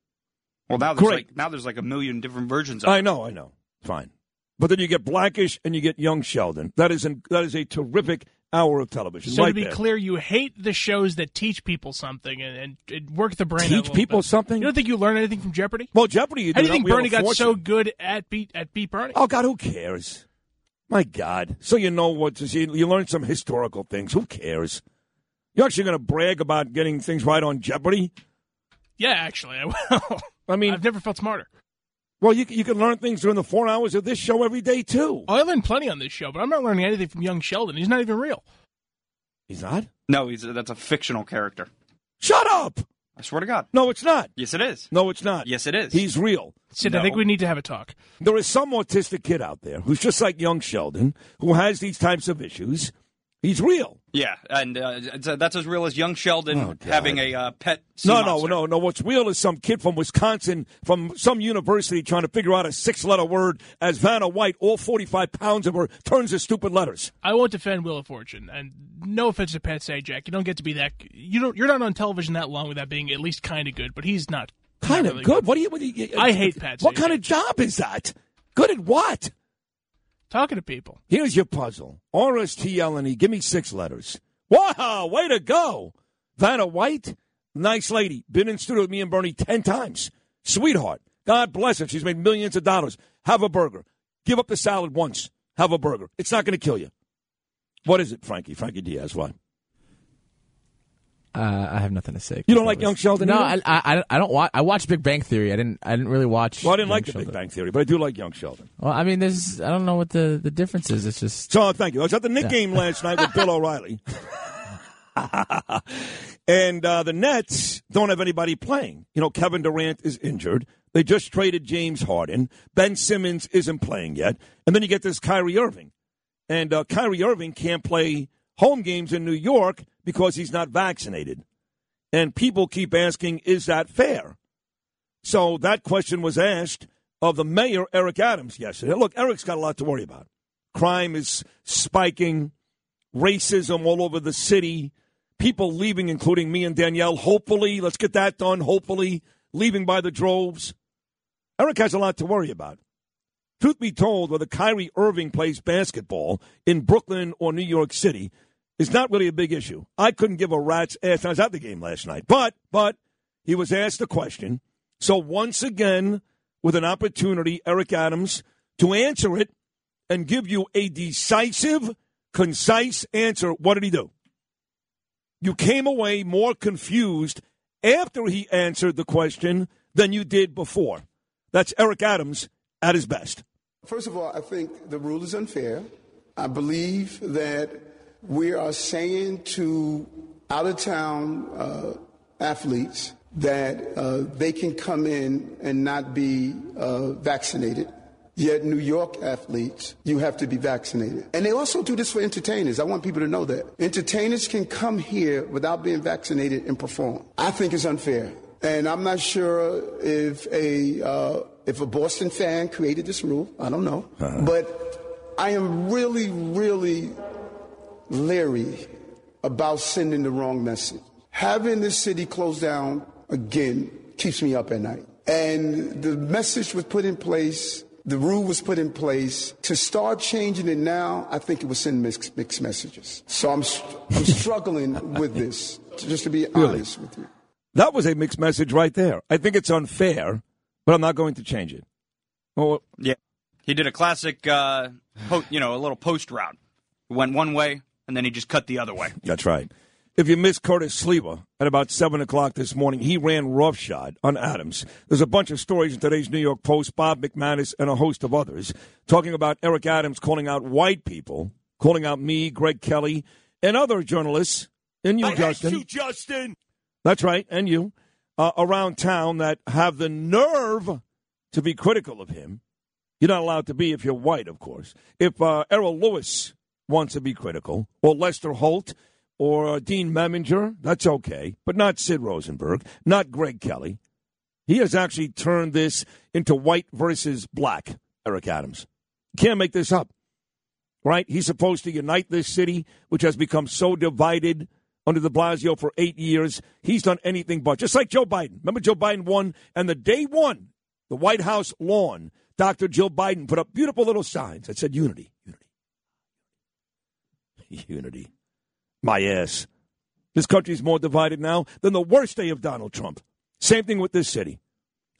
[SPEAKER 4] Well, now there's
[SPEAKER 2] Great.
[SPEAKER 4] like now there's like a million different versions. of
[SPEAKER 2] I
[SPEAKER 4] it.
[SPEAKER 2] know, I know. Fine. But then you get Blackish and you get Young Sheldon. That is an, that is a terrific hour of television.
[SPEAKER 5] So
[SPEAKER 2] right
[SPEAKER 5] to be
[SPEAKER 2] there.
[SPEAKER 5] clear, you hate the shows that teach people something and, and, and work the brain. a
[SPEAKER 2] Teach
[SPEAKER 5] little
[SPEAKER 2] people
[SPEAKER 5] bit.
[SPEAKER 2] something?
[SPEAKER 5] You don't think you learn anything from Jeopardy?
[SPEAKER 2] Well, Jeopardy, you
[SPEAKER 5] How
[SPEAKER 2] do
[SPEAKER 5] do you think Bernie got
[SPEAKER 2] Fortune.
[SPEAKER 5] so good at beat at beat Bernie?
[SPEAKER 2] Oh God, who cares? My God, so you know what? You, you learn some historical things. Who cares? You're actually going to brag about getting things right on Jeopardy?
[SPEAKER 5] Yeah, actually, I will.
[SPEAKER 2] I mean,
[SPEAKER 5] I've never felt smarter.
[SPEAKER 2] Well, you you can learn things during the four hours of this show every day too.
[SPEAKER 5] Oh, I learned plenty on this show, but I'm not learning anything from young Sheldon. He's not even real.
[SPEAKER 2] He's not.
[SPEAKER 4] No, he's that's a fictional character.
[SPEAKER 2] Shut up!
[SPEAKER 4] I swear to God.
[SPEAKER 2] No, it's not.
[SPEAKER 4] Yes, it is.
[SPEAKER 2] No, it's not.
[SPEAKER 4] Yes, it is.
[SPEAKER 2] He's real.
[SPEAKER 5] Sid, I think we need to have a talk.
[SPEAKER 2] There is some autistic kid out there who's just like young Sheldon who has these types of issues. He's real.
[SPEAKER 4] Yeah, and uh, that's as real as young Sheldon having a uh, pet. sea
[SPEAKER 2] No, no,
[SPEAKER 4] monster.
[SPEAKER 2] no, no. What's real is some kid from Wisconsin, from some university, trying to figure out a six-letter word. As Vanna White, all forty-five pounds of her, turns to stupid letters.
[SPEAKER 5] I won't defend Wheel of Fortune, and no offense to Pat Sajak, you don't get to be that. You don't. You're not on television that long without being at least kind of good. But he's not.
[SPEAKER 2] Kind of
[SPEAKER 5] really
[SPEAKER 2] good. What do you? What do you
[SPEAKER 5] I hate Pat
[SPEAKER 2] What
[SPEAKER 5] Sajak.
[SPEAKER 2] kind of job is that? Good at what?
[SPEAKER 5] Talking to people.
[SPEAKER 2] Here's your puzzle. R-S-T-L-N-E. E. Give me six letters. Wow, way to go. Vanna White, nice lady. Been in studio with me and Bernie ten times. Sweetheart. God bless her. She's made millions of dollars. Have a burger. Give up the salad once. Have a burger. It's not going to kill you. What is it, Frankie? Frankie Diaz, what?
[SPEAKER 6] Uh, I have nothing to say.
[SPEAKER 2] You don't like Young Sheldon
[SPEAKER 6] No, I? I, I don't watch. I watch Big Bang Theory. I didn't. I didn't really watch.
[SPEAKER 2] Well, I didn't
[SPEAKER 6] Young
[SPEAKER 2] like the
[SPEAKER 6] Sheldon.
[SPEAKER 2] Big Bang Theory, but I do like Young Sheldon.
[SPEAKER 6] Well, I mean, there's. I don't know what the the difference is. It's just.
[SPEAKER 2] So, thank you. I was at the Knick
[SPEAKER 6] Yeah.
[SPEAKER 2] game last night with Bill O'Reilly. and uh, the Nets don't have anybody playing. You know, Kevin Durant is injured. They just traded James Harden. Ben Simmons isn't playing yet. And then you get this Kyrie Irving. And uh, Kyrie Irving can't play home games in New York because he's not vaccinated. And people keep asking, is that fair? So that question was asked of the mayor, Eric Adams, yesterday. Look, Eric's got a lot to worry about. Crime is spiking, racism all over the city, people leaving, including me and Danielle. Hopefully, let's get that done. Hopefully, leaving by the droves. Eric has a lot to worry about. Truth be told, whether Kyrie Irving plays basketball in Brooklyn or New York City is not really a big issue. I couldn't give a rat's ass. I was at the game last night, but but he was asked a question. So once again, with an opportunity, Eric Adams to answer it and give you a decisive, concise answer. What did he do? You came away more confused after he answered the question than you did before. That's Eric Adams at his best.
[SPEAKER 7] First of all, I think the rule is unfair. I believe that we are saying to out of town uh, athletes that uh, they can come in and not be uh, vaccinated. Yet, New York athletes, you have to be vaccinated. And they also do this for entertainers. I want people to know that. Entertainers can come here without being vaccinated and perform. I think it's unfair. And I'm not sure if a, uh, if a Boston fan created this rule. I don't know. But I am really, really leery about sending the wrong message. Having this city closed down again keeps me up at night. And the message was put in place, the rule was put in place. To start changing it now, I think it would send mixed, mixed messages. So I'm, I'm struggling with this, just to be honest with you.
[SPEAKER 2] That was a mixed message right there. I think it's unfair, but I'm not going to change it. Well,
[SPEAKER 4] yeah. He did a classic, uh, po- you know, a little post route. Went one way, and then he just cut the other way.
[SPEAKER 2] That's right. If you missed Curtis Sliwa at about 7 o'clock this morning, he ran roughshod on Adams. There's a bunch of stories in today's New York Post, Bob McManus, and a host of others talking about Eric Adams calling out white people, calling out me, Greg Kelly, and other journalists, and you,
[SPEAKER 22] I
[SPEAKER 2] Justin.
[SPEAKER 22] you, Justin.
[SPEAKER 2] That's right, and you, uh, around town that have the nerve to be critical of him. You're not allowed to be if you're white, of course. If uh, Errol Louis wants to be critical, or Lester Holt, or uh, Dean Meminger, that's okay, but not Sid Rosenberg, not Greg Kelly. He has actually turned this into white versus black, Eric Adams. Can't make this up, right? He's supposed to unite this city, which has become so divided under de Blasio for eight years. He's done anything but. Just like Joe Biden. Remember, Joe Biden won, and the day one, the White House lawn, Dr. Jill Biden put up beautiful little signs that said unity, unity, unity. My ass. This country's more divided now than the worst day of Donald Trump. Same thing with this city.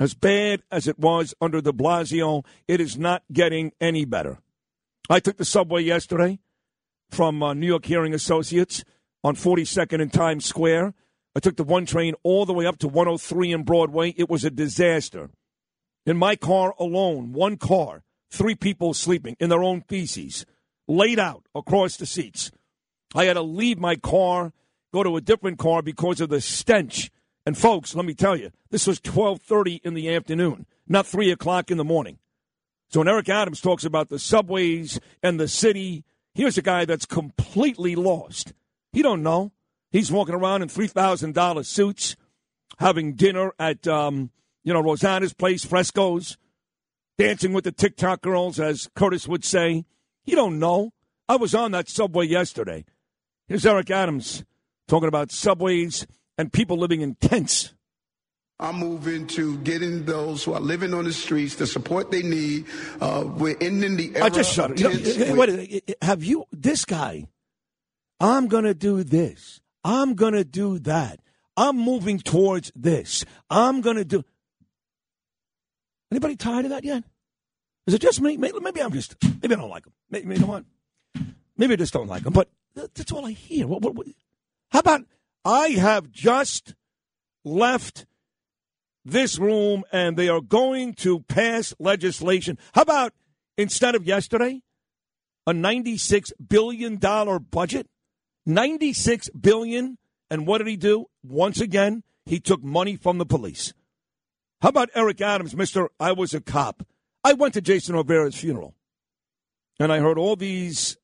[SPEAKER 2] As bad as it was under de Blasio, it is not getting any better. I took the subway yesterday from uh, New York Hearing Associates on 42nd and Times Square. I took the one train all the way up to 103 in Broadway. It was a disaster. In my car alone, one car, three people sleeping in their own feces, laid out across the seats. I had to leave my car, go to a different car because of the stench. And folks, let me tell you, this was 12:30 in the afternoon, not three o'clock in the morning. So when Eric Adams talks about the subways and the city, here's a guy that's completely lost. He don't know. He's walking around in three thousand dollar suits, having dinner at um, you know Rosanna's place, Frescoes, dancing with the TikTok girls, as Curtis would say. He don't know. I was on that subway yesterday. Here's Eric Adams talking about subways and people living in tents.
[SPEAKER 7] I'm moving to getting those who are living on the streets the support they need. Uh, we're ending the era
[SPEAKER 2] I just shut it. You know,
[SPEAKER 7] with-
[SPEAKER 2] wait, have you this guy? I'm gonna do this. I'm gonna do that. I'm moving towards this. I'm gonna do. Anybody tired of that yet? Is it just me? Maybe, maybe I'm just. Maybe I don't like them. Maybe you know what? Maybe I just don't like them, But that's all I hear. What, what, what? How about I have just left this room and they are going to pass legislation. How about instead of yesterday, a $96 billion budget? 96 billion. And what did he do? Once again, he took money from the police. How about Eric Adams, Mr. I was a cop? I went to Jason Rivera's funeral and I heard all these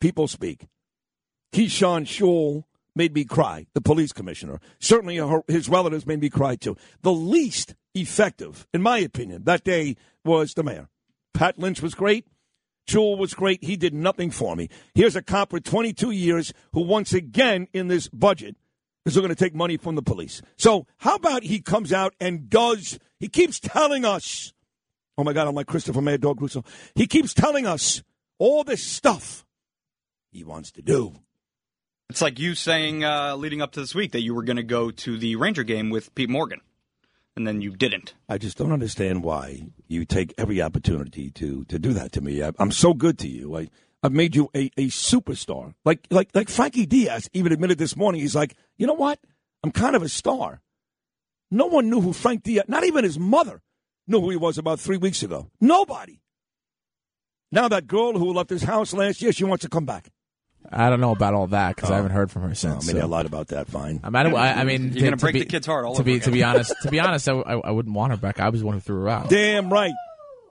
[SPEAKER 2] people speak. Keechant Sewell made me cry, the police commissioner. Certainly her, his relatives made me cry too. The least effective, in my opinion, that day was the mayor. Pat Lynch was great. Shule was great. He did nothing for me. Here's a cop for 22 years who, once again, in this budget, is going to take money from the police. So, how about he comes out and does, he keeps telling us, oh my God, I'm like Christopher Mad Dog Russo. He keeps telling us all this stuff he wants to do.
[SPEAKER 4] It's like you saying uh, leading up to this week that you were going to go to the Ranger game with Pete Morgan, and then you didn't.
[SPEAKER 2] I just don't understand why you take every opportunity to to do that to me. I, I'm so good to you. I I've made you a, a superstar. Like like like Frankie Diaz even admitted this morning. He's like, you know what? I'm kind of a star. No one knew who Frank Diaz. Not even his mother knew who he was about three weeks ago. Nobody. Now that girl who left his house last year, she wants to come back.
[SPEAKER 6] I don't know about all that because I
[SPEAKER 2] Oh.
[SPEAKER 6] haven't heard from her since.
[SPEAKER 2] Oh, maybe
[SPEAKER 6] so.
[SPEAKER 2] I lied about that. Fine.
[SPEAKER 6] I, mean, I, I mean,
[SPEAKER 4] You're
[SPEAKER 6] to-
[SPEAKER 4] gonna
[SPEAKER 6] to
[SPEAKER 4] break
[SPEAKER 6] be-
[SPEAKER 4] the kid's heart all
[SPEAKER 6] to
[SPEAKER 4] over
[SPEAKER 6] be
[SPEAKER 4] again.
[SPEAKER 6] to be honest. To be honest, I, I, I wouldn't want her back. I was the one who threw her out.
[SPEAKER 2] Damn right.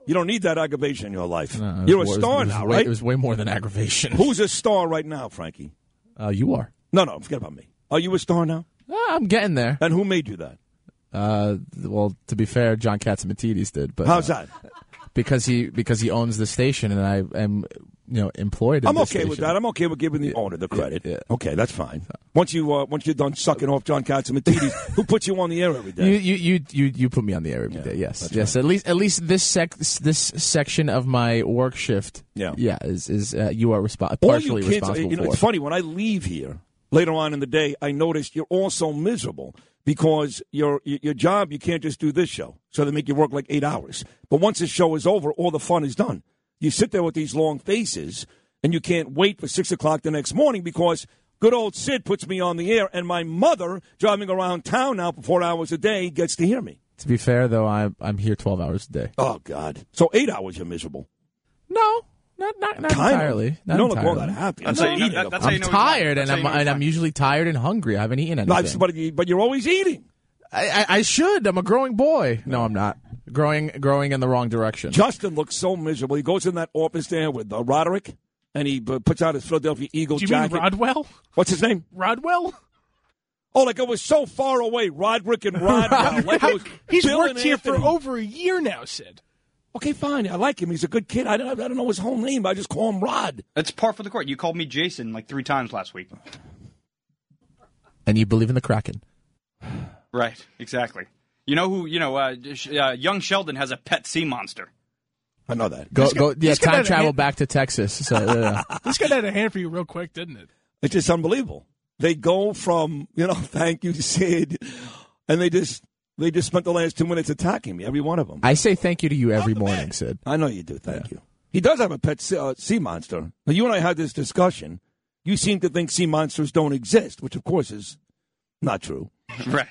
[SPEAKER 2] You don't need that aggravation in your life.
[SPEAKER 6] No,
[SPEAKER 2] You're a
[SPEAKER 6] more- it was-
[SPEAKER 2] star
[SPEAKER 6] was
[SPEAKER 2] now,
[SPEAKER 6] way-
[SPEAKER 2] right?
[SPEAKER 6] It was way more than aggravation.
[SPEAKER 2] Who's a star right now, Frankie?
[SPEAKER 6] Uh, you are.
[SPEAKER 2] No, no, forget about me. Are you a star now?
[SPEAKER 6] Uh, I'm getting there.
[SPEAKER 2] And who made you that?
[SPEAKER 6] Uh, well, to be fair, John Catsimatidis did. But
[SPEAKER 2] How's
[SPEAKER 6] uh,
[SPEAKER 2] that?
[SPEAKER 6] Because he because he owns the station, and I am you know employed.
[SPEAKER 2] I'm okay with that. I'm okay with giving the owner the credit.
[SPEAKER 6] yeah.
[SPEAKER 2] Okay, that's fine. Once you uh, once you're done sucking off John Catsimatidis, who puts you on the air every day?
[SPEAKER 6] You, you you you you put me on the air every day. Yes, yes. At least at least this sec this section of my work shift.
[SPEAKER 2] Yeah.
[SPEAKER 6] yeah. Is is uh, you are respo- partially
[SPEAKER 2] you kids,
[SPEAKER 6] responsible
[SPEAKER 2] you know,
[SPEAKER 6] for.
[SPEAKER 2] it's funny when I leave here later on in the day. I notice you're all so miserable because your your job you can't just do this show. So they make you work like eight hours. But once the show is over, all the fun is done. You sit there with these long faces, and you can't wait for six o'clock the next morning because good old Sid puts me on the air, and my mother driving around town now for four hours a day gets to hear me.
[SPEAKER 6] To be fair, though, I'm I'm here 12 hours a day.
[SPEAKER 2] Oh God! So eight hours you're miserable.
[SPEAKER 6] No, not not, not
[SPEAKER 2] Kind of.
[SPEAKER 6] entirely. Not
[SPEAKER 2] You don't look
[SPEAKER 6] entirely.
[SPEAKER 2] all that happy.
[SPEAKER 4] That's
[SPEAKER 2] I'm
[SPEAKER 4] how you
[SPEAKER 2] not
[SPEAKER 4] know-
[SPEAKER 2] eating.
[SPEAKER 4] that's how you
[SPEAKER 6] I'm
[SPEAKER 4] know he's
[SPEAKER 6] tired,
[SPEAKER 4] lying.
[SPEAKER 6] and
[SPEAKER 4] That's how
[SPEAKER 6] I'm
[SPEAKER 4] you know
[SPEAKER 6] and I'm
[SPEAKER 4] lying.
[SPEAKER 6] usually tired and hungry. I haven't eaten
[SPEAKER 2] No,
[SPEAKER 6] anything.
[SPEAKER 2] but, you- but you're always eating.
[SPEAKER 6] I, I, I should. I'm a growing boy. No, I'm not. Growing growing in the wrong direction.
[SPEAKER 2] Justin looks so miserable. He goes in that office there with uh, Roderick, and he uh, puts out his Philadelphia Eagle
[SPEAKER 5] Do you mean
[SPEAKER 2] jacket.
[SPEAKER 5] Rodwell?
[SPEAKER 2] What's his name?
[SPEAKER 5] Rodwell?
[SPEAKER 2] Oh, like it was so far away. Roderick and Rodwell. like it was
[SPEAKER 5] He's
[SPEAKER 2] Bill
[SPEAKER 5] worked
[SPEAKER 2] and
[SPEAKER 5] here for
[SPEAKER 2] Anthony.
[SPEAKER 5] over a year now, Sid.
[SPEAKER 2] Okay, fine. I like him. He's a good kid. I don't, I don't know his whole name. I just call him Rod.
[SPEAKER 4] That's par for the court. You called me Jason like three times last week.
[SPEAKER 6] And you believe in the Kraken.
[SPEAKER 4] Right, exactly. You know who? You know, uh, uh, young Sheldon has a pet sea monster.
[SPEAKER 2] I know that.
[SPEAKER 6] Go
[SPEAKER 5] This guy-
[SPEAKER 6] go. Yeah,
[SPEAKER 5] this guy
[SPEAKER 6] time
[SPEAKER 5] had a
[SPEAKER 6] travel
[SPEAKER 5] hand-
[SPEAKER 6] back to Texas. So uh,
[SPEAKER 5] This guy had a hand for you real quick, didn't it?
[SPEAKER 2] It's just unbelievable. They go from you know, thank you, Sid, and they just they just spent the last two minutes attacking me. Every one of them.
[SPEAKER 6] I say thank you to you every morning, Sid.
[SPEAKER 2] I know you do. Thank you. He does have a pet sea, uh, sea monster. Now, you and I had this discussion. You seem to think sea monsters don't exist, which of course is not true.
[SPEAKER 4] Right.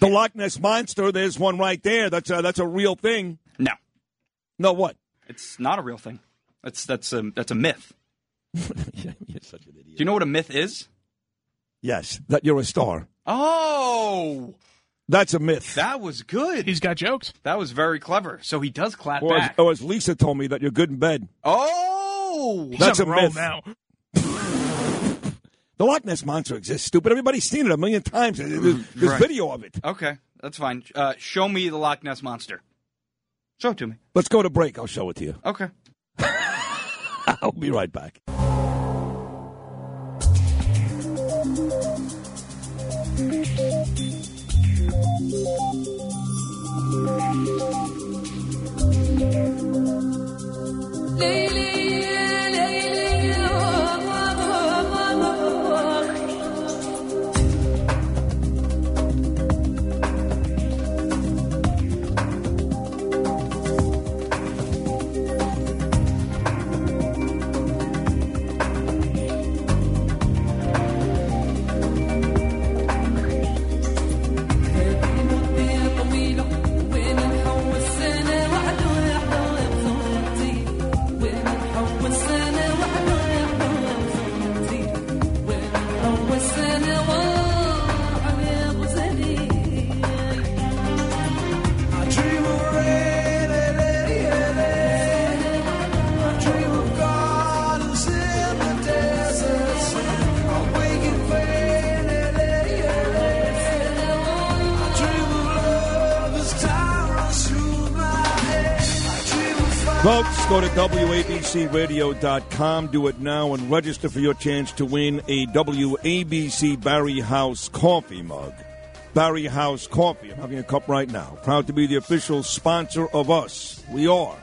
[SPEAKER 2] The Loch Ness monster. There's one right there. That's a, that's a real thing.
[SPEAKER 4] No,
[SPEAKER 2] No, what?
[SPEAKER 4] it's not a real thing. That's that's a that's a myth.
[SPEAKER 2] You're such an idiot.
[SPEAKER 4] Do you know what a myth is?
[SPEAKER 2] Yes, that you're a star.
[SPEAKER 4] Oh,
[SPEAKER 2] That's a myth.
[SPEAKER 4] that was good.
[SPEAKER 5] He's got jokes.
[SPEAKER 4] That was very clever. So he does clap
[SPEAKER 2] Or as,
[SPEAKER 4] back.
[SPEAKER 2] or as Lisa told me, that you're good in bed.
[SPEAKER 4] Oh,
[SPEAKER 2] That's a
[SPEAKER 5] on
[SPEAKER 2] myth.
[SPEAKER 5] now.
[SPEAKER 2] The Loch Ness monster exists, stupid. Everybody's seen it a million times. There's, there's
[SPEAKER 4] Right.
[SPEAKER 2] video of it.
[SPEAKER 4] okay, that's fine. Uh, show me the Loch Ness monster. Show it to me.
[SPEAKER 2] Let's go to break. I'll show it to you.
[SPEAKER 4] Okay.
[SPEAKER 2] I'll be right back. Música Go to WABCRadio.com, do it now, and register for your chance to win a WABC Barrie House coffee mug. Barrie House Coffee. I'm having a cup right now. Proud to be the official sponsor of us. We are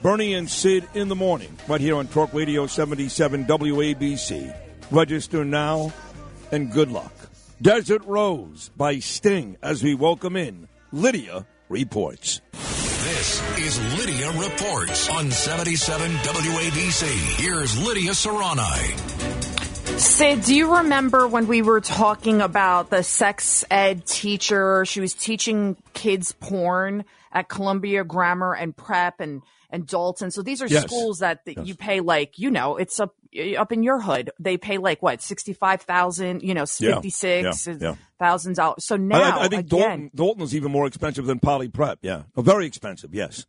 [SPEAKER 2] Bernie and Sid in the morning, right here on Talk Radio 77 WABC. Register now, and good luck. Desert Rose by Sting as we welcome in Lydia Reports.
[SPEAKER 26] This is Lydia Reports on 77 WABC. Here's Lydia Serrani.
[SPEAKER 29] Sid, do you remember when we were talking about the sex ed teacher? She was teaching kids porn at Columbia Grammar and Prep and, and Dalton. So these are
[SPEAKER 30] Yes.
[SPEAKER 29] schools that, that you pay like, you know, it's up up in your hood. They pay like what, sixty five thousand, you know, fifty six
[SPEAKER 2] yeah.
[SPEAKER 29] dollars. So now
[SPEAKER 2] I, I think
[SPEAKER 29] again,
[SPEAKER 2] Dalton, Dalton is even more expensive than Poly Prep. Yeah, oh, very expensive. Yes.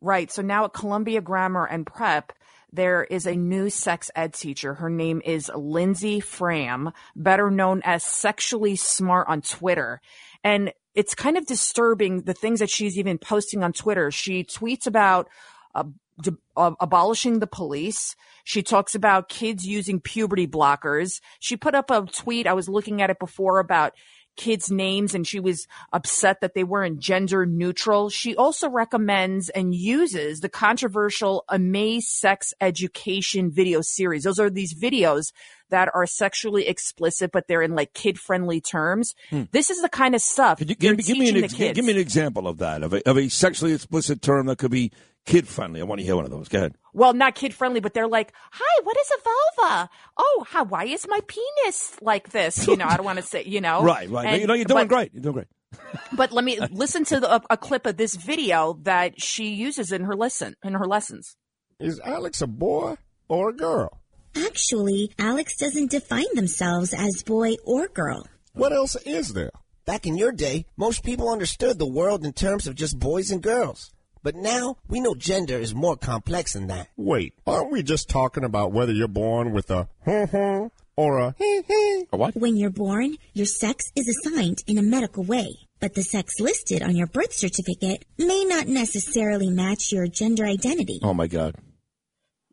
[SPEAKER 29] Right. So now at Columbia Grammar and Prep, there is a new sex ed teacher. Her name is Lindsay Fram, better known as Sexually Smart on Twitter. And it's kind of disturbing the things that she's even posting on Twitter. She tweets about uh, d- uh, abolishing the police. She talks about kids using puberty blockers. She put up a tweet. I was looking at it before about kids' names and she was upset that they weren't gender neutral. She also recommends and uses the controversial Amaze Sex Education video series. Those are these videos that are sexually explicit, but they're in like kid friendly terms.
[SPEAKER 2] Hmm.
[SPEAKER 29] This is the kind of stuff
[SPEAKER 2] Could you give, me- give me an ex- give me an example of that of a, of a sexually explicit term that could be kid friendly. I want to hear one of those. Go ahead.
[SPEAKER 29] well, not kid friendly, but they're like, "Hi, what is a vulva? Oh, how? Why is my penis like this?" You know, I don't want to say, you know,
[SPEAKER 2] Right, right.
[SPEAKER 29] And-
[SPEAKER 2] you know, you're doing
[SPEAKER 29] but-
[SPEAKER 2] great. You're doing great.
[SPEAKER 29] But let me listen to the, a, a clip of this video that she uses in her lesson in her lessons.
[SPEAKER 30] Is Alex a boy or a girl?
[SPEAKER 31] Actually, Alex doesn't define themselves as boy or girl.
[SPEAKER 30] What else is there?
[SPEAKER 32] Back in your day, most people understood the world in terms of just boys and girls. But now we know gender is more complex than that.
[SPEAKER 30] Wait, aren't we just talking about whether you're born with a hmm hmm or a hee hee? A what?
[SPEAKER 31] When you're born, your sex is assigned in a medical way, but the sex listed on your birth certificate may not necessarily match your gender identity.
[SPEAKER 2] Oh my God.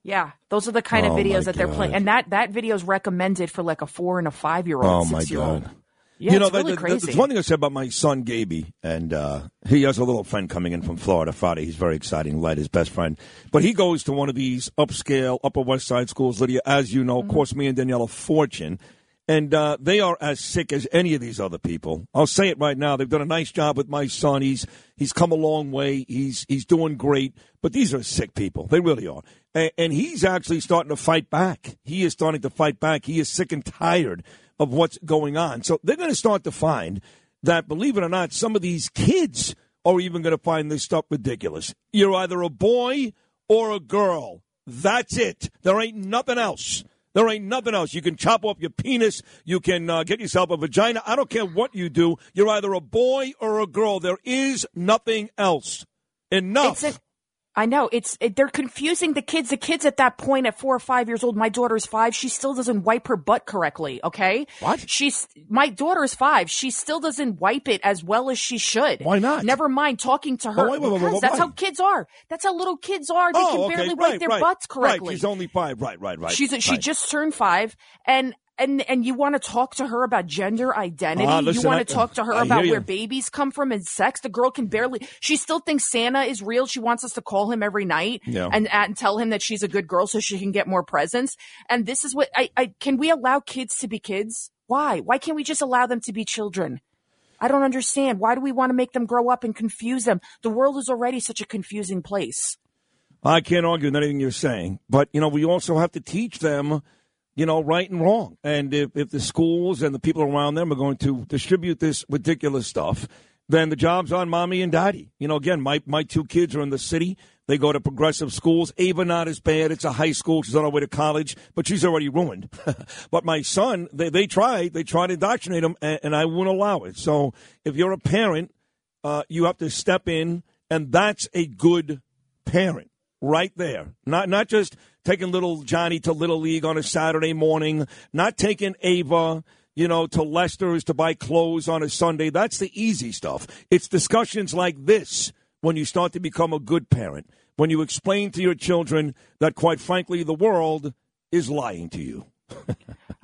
[SPEAKER 29] Yeah, those are the kind
[SPEAKER 2] Oh,
[SPEAKER 29] of
[SPEAKER 2] my
[SPEAKER 29] videos that they're playing, and that that video is recommended for like a four and a five year old.
[SPEAKER 2] Oh my
[SPEAKER 29] six year old. Yeah,
[SPEAKER 2] you know,
[SPEAKER 29] it's really crazy.
[SPEAKER 2] there's one thing I said about my son, Gaby, and uh, he has a little friend coming in from Florida Friday. He's very exciting, Led, his best friend. But he goes to one of these upscale, Upper West Side schools, Lydia, as you know, of course, me and Danielle Daniela Fortune. And uh, they are as sick as any of these other people. I'll say it right now. They've done a nice job with my son. He's he's come a long way. He's he's doing great. But these are sick people. They really are. And, and he's actually starting to fight back. He is starting to fight back. He is sick and tired of what's going on. So they're going to start to find that, believe it or not, some of these kids are even going to find this stuff ridiculous. You're either a boy or a girl. That's it. There ain't nothing else. There ain't nothing else. You can chop off your penis. You can uh, get yourself a vagina. I don't care what you do. You're either a boy or a girl. There is nothing else. Enough.
[SPEAKER 29] It's a, I know it's it, they're confusing the kids. The kids at that point, at four or five years old, my daughter's five. She still doesn't wipe her butt correctly. Okay,
[SPEAKER 2] what?
[SPEAKER 29] She's my daughter's five. She still doesn't wipe it as well as she should.
[SPEAKER 2] Why not?
[SPEAKER 29] Never mind talking to her.
[SPEAKER 2] Wait, wait,
[SPEAKER 29] because
[SPEAKER 2] wait,
[SPEAKER 29] that's how kids are. That's how little kids are. They
[SPEAKER 2] oh,
[SPEAKER 29] can
[SPEAKER 2] okay,
[SPEAKER 29] barely
[SPEAKER 2] right,
[SPEAKER 29] wipe their
[SPEAKER 2] right,
[SPEAKER 29] butts correctly.
[SPEAKER 2] Right, she's only five. Right, right, right.
[SPEAKER 29] She's she
[SPEAKER 2] right.
[SPEAKER 29] just turned five, and and and you want to talk to her about gender identity.
[SPEAKER 2] Ah,
[SPEAKER 29] you want to talk to her
[SPEAKER 2] I
[SPEAKER 29] about where babies come from and sex. The girl can barely. She still thinks Santa is real. She wants us to call him every night
[SPEAKER 2] Yeah.
[SPEAKER 29] and and tell him that she's a good girl so she can get more presents. And this is what I, I can we allow kids to be kids? Why? Why can't we just allow them to be children? I don't understand. Why do we want to make them grow up and confuse them? The world is already such a confusing place.
[SPEAKER 2] I can't argue with anything you're saying, but you know we also have to teach them, you know, right and wrong. And if, if the schools and the people around them are going to distribute this ridiculous stuff, then the job's on mommy and daddy. You know, again, my my two kids are in the city. They go to progressive schools. Ava not as bad. It's a high school. She's on her way to college, but she's already ruined. but my son, they they tried. They tried to indoctrinate him, and, and I won't allow it. So if you're a parent, uh, you have to step in, and that's a good parent right there. Not not just taking little Johnny to Little League on a Saturday morning, not taking Ava, you know, to Lester's to buy clothes on a Sunday. That's the easy stuff. It's discussions like this when you start to become a good parent. When you explain to your children that quite frankly the world is lying to you.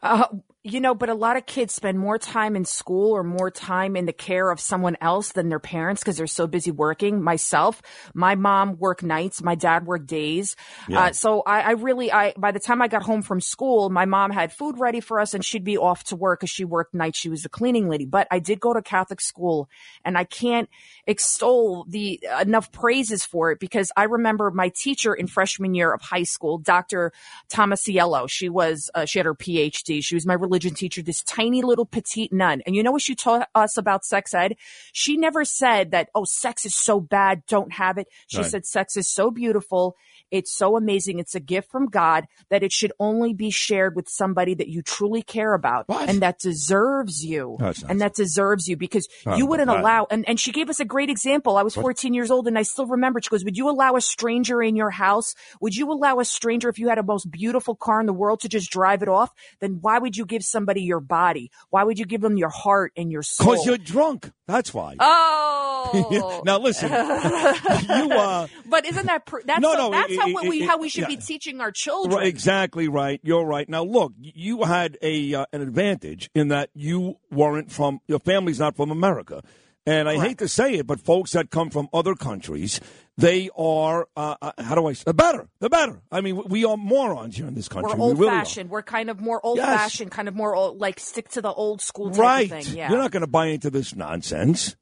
[SPEAKER 29] Uh, you know, but a lot of kids spend more time in school or more time in the care of someone else than their parents because they're so busy working. Myself, my mom worked nights, my dad worked days.
[SPEAKER 33] Yeah.
[SPEAKER 29] Uh, so I, I really, I by the time I got home from school, my mom had food ready for us, and she'd be off to work because she worked nights. She was a cleaning lady. But I did go to Catholic school, and I can't extol the enough praises for it because I remember my teacher in freshman year of high school, Dr. Tomasiello. She was uh, she had her PhD. She was my religion teacher, this tiny little petite nun. And you know what she taught us about sex ed? She never said that oh sex is so bad, don't have it. She
[SPEAKER 33] Right.
[SPEAKER 29] said sex is so beautiful. It's so amazing. It's a gift from God that it should only be shared with somebody that you truly care about and that deserves you.
[SPEAKER 33] No,
[SPEAKER 29] and that deserves you because
[SPEAKER 33] Oh,
[SPEAKER 29] you wouldn't
[SPEAKER 33] God.
[SPEAKER 29] allow and, and she gave us a great example. I was 14 years old and I still remember. She goes, Would you allow a stranger in your house? Would you allow a stranger if you had a most beautiful car in the world to just drive it off? Then why would you give somebody your body? Why would you give them your heart and your soul?
[SPEAKER 2] Because you're drunk. That's why.
[SPEAKER 29] Oh.
[SPEAKER 2] now listen, you uh,
[SPEAKER 29] but isn't that pr- that's
[SPEAKER 2] No, no,
[SPEAKER 29] that's
[SPEAKER 2] it-
[SPEAKER 29] how
[SPEAKER 2] it-
[SPEAKER 29] we
[SPEAKER 2] it-
[SPEAKER 29] how we should be teaching our children?
[SPEAKER 2] Right, exactly right. You're right. Now, look, you had a uh, an advantage in that you weren't from your family's not from America, and I hate to say it, but folks that come from other countries, they are uh, uh, how do I say the better? They're better. I mean, we are morons here in this country.
[SPEAKER 29] We're
[SPEAKER 2] We
[SPEAKER 29] old
[SPEAKER 2] really are.
[SPEAKER 29] fashioned. We're kind of more old
[SPEAKER 2] Yes.
[SPEAKER 29] fashioned, kind of more old, like stick to the old school type
[SPEAKER 2] Right.
[SPEAKER 29] of thing. Yeah.
[SPEAKER 2] You're not going to buy into this nonsense.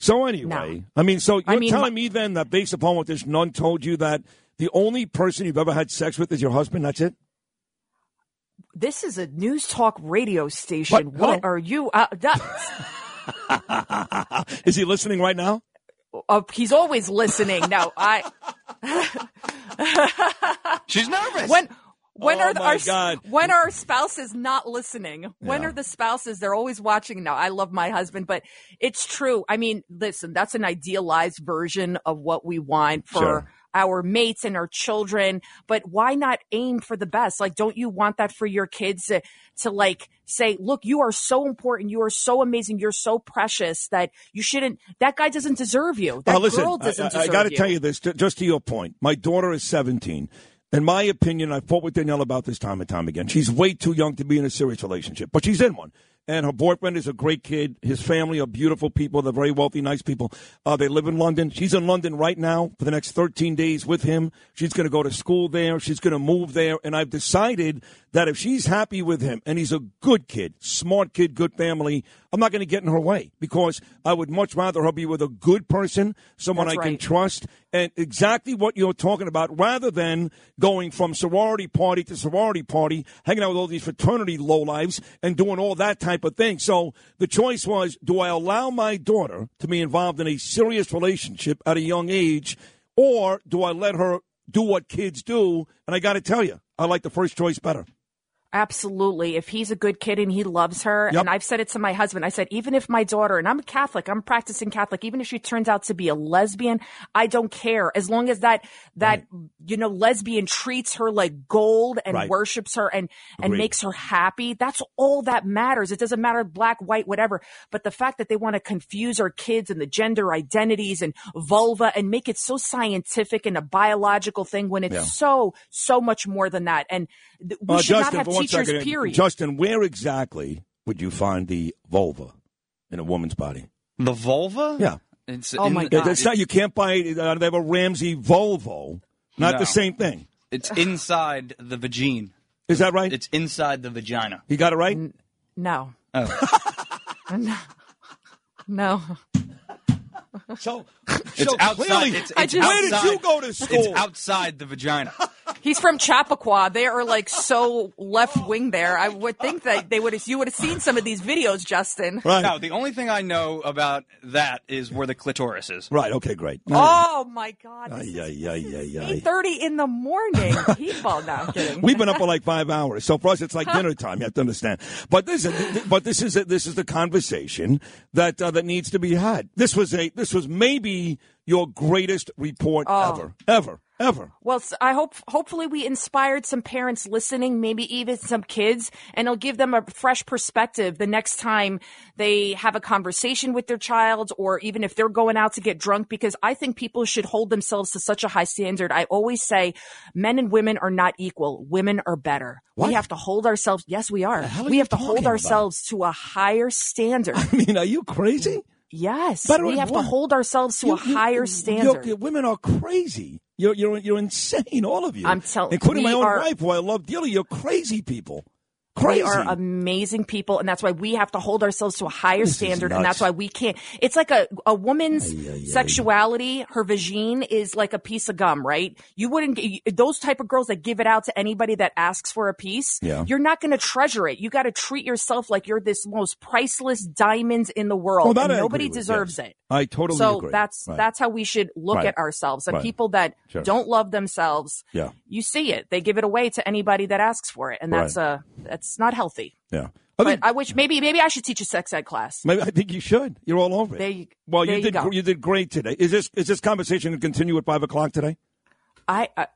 [SPEAKER 2] So anyway, I mean, so you're
[SPEAKER 29] I mean,
[SPEAKER 2] telling
[SPEAKER 29] my-
[SPEAKER 2] me then that based upon what this nun told you that the only person you've ever had sex with is your husband. That's it.
[SPEAKER 29] this is a news talk radio station.
[SPEAKER 2] What?
[SPEAKER 29] What, are you? Uh, that,
[SPEAKER 2] Is he listening right now?
[SPEAKER 29] uh, he's always listening. No, I.
[SPEAKER 4] She's nervous.
[SPEAKER 29] When when
[SPEAKER 2] Oh,
[SPEAKER 29] are the,
[SPEAKER 2] my
[SPEAKER 29] our
[SPEAKER 2] God.
[SPEAKER 29] when are spouses not listening? When
[SPEAKER 2] Yeah.
[SPEAKER 29] are the spouses? They're always watching. Now I love my husband, but it's true. I mean, listen, that's an idealized version of what we want for.
[SPEAKER 2] Sure.
[SPEAKER 29] Our mates and our children, but why not aim for the best? Like, don't you want that for your kids to, to like say, look, you are so important. You are so amazing. You're so precious that you shouldn't, that guy doesn't deserve you. That
[SPEAKER 2] Now, listen,
[SPEAKER 29] girl doesn't
[SPEAKER 2] I,
[SPEAKER 29] deserve
[SPEAKER 2] got to tell you this, ju- just to your point. My daughter is 17. In my opinion, I've fought with Danielle about this time and time again. She's way too young to be in a serious relationship, but she's in one. And her boyfriend is a great kid. His family are beautiful people. They're very wealthy, nice people. Uh, they live in London. She's in London right now for the next 13 days with him. She's going to go to school there. She's going to move there. And I've decided that if she's happy with him and he's a good kid, smart kid, good family, I'm not going to get in her way because I would much rather her be with a good person, someone
[SPEAKER 29] That's
[SPEAKER 2] I can trust, and exactly what you're talking about, rather than going from sorority party to sorority party, hanging out with all these fraternity lowlives and doing all that type of thing. So the choice was, do I allow my daughter to be involved in a serious relationship at a young age, or do I let her do what kids do? And I got to tell you, I like the first choice better.
[SPEAKER 29] Absolutely. If he's a good kid and he loves her,
[SPEAKER 2] Yep.
[SPEAKER 29] and I've said it to my husband, I said, even if my daughter, and I'm a Catholic, I'm practicing Catholic, even if she turns out to be a lesbian, I don't care. As long as that, that, you know, lesbian treats her like gold and
[SPEAKER 34] Right.
[SPEAKER 29] worships her and, and makes her happy. That's all that matters. It doesn't matter black, white, whatever. But the fact that they want to confuse our kids and the gender identities and vulva and make it so scientific and a biological thing when it's
[SPEAKER 2] Yeah.
[SPEAKER 29] so, so much more than that. And we
[SPEAKER 2] Uh,
[SPEAKER 29] should
[SPEAKER 2] Justin,
[SPEAKER 29] not have teachers,
[SPEAKER 2] second,
[SPEAKER 29] period.
[SPEAKER 2] Justin, where exactly would you find the vulva in a woman's body?
[SPEAKER 4] The vulva?
[SPEAKER 2] Yeah.
[SPEAKER 4] It's
[SPEAKER 29] Oh
[SPEAKER 4] in-
[SPEAKER 29] my
[SPEAKER 2] Yeah,
[SPEAKER 29] God.
[SPEAKER 2] that's not. You can't buy. Uh, they have a Ramsey Volvo. Not
[SPEAKER 4] No.
[SPEAKER 2] the same thing.
[SPEAKER 4] It's inside the vagina.
[SPEAKER 2] Is that right?
[SPEAKER 4] It's inside the vagina.
[SPEAKER 2] You got it right.
[SPEAKER 29] No.
[SPEAKER 4] Oh.
[SPEAKER 29] no. No.
[SPEAKER 2] So,
[SPEAKER 4] It's
[SPEAKER 2] so
[SPEAKER 4] outside.
[SPEAKER 2] clearly,
[SPEAKER 4] it's,
[SPEAKER 29] I
[SPEAKER 4] it's
[SPEAKER 29] just-
[SPEAKER 2] where did you go to school?
[SPEAKER 4] It's outside the vagina.
[SPEAKER 29] He's from Chappaqua. They are like so left wing there. I would think that they would have, you would have seen some of these videos, Justin.
[SPEAKER 4] No, the only thing I know about that is where the clitoris is.
[SPEAKER 2] Right. Okay. Great.
[SPEAKER 29] Oh my God.
[SPEAKER 2] Ay, ay, ay, ay, ay.
[SPEAKER 29] 8.30 in the morning. People, no, I'm kidding.
[SPEAKER 2] We've been up for like five hours, so for us it's like dinner time. You have to understand. But this, is, but this is this is the conversation that uh, that needs to be had. This was a this was maybe your greatest report
[SPEAKER 29] Oh.
[SPEAKER 2] ever, ever, ever.
[SPEAKER 29] Well, I hope hopefully we inspired some parents listening, maybe even some kids, and it'll give them a fresh perspective the next time they have a conversation with their child, or even if they're going out to get drunk. Because I think people should hold themselves to such a high standard. I always say, men and women are not equal. Women are better.
[SPEAKER 2] What?
[SPEAKER 29] We have to hold ourselves. Yes, we are.
[SPEAKER 2] are
[SPEAKER 29] we have to hold
[SPEAKER 2] about?
[SPEAKER 29] ourselves to a higher standard.
[SPEAKER 2] I mean, are you crazy?
[SPEAKER 29] Yes,
[SPEAKER 2] Better
[SPEAKER 29] we have
[SPEAKER 2] what?
[SPEAKER 29] to hold ourselves to a higher
[SPEAKER 2] You're-
[SPEAKER 29] standard.
[SPEAKER 2] you're- women are crazy. You're you're you're insane, all of you.
[SPEAKER 29] I'm telling- you.
[SPEAKER 2] including my own
[SPEAKER 29] are-
[SPEAKER 2] wife, who I love dearly. You're crazy people. Crazy.
[SPEAKER 29] They are amazing people, and that's why we have to hold ourselves to a higher
[SPEAKER 2] This
[SPEAKER 29] standard, and that's why we can't. It's like a a woman's sexuality. Her vagine is like a piece of gum, right? You wouldn't those type of girls that give it out to anybody that asks for a piece.
[SPEAKER 2] Yeah.
[SPEAKER 29] You're not going to treasure it. You got to treat yourself like you're this most priceless diamonds in the world,
[SPEAKER 2] Oh,
[SPEAKER 29] and
[SPEAKER 2] I
[SPEAKER 29] nobody deserves
[SPEAKER 2] yes.
[SPEAKER 29] it.
[SPEAKER 2] I totally
[SPEAKER 29] so
[SPEAKER 2] agree.
[SPEAKER 29] that's
[SPEAKER 2] Right.
[SPEAKER 29] that's how we should look
[SPEAKER 2] Right.
[SPEAKER 29] at ourselves. And
[SPEAKER 2] Right.
[SPEAKER 29] people that
[SPEAKER 2] Sure.
[SPEAKER 29] don't love themselves,
[SPEAKER 2] Yeah.
[SPEAKER 29] you see it. They give it away to anybody that asks for it, and that's
[SPEAKER 2] Right.
[SPEAKER 29] uh that's not healthy.
[SPEAKER 2] Yeah.
[SPEAKER 29] But I wish maybe maybe I should teach a sex ed class.
[SPEAKER 2] Maybe I think you should. You're all over it.
[SPEAKER 29] There you-
[SPEAKER 2] well,
[SPEAKER 29] there
[SPEAKER 2] you
[SPEAKER 29] you
[SPEAKER 2] did.
[SPEAKER 29] go.
[SPEAKER 2] You did great today. Is this is this conversation going to continue at five o'clock today?
[SPEAKER 29] I, I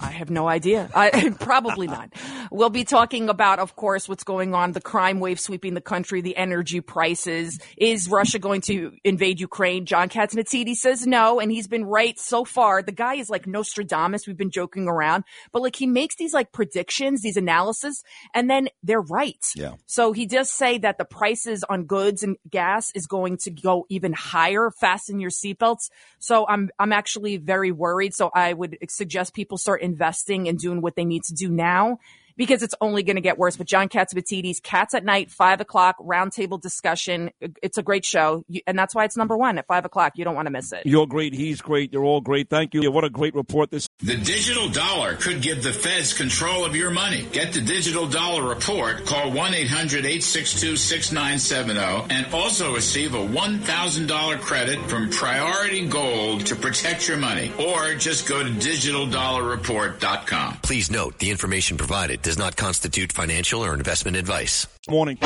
[SPEAKER 29] I have no idea. I probably not. We'll be talking about, of course, what's going on, the crime wave sweeping the country, the energy prices. Is Russia going to invade Ukraine? John Catsimatidis says no, and he's been right so far. The guy is like Nostradamus. We've been joking around, but like he makes these like predictions, these analysis, and then they're right.
[SPEAKER 2] Yeah.
[SPEAKER 29] So he does say that the prices on goods and gas is going to go even higher. Fasten your seatbelts. So I'm I'm actually very worried. So I would suggest people start investing and doing what they need to do now because it's only going to get worse. But John Catsimatidis, Cats at Night, five o'clock, roundtable discussion. It's a great show, and that's why it's number one at five o'clock. You don't want to miss it.
[SPEAKER 2] You're great. He's great. You're all great. Thank you. What a great report this.
[SPEAKER 34] The digital dollar could give the feds control of your money. Get the digital dollar report. Call 1 800 862 6970 and also receive a $1,000 credit from Priority Gold to protect your money. Or just go to digitaldollarreport.com.
[SPEAKER 35] Please note the information provided does not constitute financial or investment advice.
[SPEAKER 2] Morning.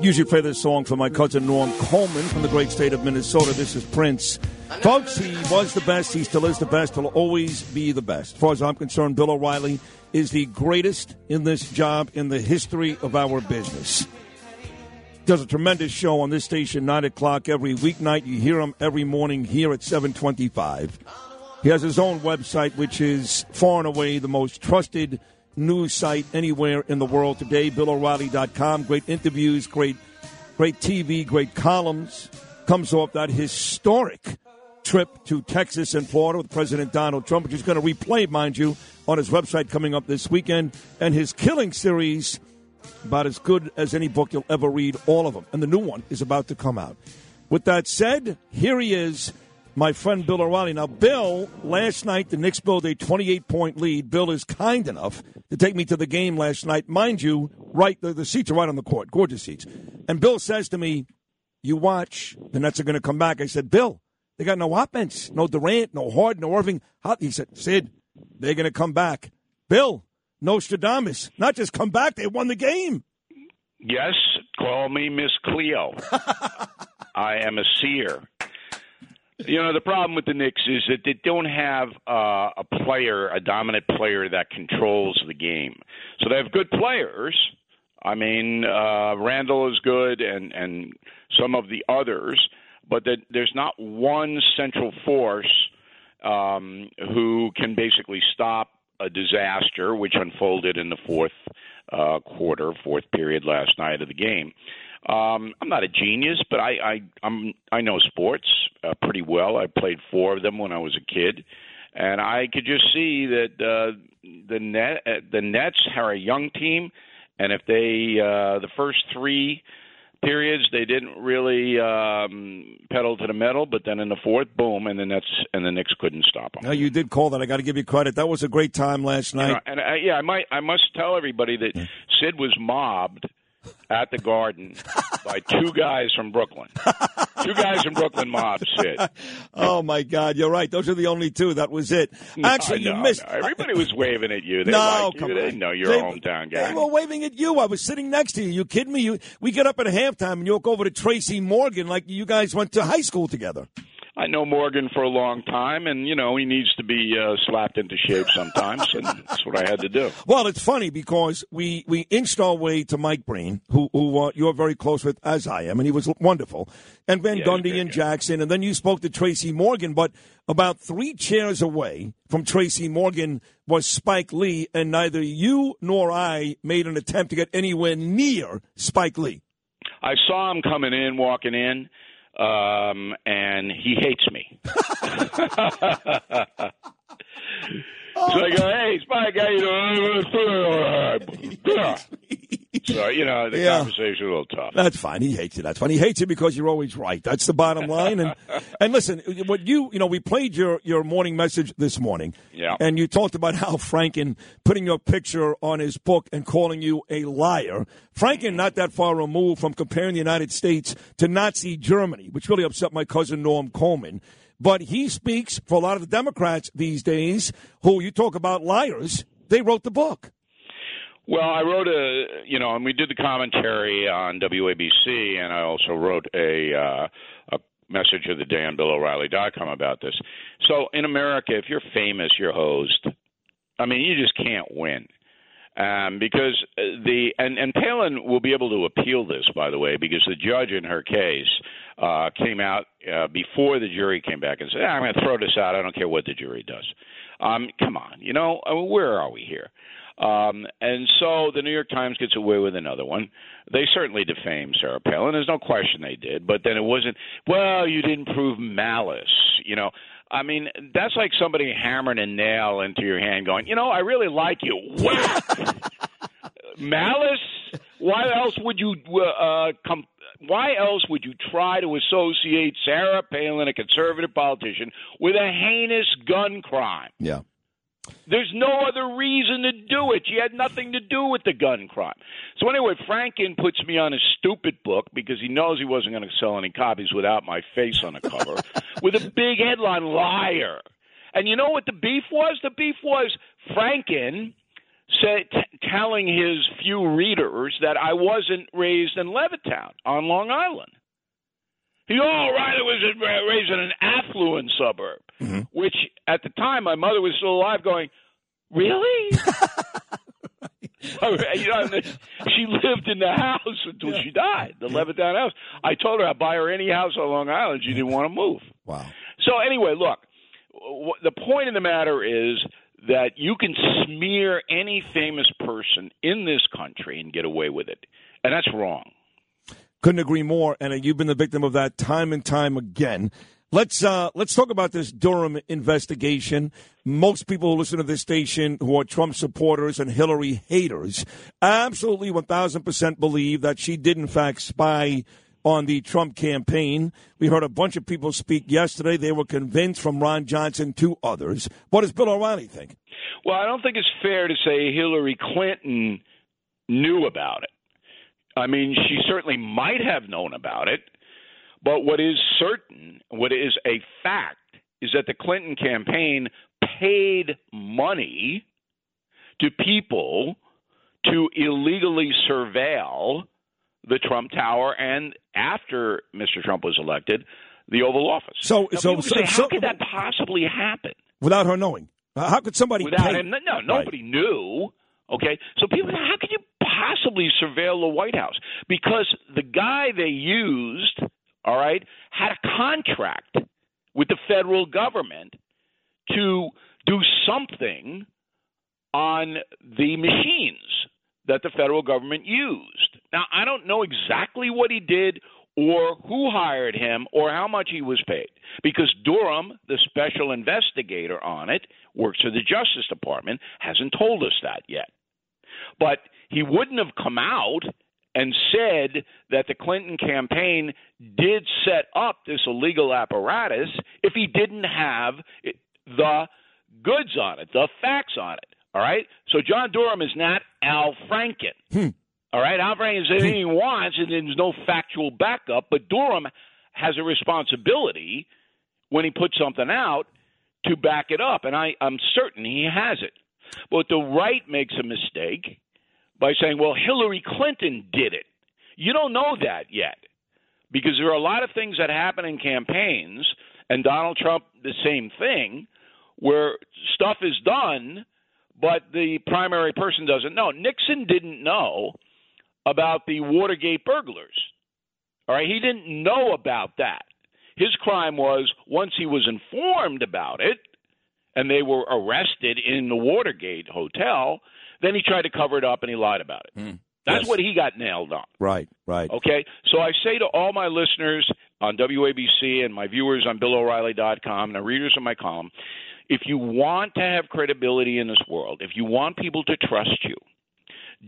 [SPEAKER 2] Usually play this song for my cousin Norm Coleman from the great state of Minnesota. This is Prince. Folks, he was the best. He still is the best. He'll always be the best. As far as I'm concerned, Bill O'Reilly is the greatest in this job in the history of our business. Does a tremendous show on this station, 9 o'clock every weeknight. You hear him every morning here at 725. He has his own website, which is far and away the most trusted news site anywhere in the world today, BillO'Reilly.com. Great interviews, great, great TV, great columns. Comes off that historic trip to Texas and Florida with President Donald Trump, which is going to replay, mind you, on his website coming up this weekend. And his killing series, about as good as any book you'll ever read, all of them. And the new one is about to come out. With that said, here he is, my friend Bill O'Reilly. Now, Bill, last night the Knicks built a 28 point lead. Bill is kind enough to take me to the game last night. Mind you, right, the, the seats are right on the court, gorgeous seats. And Bill says to me, You watch, the Nets are going to come back. I said, Bill, they got no offense, no Durant, no Harden, no Irving. How? He said, Sid, they're going to come back. Bill, Nostradamus, not just come back, they won the game.
[SPEAKER 36] Yes, call me Miss Cleo. I am a seer. You know, the problem with the Knicks is that they don't have uh, a player, a dominant player that controls the game. So they have good players. I mean, uh, Randle is good, and and some of the others, but that there's not one central force um, who can basically stop a disaster, which unfolded in the fourth uh, quarter, fourth period last night of the game. Um, I'm not a genius, but I I I'm, I know sports uh, pretty well. I played four of them when I was a kid, and I could just see that uh, the net uh, the Nets are a young team, and if they uh, the first three periods they didn't really um, pedal to the metal, but then in the fourth, boom, and the Nets and the Knicks couldn't stop them.
[SPEAKER 2] No, you did call that. I got to give you credit. That was a great time last
[SPEAKER 36] You
[SPEAKER 2] night.
[SPEAKER 36] know, and I, yeah, I might I must tell everybody that Sid was mobbed at the Garden by two guys from Brooklyn. two guys from Brooklyn mobbed Sid.
[SPEAKER 2] oh my God, you're right. Those are the only two. That was it.
[SPEAKER 36] No,
[SPEAKER 2] Actually, you
[SPEAKER 36] no,
[SPEAKER 2] missed.
[SPEAKER 36] no. Everybody was waving at you. They
[SPEAKER 2] No,
[SPEAKER 36] like you. They
[SPEAKER 2] on.
[SPEAKER 36] know you're
[SPEAKER 2] They-
[SPEAKER 36] a hometown guy.
[SPEAKER 2] They were waving at you. I was sitting next to you. You kidding me? You, we get up at halftime and you walk over to Tracy Morgan like you guys went to high school together.
[SPEAKER 36] I know Morgan for a long time, and you know he needs to be uh, slapped into shape sometimes, and that's what I had to do.
[SPEAKER 2] Well, it's funny because we, we inched our way to Mike Breen, who, who uh, you're very close with, as I am, and he was wonderful. And Van
[SPEAKER 36] Yeah,
[SPEAKER 2] Gundy and Jackson, and then you spoke to Tracy Morgan. But about three chairs away from Tracy Morgan was Spike Lee, and neither you nor I made an attempt to get anywhere near Spike Lee.
[SPEAKER 36] I saw him coming in, walking in, um, and he hates me. so I go, "Hey, Spike, how you doing?" So you know the
[SPEAKER 2] Yeah.
[SPEAKER 36] conversation a little tough.
[SPEAKER 2] That's fine. He hates you. That's fine. He hates you because you're always right. That's the bottom line. And and listen, what you you know, we played your your morning message this morning.
[SPEAKER 36] Yeah.
[SPEAKER 2] And you talked about how Franken putting your picture on his book and calling you a liar. Franken not that far removed from comparing the United States to Nazi Germany, which really upset my cousin Norm Coleman. But he speaks for a lot of the Democrats these days, who you talk about liars. They wrote the book.
[SPEAKER 36] Well, I wrote a, you know, and we did the commentary on WABC, and I also wrote a uh, a message of the day on BillO'Reilly.com about this. So in America, if you're famous, you're host. I mean, you just can't win. Um, because the and, and Palin will be able to appeal this, by the way, because the judge in her case uh, came out uh, before the jury came back and said, "I'm going to throw this out. I don't care what the jury does." Um, come on, you know, I mean, where are we here? Um, and so the New York Times gets away with another one. They certainly defamed Sarah Palin. There's no question they did. But then it wasn't, well, you didn't prove malice. You know, I mean, that's like somebody hammering a nail into your hand going, you know, I really like you. Malice? Why else would you uh, come? Why else would you try to associate Sarah Palin, a conservative politician, with a heinous gun crime?
[SPEAKER 2] Yeah.
[SPEAKER 36] There's no other reason to do it. She had nothing to do with the gun crime. So anyway, Franken puts me on a stupid book because he knows he wasn't going to sell any copies without my face on the cover, with a big headline, "Liar." And you know what the beef was? The beef was Franken said, t- telling his few readers that I wasn't raised in Levittown on Long Island. He, oh, right, I was raised in an affluent suburb, Mm-hmm. which at the time my mother was still alive going, really? Oh, you know, she lived in the house until she died, the Levittown house. I told her I'd buy her any house on Long Island. She didn't want to move.
[SPEAKER 2] Wow.
[SPEAKER 36] So anyway, look, w- the point of the matter is that you can smear any famous person in this country and get away with it, and that's wrong.
[SPEAKER 2] Couldn't agree more. And you've been the victim of that time and time again. Let's uh, let's talk about this Durham investigation. Most people who listen to this station, who are Trump supporters and Hillary haters, absolutely one thousand percent believe that she did in fact spy on the Trump campaign. We heard a bunch of people speak yesterday. They were convinced, from Ron Johnson to others. What does Bill O'Reilly think?
[SPEAKER 36] Well, I don't think it's fair to say Hillary Clinton knew about it. I mean, she certainly might have known about it, but what is certain, what is a fact, is that the Clinton campaign paid money to people to illegally surveil the Trump Tower and after Mr. Trump was elected, the Oval Office.
[SPEAKER 2] So,
[SPEAKER 36] Now,
[SPEAKER 2] so, so,
[SPEAKER 36] say, how
[SPEAKER 2] so-
[SPEAKER 36] could that possibly happen?
[SPEAKER 2] without her knowing, how could somebody
[SPEAKER 36] Without
[SPEAKER 2] pay?
[SPEAKER 36] him, no, nobody knew. Okay, so people, how could you possibly surveil the White House? Because the guy they used, all right, had a contract with the federal government to do something on the machines that the federal government used. Now, I don't know exactly what he did or who hired him or how much he was paid because Durham, the special investigator on it, works for the Justice Department, hasn't told us that yet. But he wouldn't have come out and said that the Clinton campaign did set up this illegal apparatus if he didn't have it- the goods on it, the facts on it. All right? So John Durham is not Al Franken. Hmm. All right? Al Franken says hmm. anything he wants, and there's no factual backup, but Durham has a responsibility when he puts something out to back it up, and I, I'm certain he has it. But the right makes a mistake by saying, well, Hillary Clinton did it. You don't know that yet because there are a lot of things that happen in campaigns, and Donald Trump, the same thing, where stuff is done, but the primary person doesn't know. Nixon didn't know about the Watergate burglars. All right, he didn't know about that. His crime was once he was informed about it, and they were arrested in the Watergate hotel, then he tried to cover it up and he lied about it. Hmm. That's
[SPEAKER 2] Yes.
[SPEAKER 36] what he got nailed on.
[SPEAKER 2] Right, right.
[SPEAKER 36] Okay, so I say to all my listeners on WABC and my viewers on BillO'Reilly.com and the readers of my column, if you want to have credibility in this world, if you want people to trust you,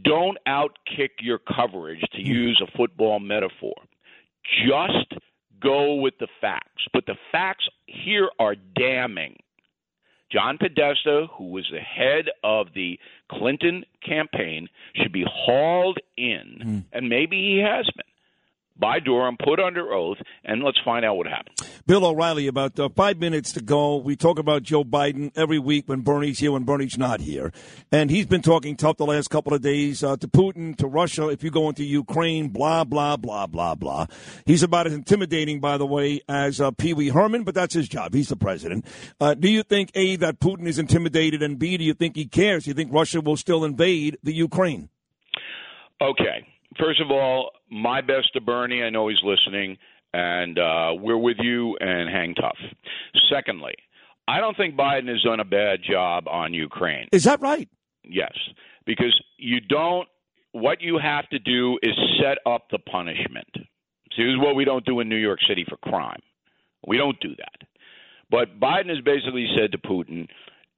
[SPEAKER 36] don't outkick your coverage, to hmm. use a football metaphor. Just go with the facts. But the facts here are damning. John Podesta, who was the head of the Clinton campaign, should be hauled in, hmm. and maybe he has been, by Durham, put under oath, and let's find out what happened.
[SPEAKER 2] Bill O'Reilly, about uh, five minutes to go. We talk about Joe Biden every week when Bernie's here, when Bernie's not here. And he's been talking tough the last couple of days uh, to Putin, to Russia, if you go into Ukraine, blah, blah, blah, blah, blah. He's about as intimidating, by the way, as uh, Pee Wee Herman, but that's his job. He's the president. Uh, do you think, A, that Putin is intimidated, and B, do you think he cares? Do you think Russia will still invade the Ukraine?
[SPEAKER 36] Okay. First of all, my best to Bernie. I know he's listening, and uh, we're with you and hang tough. Secondly, I don't think Biden has done a bad job on Ukraine.
[SPEAKER 2] Is that right?
[SPEAKER 36] Yes, because you don't. What you have to do is set up the punishment. See, this is what we don't do in New York City for crime. We don't do that. But Biden has basically said to Putin,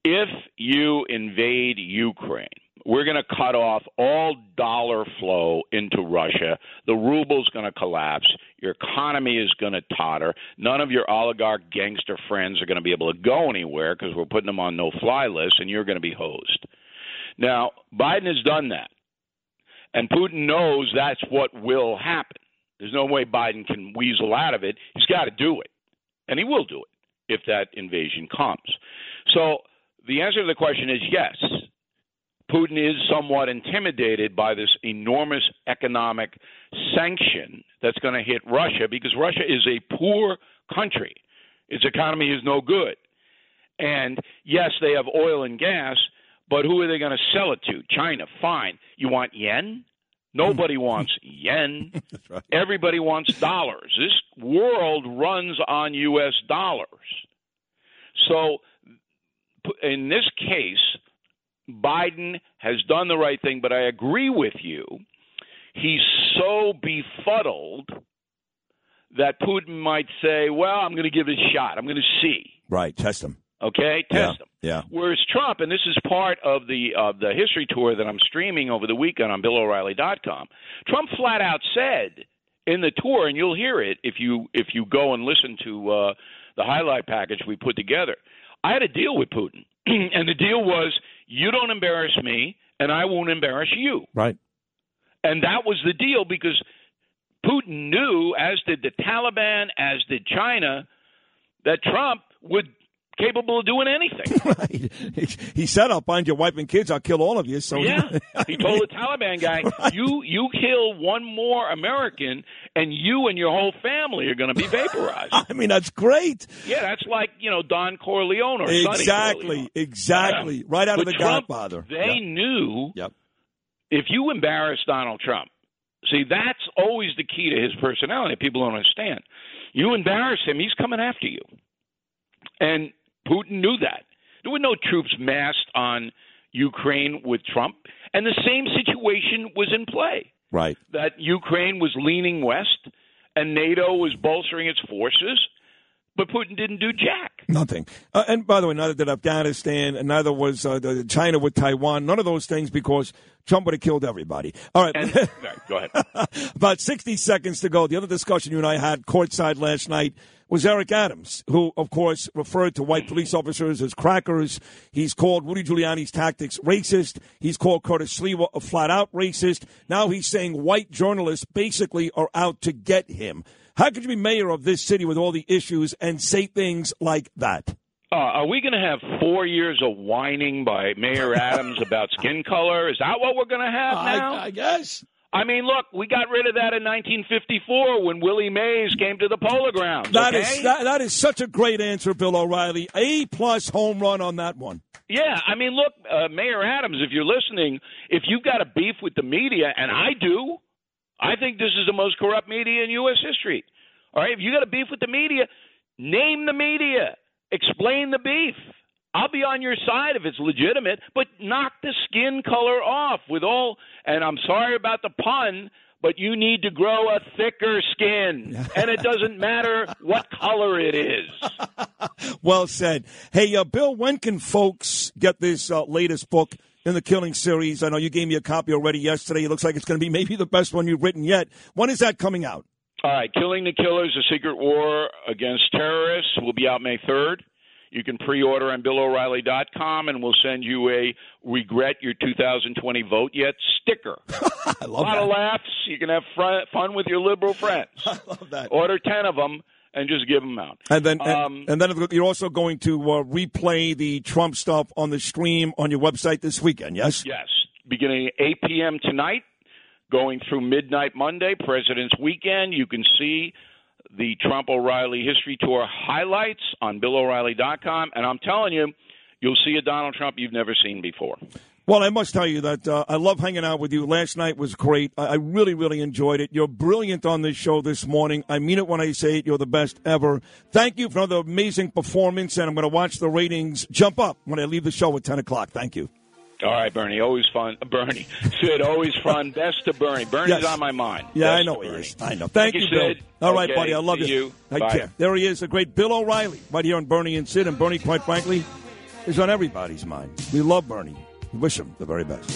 [SPEAKER 36] if you invade Ukraine, we're going to cut off all dollar flow into Russia. The ruble's going to collapse. Your economy is going to totter. None of your oligarch gangster friends are going to be able to go anywhere because we're putting them on no fly lists, and you're going to be hosed. Now, Biden has done that. And Putin knows that's what will happen. There's no way Biden can weasel out of it. He's got to do it. And he will do it if that invasion comes. So the answer to the question is yes. Putin is somewhat intimidated by this enormous economic sanction that's going to hit Russia because Russia is a poor country. Its economy is no good. And yes, they have oil and gas, but who are they going to sell it to? China. Fine. You want yen? Nobody wants yen. Everybody wants dollars. This world runs on U.S. dollars. So, in this case, Biden has done the right thing, but I agree with you. He's so befuddled that Putin might say, Well, I'm going to give it a shot. I'm going to see.
[SPEAKER 2] Right, test him.
[SPEAKER 36] Okay, test him.
[SPEAKER 2] Yeah.
[SPEAKER 36] Whereas Trump, and this is part of the of the history tour that I'm streaming over the weekend on BillO'Reilly.com, Trump flat out said in the tour, and you'll hear it if you if you go and listen to uh, the highlight package we put together. I had a deal with Putin, and the deal was you don't embarrass me, and I won't embarrass you.
[SPEAKER 2] Right.
[SPEAKER 36] And that was the deal because Putin knew, as did the Taliban, as did China, that Trump would capable of doing anything.
[SPEAKER 2] right. He, he said, "I'll find your wife and kids. I'll kill all of you." So
[SPEAKER 36] yeah, he told the Taliban guy, "You you kill one more American, and you and your whole family are going to be vaporized."
[SPEAKER 2] I mean, that's great.
[SPEAKER 36] yeah, that's like you know Don Corleone or
[SPEAKER 2] Exactly.
[SPEAKER 36] Corleone.
[SPEAKER 2] Exactly.
[SPEAKER 36] Yeah.
[SPEAKER 2] Right out of the
[SPEAKER 36] Trump,
[SPEAKER 2] Godfather.
[SPEAKER 36] They
[SPEAKER 2] Yep.
[SPEAKER 36] knew
[SPEAKER 2] Yep.
[SPEAKER 36] if you embarrass Donald Trump, see, that's always the key to his personality. People don't understand. You embarrass him, he's coming after you. And Putin knew that. There were no troops massed on Ukraine with Trump. And the same situation was in play
[SPEAKER 2] Right.
[SPEAKER 36] that Ukraine was leaning west and NATO was bolstering its forces, but Putin didn't do jack.
[SPEAKER 2] Nothing. Uh, and by the way, neither did Afghanistan, and neither was uh, the- China with Taiwan. None of those things because Trump would have killed everybody. All right.
[SPEAKER 36] And, right, go ahead.
[SPEAKER 2] About 60 seconds to go. The other discussion you and I had courtside last night was Eric Adams, who, of course, referred to white police officers as crackers. He's called Rudy Giuliani's tactics racist. He's called Curtis Sliwa a flat out racist. Now he's saying white journalists basically are out to get him. How could you be mayor of this city with all the issues and say things like that?
[SPEAKER 36] Uh, are we going to have four years of whining by Mayor Adams about skin color? Is that what we're going to have now?
[SPEAKER 2] I guess.
[SPEAKER 36] I mean, look, we got rid of that in 1954 when Willie Mays came to the Polo Grounds.
[SPEAKER 2] That
[SPEAKER 36] okay?
[SPEAKER 2] is that, that is such a great answer, Bill O'Reilly. A plus home run on that one.
[SPEAKER 36] Yeah, I mean, look, uh, Mayor Adams, if you're listening, if you've got a beef with the media, and I do, I think this is the most corrupt media in U.S. history. All right, if you got a beef with the media, name the media, explain the beef. I'll be on your side if it's legitimate, but knock the skin color off with all. And I'm sorry about the pun, but you need to grow a thicker skin, and it doesn't matter what color it is.
[SPEAKER 2] Well said. Hey, uh, Bill, when can folks get this uh, latest book in the Killing series? I know you gave me a copy already yesterday. It looks like it's going to be maybe the best one you've written yet. When is that coming out?
[SPEAKER 36] All right, Killing the Killers: A Secret War Against Terrorists will be out May 3rd. You can pre-order on BillO'Reilly.com, and we'll send you a "Regret Your 2020 Vote Yet" sticker. A lot of laughs. You can have fun, fun with your liberal friends. I
[SPEAKER 2] love that.
[SPEAKER 36] Order ten of them, and just give them out.
[SPEAKER 2] And then,
[SPEAKER 36] Um,
[SPEAKER 2] and, and then you're also going to uh, replay the Trump stuff on the stream on your website this weekend. Yes.
[SPEAKER 36] Yes, beginning at 8 p.m. tonight, going through midnight Monday, President's Weekend. You can see the Trump O'Reilly History Tour highlights on BillO'Reilly.com, and I'm telling you, you'll see a Donald Trump you've never seen before.
[SPEAKER 2] Well, I must tell you that uh, I love hanging out with you. Last night was great. I, I really, really enjoyed it. You're brilliant on this show this morning. I mean it when I say it. You're the best ever. Thank you for another amazing performance, and I'm going to watch the ratings jump up when I leave the show at 10 o'clock. Thank you.
[SPEAKER 36] All right, Bernie, always fun. Bernie, Sid, always fun. Best to Bernie. Bernie's
[SPEAKER 2] Yes.
[SPEAKER 36] on my mind.
[SPEAKER 2] Yeah,
[SPEAKER 36] Best
[SPEAKER 2] I know he
[SPEAKER 36] Bernie.
[SPEAKER 2] is. I know. Thank, you, Bill.
[SPEAKER 36] Sid.
[SPEAKER 2] All right,
[SPEAKER 36] Okay,
[SPEAKER 2] buddy. I love
[SPEAKER 36] see
[SPEAKER 2] you.
[SPEAKER 36] you.
[SPEAKER 2] Take
[SPEAKER 36] Bye.
[SPEAKER 2] care. There he is, the great Bill O'Reilly, right here on Bernie and Sid. And Bernie, quite frankly, is on everybody's mind. We love Bernie. We wish him the very best.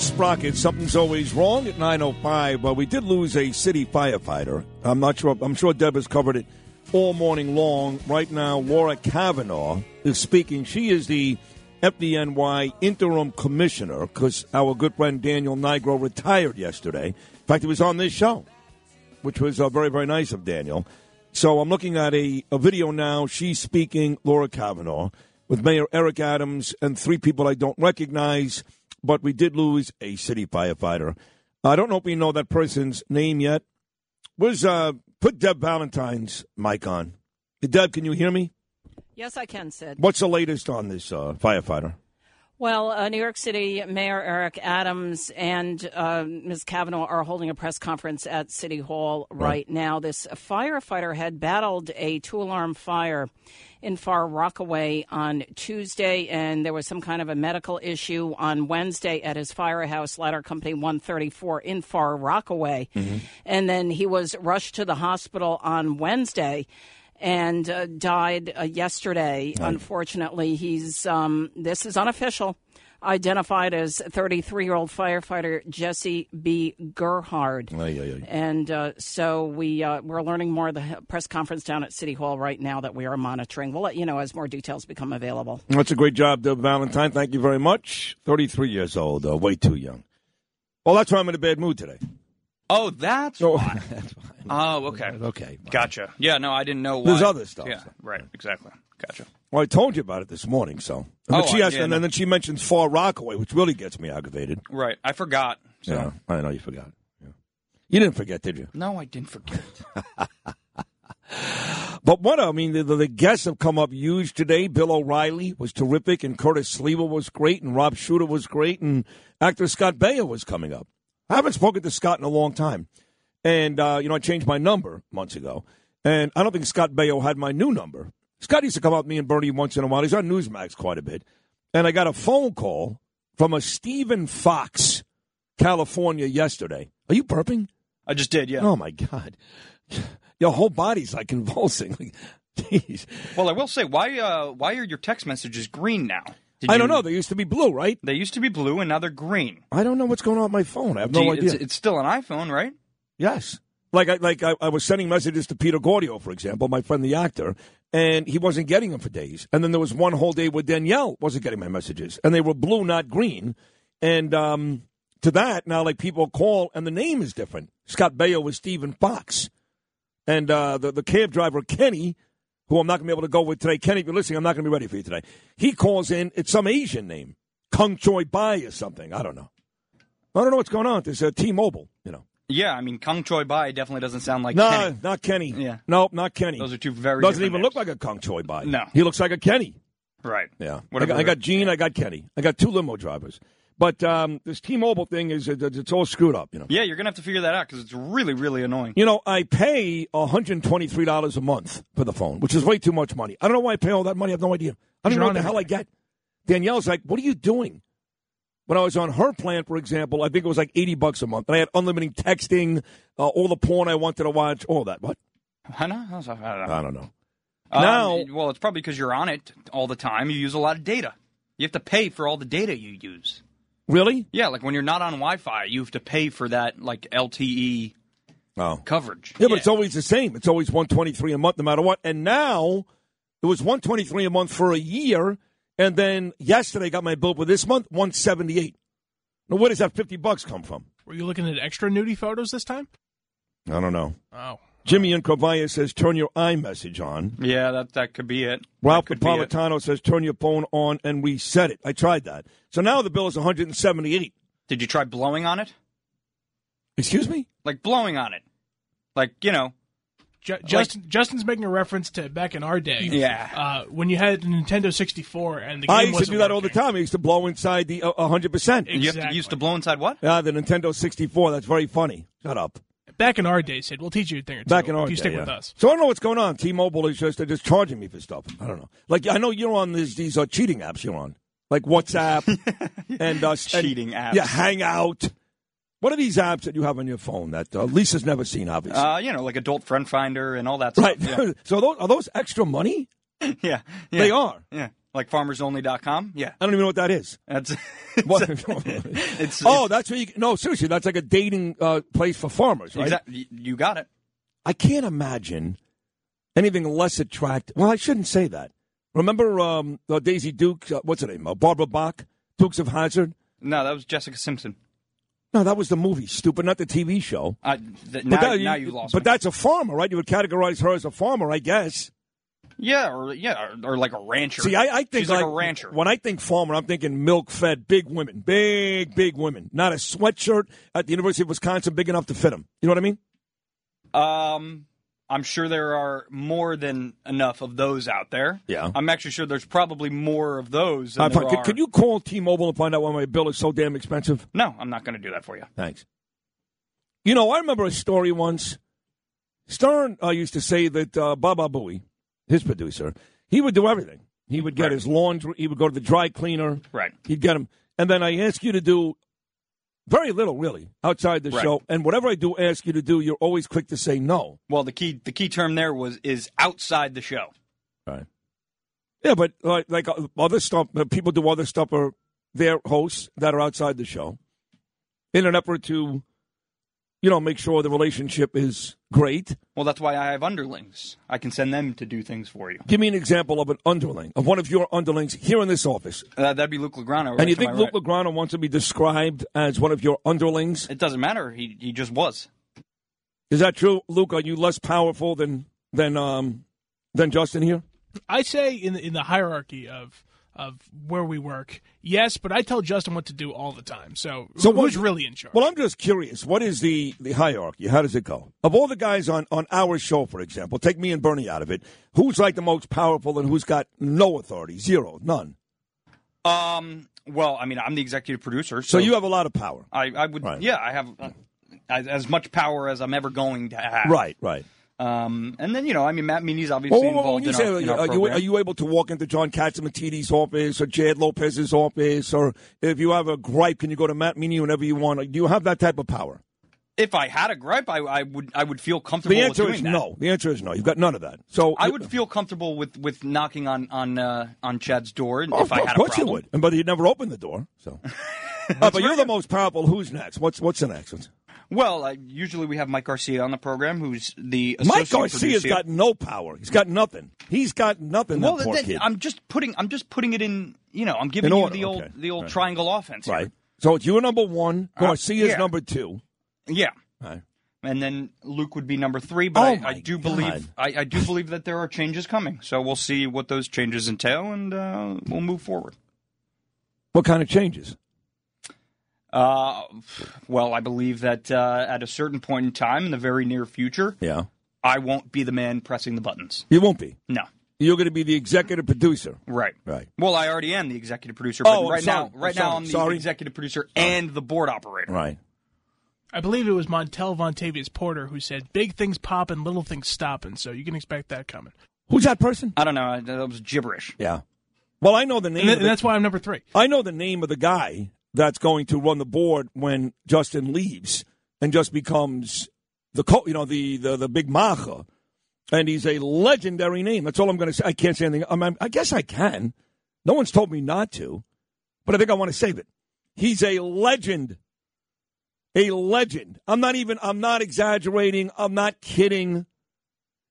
[SPEAKER 2] Sprocket, something's always wrong at 9.05. But we did lose a city firefighter. I'm not sure. I'm sure Deb has covered it all morning long. Right now, Laura Kavanaugh is speaking. She is the FDNY interim commissioner because our good friend Daniel Nigro retired yesterday. In fact, he was on this show, which was uh, very, very nice of Daniel. So I'm looking at a, a video now. She's speaking, Laura Kavanaugh, with Mayor Eric Adams and three people I don't recognize, but we did lose a city firefighter. I don't know if we know that person's name yet. Was uh, put Deb Valentine's mic on. Deb, can you hear me?
[SPEAKER 37] Yes, I can, Sid.
[SPEAKER 2] What's the latest on this uh, firefighter?
[SPEAKER 37] Well, uh, New York City Mayor Eric Adams and uh, Ms. Kavanaugh are holding a press conference at City Hall right, now. This firefighter had battled a two alarm fire in Far Rockaway on Tuesday, and there was some kind of a medical issue on Wednesday at his firehouse, Ladder Company 134 in Far Rockaway. And then he was rushed to the hospital on Wednesday and uh, died uh, yesterday. Unfortunately, he's um, this is unofficial. Identified as 33 year old firefighter Jesse B. Gerhard.
[SPEAKER 2] Ay, ay, ay.
[SPEAKER 37] And uh, so we uh, we're learning more. of The press conference down at City Hall right now that we are monitoring. We'll let you know as more details become available.
[SPEAKER 2] That's a great job, Deb Valentine. Thank you very much. 33 years old, uh, way too young. Well, that's why I'm in a bad mood today.
[SPEAKER 4] Oh, that's why. that's why. Oh, okay.
[SPEAKER 2] Okay.
[SPEAKER 4] Gotcha. Yeah, no, I didn't know why.
[SPEAKER 2] There's other stuff,
[SPEAKER 4] Yeah, right. Exactly. Gotcha.
[SPEAKER 2] Well, I told you about it this morning, so. And
[SPEAKER 4] Oh,
[SPEAKER 2] then she
[SPEAKER 4] I-
[SPEAKER 2] asked,
[SPEAKER 4] yeah,
[SPEAKER 2] and
[SPEAKER 4] no.
[SPEAKER 2] then she mentions Far Rockaway, which really gets me aggravated.
[SPEAKER 4] Right. I forgot. So.
[SPEAKER 2] Yeah, I know you forgot. Yeah. You didn't forget, did you?
[SPEAKER 4] No, I didn't forget.
[SPEAKER 2] But what I mean, the, the, the guests have come up huge today. Bill O'Reilly was terrific, and Curtis Sliwa was great, and Rob Shuter was great, and actor Scott Baio was coming up. I haven't spoken to Scott in a long time, and uh, you know I changed my number months ago, and I don't think Scott Baio had my new number. Scott used to come with me and Bernie once in a while. He's on Newsmax quite a bit, and I got a phone call from a Stephen Fox, California, yesterday. Are you burping?
[SPEAKER 4] I just did, yeah.
[SPEAKER 2] Oh my God. Your whole body's like convulsing.
[SPEAKER 4] Well, I will say, why uh, why are your text messages green now? Did
[SPEAKER 2] I don't know. They used to be blue, right?
[SPEAKER 4] They used to be blue, and now they're green.
[SPEAKER 2] I don't know what's going on with my phone. I have no
[SPEAKER 4] you-
[SPEAKER 2] idea.
[SPEAKER 4] It's, it's still an iPhone, right?
[SPEAKER 2] Yes. Like I like I, I was sending messages to Peter Gordio, for example, my friend the actor, and he wasn't getting them for days. And then there was one whole day where Danielle wasn't getting my messages, and they were blue, not green. And um, to that, now like people call, and the name is different. Scott Baio was Stephen Fox, and uh, the the cab driver Kenny, who I'm not going to be able to go with today. Kenny, if you're listening, I'm not going to be ready for you today. He calls in. It's some Asian name, Kung Choi Bai or something. I don't know. I don't know what's going on. There's uh, T-Mobile.
[SPEAKER 4] Yeah, I mean, Kung Choi Bai definitely doesn't sound like
[SPEAKER 2] no,
[SPEAKER 4] Kenny.
[SPEAKER 2] not Kenny.
[SPEAKER 4] Yeah.
[SPEAKER 2] Nope, not Kenny.
[SPEAKER 4] Those are two very
[SPEAKER 2] Doesn't even look like a Kung Choi Bai.
[SPEAKER 4] No.
[SPEAKER 2] He looks like a Kenny.
[SPEAKER 4] Right.
[SPEAKER 2] Yeah. I got, I got Gene, I got Kenny. I got two limo drivers. But um, this T-Mobile thing is it- it's all screwed up, you know.
[SPEAKER 4] Yeah, you're gonna have to figure that out because it's really, really annoying.
[SPEAKER 2] You know, I pay $123 a month for the phone, which is way too much money. I don't know why I pay all that money. I have no idea. I don't know what the hell I get. Danielle's like, what are you doing? When I was on her plan, for example, I think it was like 80 bucks a month. And I had unlimited texting, uh, all the porn I wanted to watch, all that. What?
[SPEAKER 4] I know. I don't know.
[SPEAKER 2] I don't know.
[SPEAKER 4] Um,
[SPEAKER 2] Now-
[SPEAKER 4] well, it's probably because you're on it all the time. You use a lot of data. You have to pay for all the data you use.
[SPEAKER 2] Really?
[SPEAKER 4] Yeah, like when you're not on Wi-Fi, you have to pay for that like LTE
[SPEAKER 2] Oh.
[SPEAKER 4] coverage.
[SPEAKER 2] Yeah, but it's always the same. It's always 123 a month no matter what. And now it was 123 a month for a year and then yesterday I got my bill for this month 178. Now where does that 50 bucks come from?
[SPEAKER 5] Were you looking at extra nudie photos this time?
[SPEAKER 2] I don't know.
[SPEAKER 5] Oh.
[SPEAKER 2] Jimmy in Cravaya says turn your iMessage on.
[SPEAKER 4] Yeah, that that could be it.
[SPEAKER 2] Ralph
[SPEAKER 4] That could.
[SPEAKER 2] Napolitano says turn your phone on and reset it. I tried that. So now the bill is 178.
[SPEAKER 4] Did you try blowing on it?
[SPEAKER 2] Excuse me?
[SPEAKER 4] Like blowing on it, like you know.
[SPEAKER 5] Ju- Justin, Justin's making a reference to back in our day.
[SPEAKER 4] Yeah.
[SPEAKER 5] Uh, when you had the Nintendo 64 and the game
[SPEAKER 2] I used to
[SPEAKER 5] wasn't
[SPEAKER 2] do that all the time. I used to blow inside the uh, 100%.
[SPEAKER 4] You have to used to blow inside what?
[SPEAKER 2] Yeah, the Nintendo 64. That's very funny. Shut up.
[SPEAKER 5] Back in our day, Sid, we'll teach you a thing or two.
[SPEAKER 2] Back in our
[SPEAKER 5] if
[SPEAKER 2] our
[SPEAKER 5] you
[SPEAKER 2] day,
[SPEAKER 5] stick
[SPEAKER 2] yeah.
[SPEAKER 5] with us.
[SPEAKER 2] So I don't know what's going on. T-Mobile is just they're just charging me for stuff. I don't know. Like I know you're on these these uh, cheating apps. You're on like WhatsApp and uh,
[SPEAKER 4] Cheating
[SPEAKER 2] and,
[SPEAKER 4] apps.
[SPEAKER 2] Yeah, Hangout. What are these apps that you have on your phone that uh, Lisa's never seen? Obviously,
[SPEAKER 4] Uh, you know, like Adult Friend Finder and all that
[SPEAKER 2] right.
[SPEAKER 4] stuff.
[SPEAKER 2] so those, are those extra money?
[SPEAKER 4] Yeah. yeah, yeah.
[SPEAKER 2] They are.
[SPEAKER 4] Yeah, like FarmersOnly.com. Yeah,
[SPEAKER 2] I don't even know what that is.
[SPEAKER 4] that's.
[SPEAKER 2] What?
[SPEAKER 4] it's
[SPEAKER 2] oh, that's where you. No, seriously, that's like a dating uh, place for farmers, right?
[SPEAKER 4] Exactly. You got it.
[SPEAKER 2] I can't imagine anything less attractive. Well, I shouldn't say that. Remember um, uh, Daisy Duke? Uh, what's her name? Uh, Barbara Bach, Dukes of Hazzard.
[SPEAKER 4] No, that was Jessica Simpson.
[SPEAKER 2] No, that was the movie. Stupid, not the TV show.
[SPEAKER 4] Uh, th- now,
[SPEAKER 2] that-
[SPEAKER 4] now you lost.
[SPEAKER 2] But
[SPEAKER 4] me.
[SPEAKER 2] that's a farmer, right? You would categorize her as a farmer, I guess.
[SPEAKER 4] yeah, or yeah, or, or like a rancher.
[SPEAKER 2] See, I, I think
[SPEAKER 4] she's like, a rancher.
[SPEAKER 2] When I think farmer, I'm thinking milk-fed, big women, big, big women. Not a sweatshirt at the University of Wisconsin big enough to fit them. You know what I mean?
[SPEAKER 4] Um, I'm sure there are more than enough of those out there.
[SPEAKER 2] Yeah.
[SPEAKER 4] I'm actually sure there's probably more of those. Than there
[SPEAKER 2] can,
[SPEAKER 4] are.
[SPEAKER 2] can you call T-Mobile and find out why my bill is so damn expensive?
[SPEAKER 4] No, I'm not going to do that for you.
[SPEAKER 2] Thanks. You know, I remember a story once. Stern uh, used to say that uh, Baba Booey, his producer, he would do everything. He would get
[SPEAKER 4] Right.
[SPEAKER 2] his laundry. He would go to the dry cleaner.
[SPEAKER 4] Right.
[SPEAKER 2] He'd get him. And then I ask you to do very little, really, outside the
[SPEAKER 4] Right.
[SPEAKER 2] show. And whatever I do ask you to do, you're always quick to say no.
[SPEAKER 4] Well, the key the key term there was is outside the show.
[SPEAKER 2] Right. Yeah, but like, like uh, other stuff, uh, people do other stuff or their hosts that are outside the show in an effort to, you know, make sure the relationship is great.
[SPEAKER 4] Well, that's why I have underlings. I can send them to do things for you.
[SPEAKER 2] Give me an example of an underling, of one of your underlings here in this office.
[SPEAKER 4] Uh, that'd be Luke Legrano. right
[SPEAKER 2] and you think Luke
[SPEAKER 4] right.
[SPEAKER 2] Legrano wants to be described as one of your underlings?
[SPEAKER 4] It doesn't matter. He he just was.
[SPEAKER 2] Is that true, Luke? Are you less powerful than than um than Justin here?
[SPEAKER 5] I say in the, in the hierarchy of of where we work, yes, but I tell Justin what to do all the time. So,
[SPEAKER 2] So
[SPEAKER 5] who's
[SPEAKER 2] what-
[SPEAKER 5] really in charge?
[SPEAKER 2] Well, I'm just curious. What is the, the hierarchy? How does it go? Of all the guys on, on our show, for example, take me and Bernie out of it. Who's like the most powerful and who's got no authority? Zero, none.
[SPEAKER 4] Um. Well, I mean, I'm the executive producer,
[SPEAKER 2] So
[SPEAKER 4] so,
[SPEAKER 2] you have a lot of power.
[SPEAKER 4] I, I would.
[SPEAKER 2] Right.
[SPEAKER 4] Yeah, I have uh, as, as much power as I'm ever going to have.
[SPEAKER 2] Right, right.
[SPEAKER 4] Um. And then you know, I mean, Matt Meany's obviously
[SPEAKER 2] Well,
[SPEAKER 4] involved
[SPEAKER 2] you
[SPEAKER 4] in
[SPEAKER 2] say,
[SPEAKER 4] our, in our
[SPEAKER 2] are, you, are you able to walk into John Catsimatidis' office or Chad Lopez's office, or if you have a gripe, can you go to Matt Meany whenever you want? Do you have that type of power?
[SPEAKER 4] If I had a gripe, I, I would I would feel comfortable.
[SPEAKER 2] The
[SPEAKER 4] with
[SPEAKER 2] answer is
[SPEAKER 4] that.
[SPEAKER 2] no. The answer is no. You've got none of that. So
[SPEAKER 4] I would feel comfortable with, with knocking on on uh, on Chad's door
[SPEAKER 2] Oh,
[SPEAKER 4] if I
[SPEAKER 2] of
[SPEAKER 4] had a
[SPEAKER 2] course you would. And but you'd never open the door. So, Uh, but you're the most powerful. Who's next? What's what's the next one?
[SPEAKER 4] Well, uh, usually we have Mike Garcia on the program, who's the
[SPEAKER 2] Mike Garcia's
[SPEAKER 4] producer.
[SPEAKER 2] got no power. He's got nothing. He's got nothing.
[SPEAKER 4] Well,
[SPEAKER 2] that kid.
[SPEAKER 4] I'm just putting I'm just putting it in. You know, I'm giving
[SPEAKER 2] In
[SPEAKER 4] you
[SPEAKER 2] order,
[SPEAKER 4] the old
[SPEAKER 2] okay.
[SPEAKER 4] the old
[SPEAKER 2] Right.
[SPEAKER 4] triangle offense. here.
[SPEAKER 2] right. So it's you number one.
[SPEAKER 4] Uh,
[SPEAKER 2] Garcia's
[SPEAKER 4] yeah.
[SPEAKER 2] number two.
[SPEAKER 4] Yeah.
[SPEAKER 2] Right.
[SPEAKER 4] And then Luke would be number three, but
[SPEAKER 2] Oh,
[SPEAKER 4] I, I do
[SPEAKER 2] God.
[SPEAKER 4] believe I, I do believe that there are changes coming. So we'll see what those changes entail, and uh, we'll move forward.
[SPEAKER 2] What kind of changes?
[SPEAKER 4] Uh, well, I believe that uh, at a certain point in time in the very near future,
[SPEAKER 2] Yeah.
[SPEAKER 4] I won't be the man pressing the buttons.
[SPEAKER 2] You won't be.
[SPEAKER 4] No.
[SPEAKER 2] You're going to be the executive producer.
[SPEAKER 4] Right.
[SPEAKER 2] Right.
[SPEAKER 4] Well, I already am the executive producer,
[SPEAKER 2] Oh,
[SPEAKER 4] but
[SPEAKER 2] I'm
[SPEAKER 4] right
[SPEAKER 2] sorry.
[SPEAKER 4] now, right
[SPEAKER 2] I'm
[SPEAKER 4] now. I'm the
[SPEAKER 2] Sorry.
[SPEAKER 4] executive producer and the board operator.
[SPEAKER 2] Right.
[SPEAKER 5] I believe it was Montel Vontavious Porter who said, "Big things popping, little things stopping." So you can expect that coming.
[SPEAKER 2] Who's that person?
[SPEAKER 4] I don't know. That was gibberish.
[SPEAKER 2] Yeah. Well, I know the name.
[SPEAKER 5] And,
[SPEAKER 2] of
[SPEAKER 5] th-
[SPEAKER 2] the-
[SPEAKER 5] that's why I'm number three.
[SPEAKER 2] I know the name of the guy that's going to run the board when Justin leaves and just becomes the co- you know the the, the big macha, and he's a legendary name. That's all I'm going to say. I can't say anything. I, I guess I can. No one's told me not to, but I think I want to save it. He's a legend. A legend. I'm not even. I'm not exaggerating. I'm not kidding.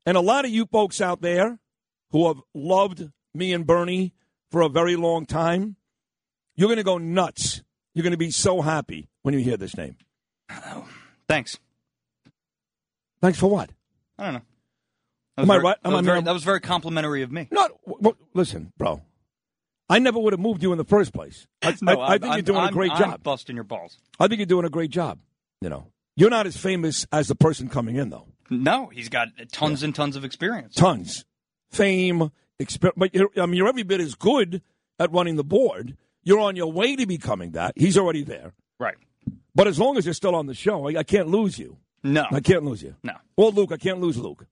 [SPEAKER 2] And a lot of you folks out there who have loved me and Bernie for a very long time, you're going to go nuts. You're going to be so happy when you hear this name.
[SPEAKER 4] Thanks.
[SPEAKER 2] Thanks for what?
[SPEAKER 4] I don't know. That
[SPEAKER 2] Am
[SPEAKER 4] was
[SPEAKER 2] I
[SPEAKER 4] very-
[SPEAKER 2] right?
[SPEAKER 4] That
[SPEAKER 2] Am
[SPEAKER 4] was,
[SPEAKER 2] I
[SPEAKER 4] very, that was very complimentary of me.
[SPEAKER 2] Not. Well, listen, bro. I never would have moved you in the first place. I,
[SPEAKER 4] No,
[SPEAKER 2] I, I think
[SPEAKER 4] I'm-
[SPEAKER 2] you're doing
[SPEAKER 4] I'm-
[SPEAKER 2] a great
[SPEAKER 4] I'm
[SPEAKER 2] job.
[SPEAKER 4] busting your balls.
[SPEAKER 2] I think you're doing a great job. You know, you're not as famous as the person coming in, though.
[SPEAKER 4] No, he's got tons and tons of experience.
[SPEAKER 2] Tons, fame, experience. but you're, I mean, you're every bit as good at running the board. You're on your way to becoming that. He's already there.
[SPEAKER 4] Right.
[SPEAKER 2] But as long as you're still on the show, I, I can't lose you.
[SPEAKER 4] No.
[SPEAKER 2] I can't lose you.
[SPEAKER 4] No.
[SPEAKER 2] Or Luke, I can't lose Luke.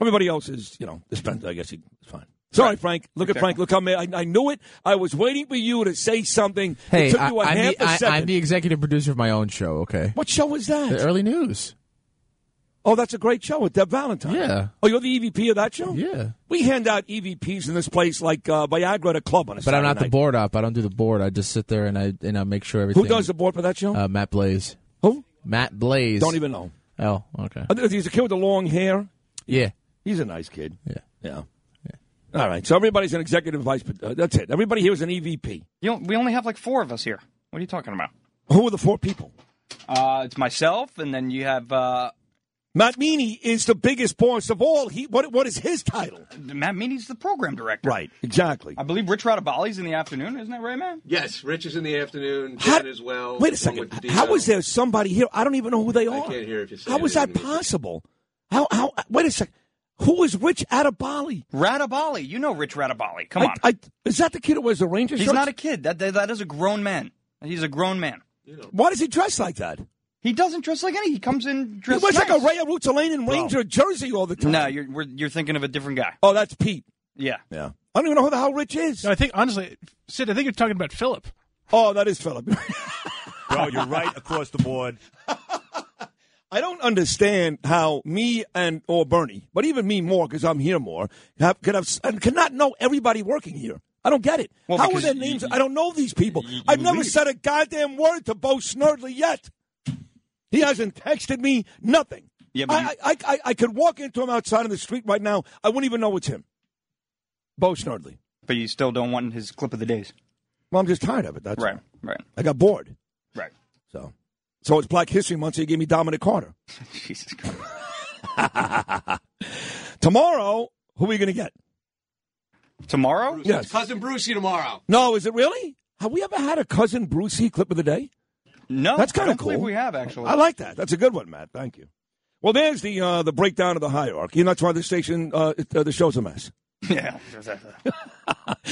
[SPEAKER 2] Everybody else is, you know, dispensed. I guess he's fine. Sorry, Frank. Look at Frank. Look how ma- I, I knew it. I was waiting for you to say something.
[SPEAKER 6] Hey,
[SPEAKER 2] it took
[SPEAKER 6] I,
[SPEAKER 2] you a
[SPEAKER 6] am
[SPEAKER 2] half
[SPEAKER 6] the,
[SPEAKER 2] a
[SPEAKER 6] I,
[SPEAKER 2] second.
[SPEAKER 6] I'm the executive producer of my own show. Okay.
[SPEAKER 2] What show is that?
[SPEAKER 6] The early news.
[SPEAKER 2] Oh, that's a great show with Deb Valentine.
[SPEAKER 6] Yeah.
[SPEAKER 2] Oh, you're the EVP of that show?
[SPEAKER 6] Yeah.
[SPEAKER 2] We hand out EVPs in this place like uh, Viagra at a club on a
[SPEAKER 6] But I'm
[SPEAKER 2] Saturday
[SPEAKER 6] not the board op. I don't do the board. I just sit there and I and I make sure everything.
[SPEAKER 2] Who does the board for that show?
[SPEAKER 6] Uh, Matt Blaze.
[SPEAKER 2] Who?
[SPEAKER 6] Matt Blaze.
[SPEAKER 2] Don't even know.
[SPEAKER 6] Oh, okay.
[SPEAKER 2] Uh, He's a kid with the long hair.
[SPEAKER 6] Yeah.
[SPEAKER 2] He's a nice kid.
[SPEAKER 6] Yeah.
[SPEAKER 2] Yeah. All right. So everybody's an executive vice. Uh, that's it. Everybody here is an EVP.
[SPEAKER 4] You know, we only have like four of us here. What are you talking about?
[SPEAKER 2] Who are the four people?
[SPEAKER 4] Uh, it's myself, and then you have uh,
[SPEAKER 2] Matt Meany is the biggest boss of all. He what what is his title?
[SPEAKER 4] Matt Meany's the program director.
[SPEAKER 2] Right. Exactly.
[SPEAKER 4] I believe Rich Radabali's in the afternoon, isn't that right, man?
[SPEAKER 38] Yes, Rich is in the afternoon.
[SPEAKER 2] How-
[SPEAKER 38] Dan as well.
[SPEAKER 2] Wait a second.
[SPEAKER 38] with
[SPEAKER 2] How
[SPEAKER 38] Dino.
[SPEAKER 2] there somebody here? I don't even know who they are.
[SPEAKER 38] I can't hear if you say
[SPEAKER 2] How is that possible? How how? Wait a second. Who is Rich Adabali?
[SPEAKER 4] Radabali. You know Rich Radabali. Come on.
[SPEAKER 2] I, I, is that the kid who wears the Ranger
[SPEAKER 4] He's
[SPEAKER 2] shirts?
[SPEAKER 4] not a kid. That, that that is a grown man. He's a grown man.
[SPEAKER 2] Why does he dress like that?
[SPEAKER 4] He doesn't dress like any. He comes in
[SPEAKER 2] He
[SPEAKER 4] dressed
[SPEAKER 2] wears like a
[SPEAKER 4] nice.
[SPEAKER 2] Ray Rutalainen Ranger jersey all the time.
[SPEAKER 4] No, you're we're, you're thinking of a different guy.
[SPEAKER 2] Oh, that's Pete.
[SPEAKER 4] Yeah.
[SPEAKER 2] Yeah. I don't even know who the hell Rich is.
[SPEAKER 5] No, I think honestly, Sid, I think you're talking about Philip.
[SPEAKER 2] Oh, that is Philip.
[SPEAKER 39] Bro, you're right across the board.
[SPEAKER 2] I don't understand how me and or Bernie, but even me more because I'm here more, have, could have and cannot know everybody working here. I don't get it.
[SPEAKER 4] Well,
[SPEAKER 2] how are their names?
[SPEAKER 4] you-
[SPEAKER 2] I don't know these people. I've never
[SPEAKER 4] leave.
[SPEAKER 2] said a goddamn word to Bo Snerdley yet. He hasn't texted me nothing.
[SPEAKER 4] Yeah, but
[SPEAKER 2] I, I, I, I could walk into him outside on the street right now. I wouldn't even know it's him. Bo Snerdley.
[SPEAKER 4] But you still don't want his clip of the days.
[SPEAKER 2] Well, I'm just tired of it. That's
[SPEAKER 4] Right.
[SPEAKER 2] all.
[SPEAKER 4] Right.
[SPEAKER 2] I got bored.
[SPEAKER 4] Right.
[SPEAKER 2] So, so it's Black History Month. So you gave me Dominic Carter.
[SPEAKER 4] Jesus Christ.
[SPEAKER 2] Tomorrow, who are we going to get?
[SPEAKER 4] Tomorrow?
[SPEAKER 2] Yes.
[SPEAKER 38] Cousin Brucey tomorrow.
[SPEAKER 2] No, is it really? Have we ever had a cousin Brucey clip of the day?
[SPEAKER 4] No,
[SPEAKER 2] That's kind of cool.
[SPEAKER 4] believe we have actually.
[SPEAKER 2] I like that. That's a good one, Matt. Thank you. Well, there's the uh, the breakdown of the hierarchy, and that's why the station uh, it, uh, the show's a mess
[SPEAKER 4] Yeah.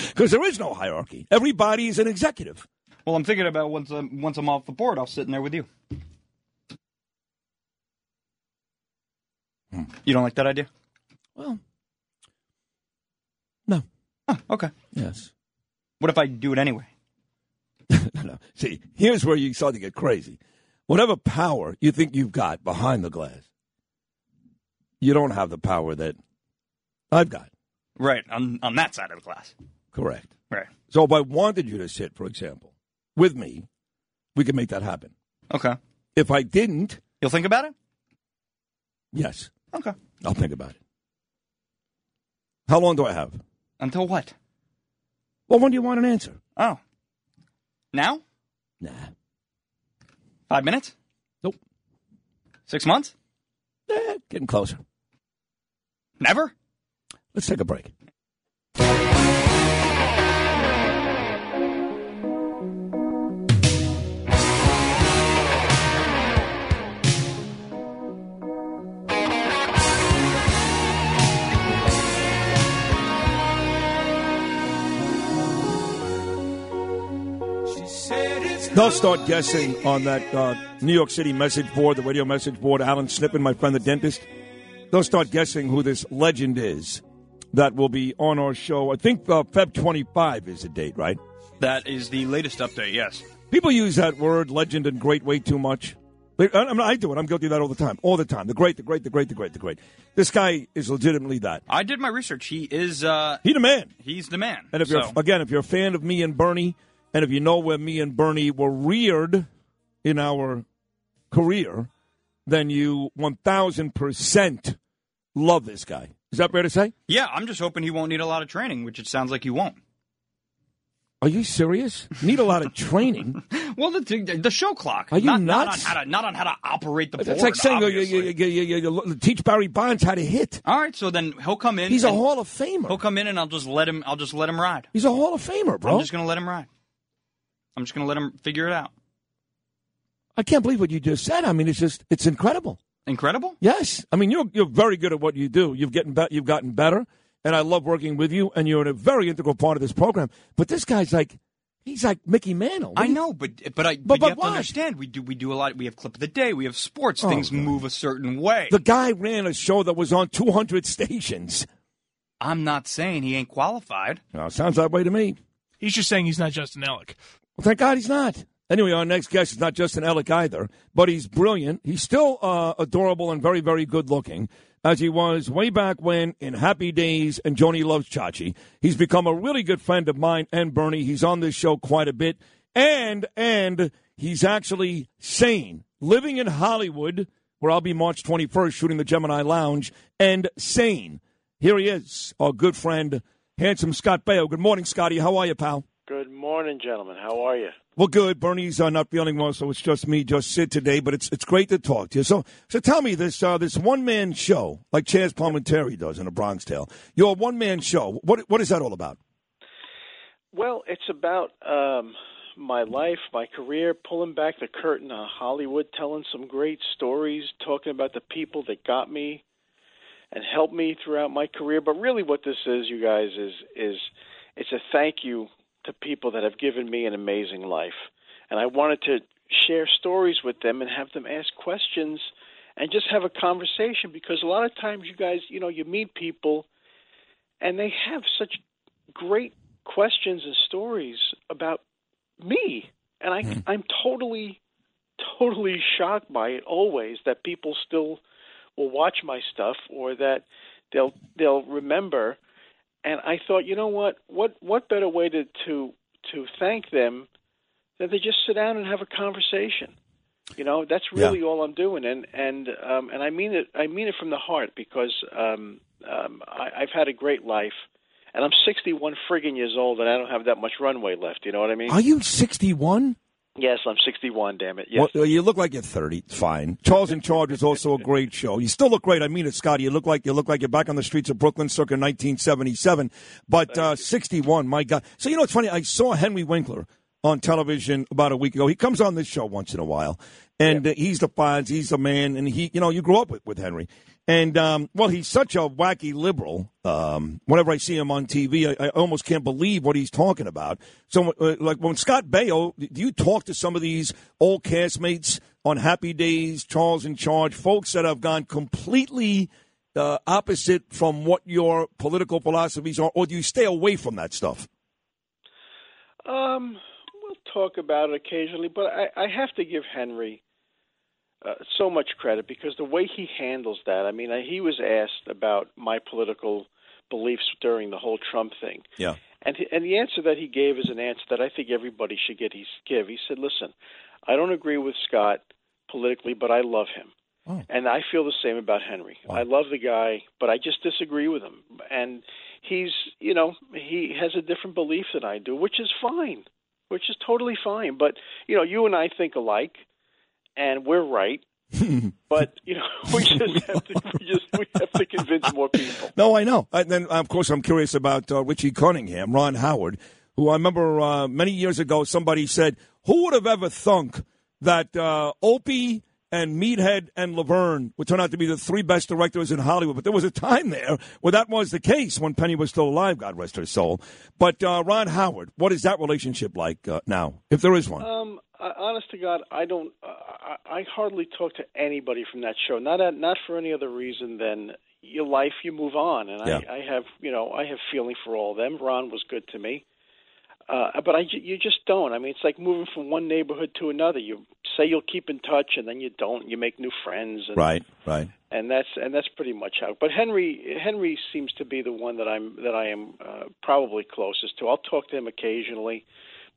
[SPEAKER 2] because there is no hierarchy. Everybody is an executive.
[SPEAKER 4] well, I'm thinking about once I'm, once I'm off the board, I'll sit in there with you.
[SPEAKER 2] Hmm.
[SPEAKER 4] You don't like that idea?
[SPEAKER 2] Well, no.
[SPEAKER 4] Okay.
[SPEAKER 2] Yes.
[SPEAKER 4] What if I do it anyway?
[SPEAKER 2] no. See, here's where you start to get crazy. whatever power you think you've got behind the glass, you don't have the power that I've got.
[SPEAKER 4] Right on on that side of the glass.
[SPEAKER 2] Correct.
[SPEAKER 4] Right.
[SPEAKER 2] So if I wanted you to sit, for example, with me, we could make that happen.
[SPEAKER 4] Okay.
[SPEAKER 2] If I didn't,
[SPEAKER 4] You'll think about it.
[SPEAKER 2] yes,
[SPEAKER 4] Okay.
[SPEAKER 2] I'll think about it. How long do I have?
[SPEAKER 4] Until what?
[SPEAKER 2] Well, when do you want an answer?
[SPEAKER 4] Oh. Now?
[SPEAKER 2] Nah.
[SPEAKER 4] Five minutes?
[SPEAKER 2] Nope.
[SPEAKER 4] Six months?
[SPEAKER 2] Eh, getting closer.
[SPEAKER 4] Never?
[SPEAKER 2] Let's take a break. They'll start guessing on that uh, New York City message board, the radio message board. Alan Snippen, my friend, the dentist. They'll start guessing who this legend is that will be on our show. I think uh, Feb 25 is the date, right?
[SPEAKER 4] That is the latest update, yes.
[SPEAKER 2] People use that word legend and great way too much. I, mean, I do it. I'm guilty of that all the time. All the time. The great, the great, the great, the great, the great. This guy is legitimately that.
[SPEAKER 4] I did my research. He is uh
[SPEAKER 2] He the man.
[SPEAKER 4] he's the man.
[SPEAKER 2] And if you're again, if you're a fan of me and Bernie, and if you know where me and Bernie were reared in our career, then you 1,000 percent love this guy. Is that fair to say?
[SPEAKER 4] Yeah, I'm just hoping he won't need a lot of training, which it sounds like he won't.
[SPEAKER 2] Are you serious? Need a lot of training.
[SPEAKER 4] Well, the, the, the show clock.
[SPEAKER 2] Are you
[SPEAKER 4] not,
[SPEAKER 2] nuts?
[SPEAKER 4] Not on, how to, not on how to operate the board.
[SPEAKER 2] It's like saying you, you, you, teach Barry Bonds how to hit.
[SPEAKER 4] All right, so then he'll come in.
[SPEAKER 2] He's a Hall of Famer.
[SPEAKER 4] He'll come in, and I'll just let him. I'll just let him ride.
[SPEAKER 2] He's a Hall of Famer, bro.
[SPEAKER 4] I'm just gonna let him ride. I'm just gonna let him figure it out.
[SPEAKER 2] I can't believe what you just said. I mean, it's just it's incredible.
[SPEAKER 4] Incredible.
[SPEAKER 2] Yes, I mean you're you're very good at what you do. You've getting be- you've gotten better, and I love working with you. And you're a very integral part of this program. But this guy's like, he's like Mickey Mantle.
[SPEAKER 4] I know, but but I
[SPEAKER 2] But-
[SPEAKER 4] but,
[SPEAKER 2] but
[SPEAKER 4] you have
[SPEAKER 2] what?
[SPEAKER 4] to understand we do we do a lot. We have clip of the day. We have sports.
[SPEAKER 2] Oh,
[SPEAKER 4] Things
[SPEAKER 2] God.
[SPEAKER 4] move a certain way.
[SPEAKER 2] The guy ran a show that was on 200 stations.
[SPEAKER 4] I'm not saying he ain't qualified.
[SPEAKER 2] No, sounds that way to me.
[SPEAKER 5] He's just saying he's not Justin Ellick.
[SPEAKER 2] Well, thank God he's not. Anyway, our next guest is not Justin Ellick either, but he's brilliant. He's still uh, adorable and very, very good looking, as he was way back when in Happy Days and Joanie Loves Chachi. He's become a really good friend of mine and Bernie. He's on this show quite a bit, and and he's actually sane, living in Hollywood, where I'll be March 21st shooting the Gemini Lounge, and sane. Here he is, our good friend, handsome Scott Baio. Good morning, Scotty. How are you, pal?
[SPEAKER 40] Good morning, gentlemen. How are you?
[SPEAKER 2] Well, good. Bernie's uh, not feeling well, so it's just me, just Sid today. But it's it's great to talk to you. So so tell me this uh, this one man show like Chaz Palminteri does in a Bronx Tale. Your one man show. What what is that all about?
[SPEAKER 40] Well, it's about um, my life, my career, pulling back the curtain on Hollywood, telling some great stories, talking about the people that got me and helped me throughout my career. But really, what this is, you guys, is is it's a thank you to people that have given me an amazing life, and I wanted to share stories with them and have them ask questions and just have a conversation because a lot of times you guys, you know, you meet people and they have such great questions and stories about me. And I hmm. I'm totally totally shocked by it always that people still will watch my stuff or that they'll they'll remember and I thought you know what? What what better way to to to thank them than to just sit down and have a conversation? You know that's really all I'm doing. And and um and I mean it I mean it from the heart because um um I, I've had a great life. And I'm 61 friggin' years old and I don't have that much runway left. You know what I mean?
[SPEAKER 2] Are you sixty one?
[SPEAKER 40] Yes I'm 61 damn it yes
[SPEAKER 2] Well, you look like you're thirty. Fine. Charles in Charge is also a great show. You still look great. I mean it, Scotty. You look like you look like you're back on the streets of Brooklyn, circa 1977. But uh, 61, my God. So you know it's funny. I saw Henry Winkler on television about a week ago. He comes on this show once in a while, and uh, he's the Fonz. He's the man, and he, you know, you grew up with, with Henry. And um, well, he's such a wacky liberal. Um, whenever I see him on TV, I, I almost can't believe what he's talking about. So, uh, like when Scott Baio, do you talk to some of these old castmates on Happy Days, Charles in Charge, folks that have gone completely uh, opposite from what your political philosophies are, or do you stay away from that stuff?
[SPEAKER 40] Um, we'll talk about it occasionally, but I, I have to give Henry uh, so much credit because the way he handles that. I mean, uh, he was asked about my political beliefs during the whole Trump thing,
[SPEAKER 2] Yeah.
[SPEAKER 40] and he, and the answer that he gave is an answer that I think everybody should get. He give. He said, "Listen, I don't agree with Scott politically, but I love him." And I feel the same about Henry. I love the guy, but I just disagree with him. And he's, you know, he has a different belief than I do, which is fine, which is totally fine. But, you know, you and I think alike, and we're right. but, you know, we just have to, we just, we have to convince more people.
[SPEAKER 2] No, I know. And then, of course, I'm curious about uh, Richie Cunningham, Ron Howard, who I remember uh, many years ago somebody said, who would have ever thunk that uh, Opie and Meathead and Laverne would turn out to be the three best directors in Hollywood? But there was a time there where that was the case when Penny was still alive, God rest her soul. But uh, Ron Howard, what is that relationship like uh, now, if there is one?
[SPEAKER 40] Um, I, honest to God, I don't. Uh, I, I hardly talk to anybody from that show. Not at, not for any other reason than your life. You move on, and
[SPEAKER 2] Yeah.
[SPEAKER 40] I, I have you know I have feeling for all of them. Ron was good to me, uh, but I you just don't. I mean, it's like moving from one neighborhood to another. You say you'll keep in touch, and then you don't. You make new friends, and,
[SPEAKER 2] Right, right.
[SPEAKER 40] and that's and that's pretty much how. But Henry Henry seems to be the one that I'm that I am uh, probably closest to. I'll talk to him occasionally,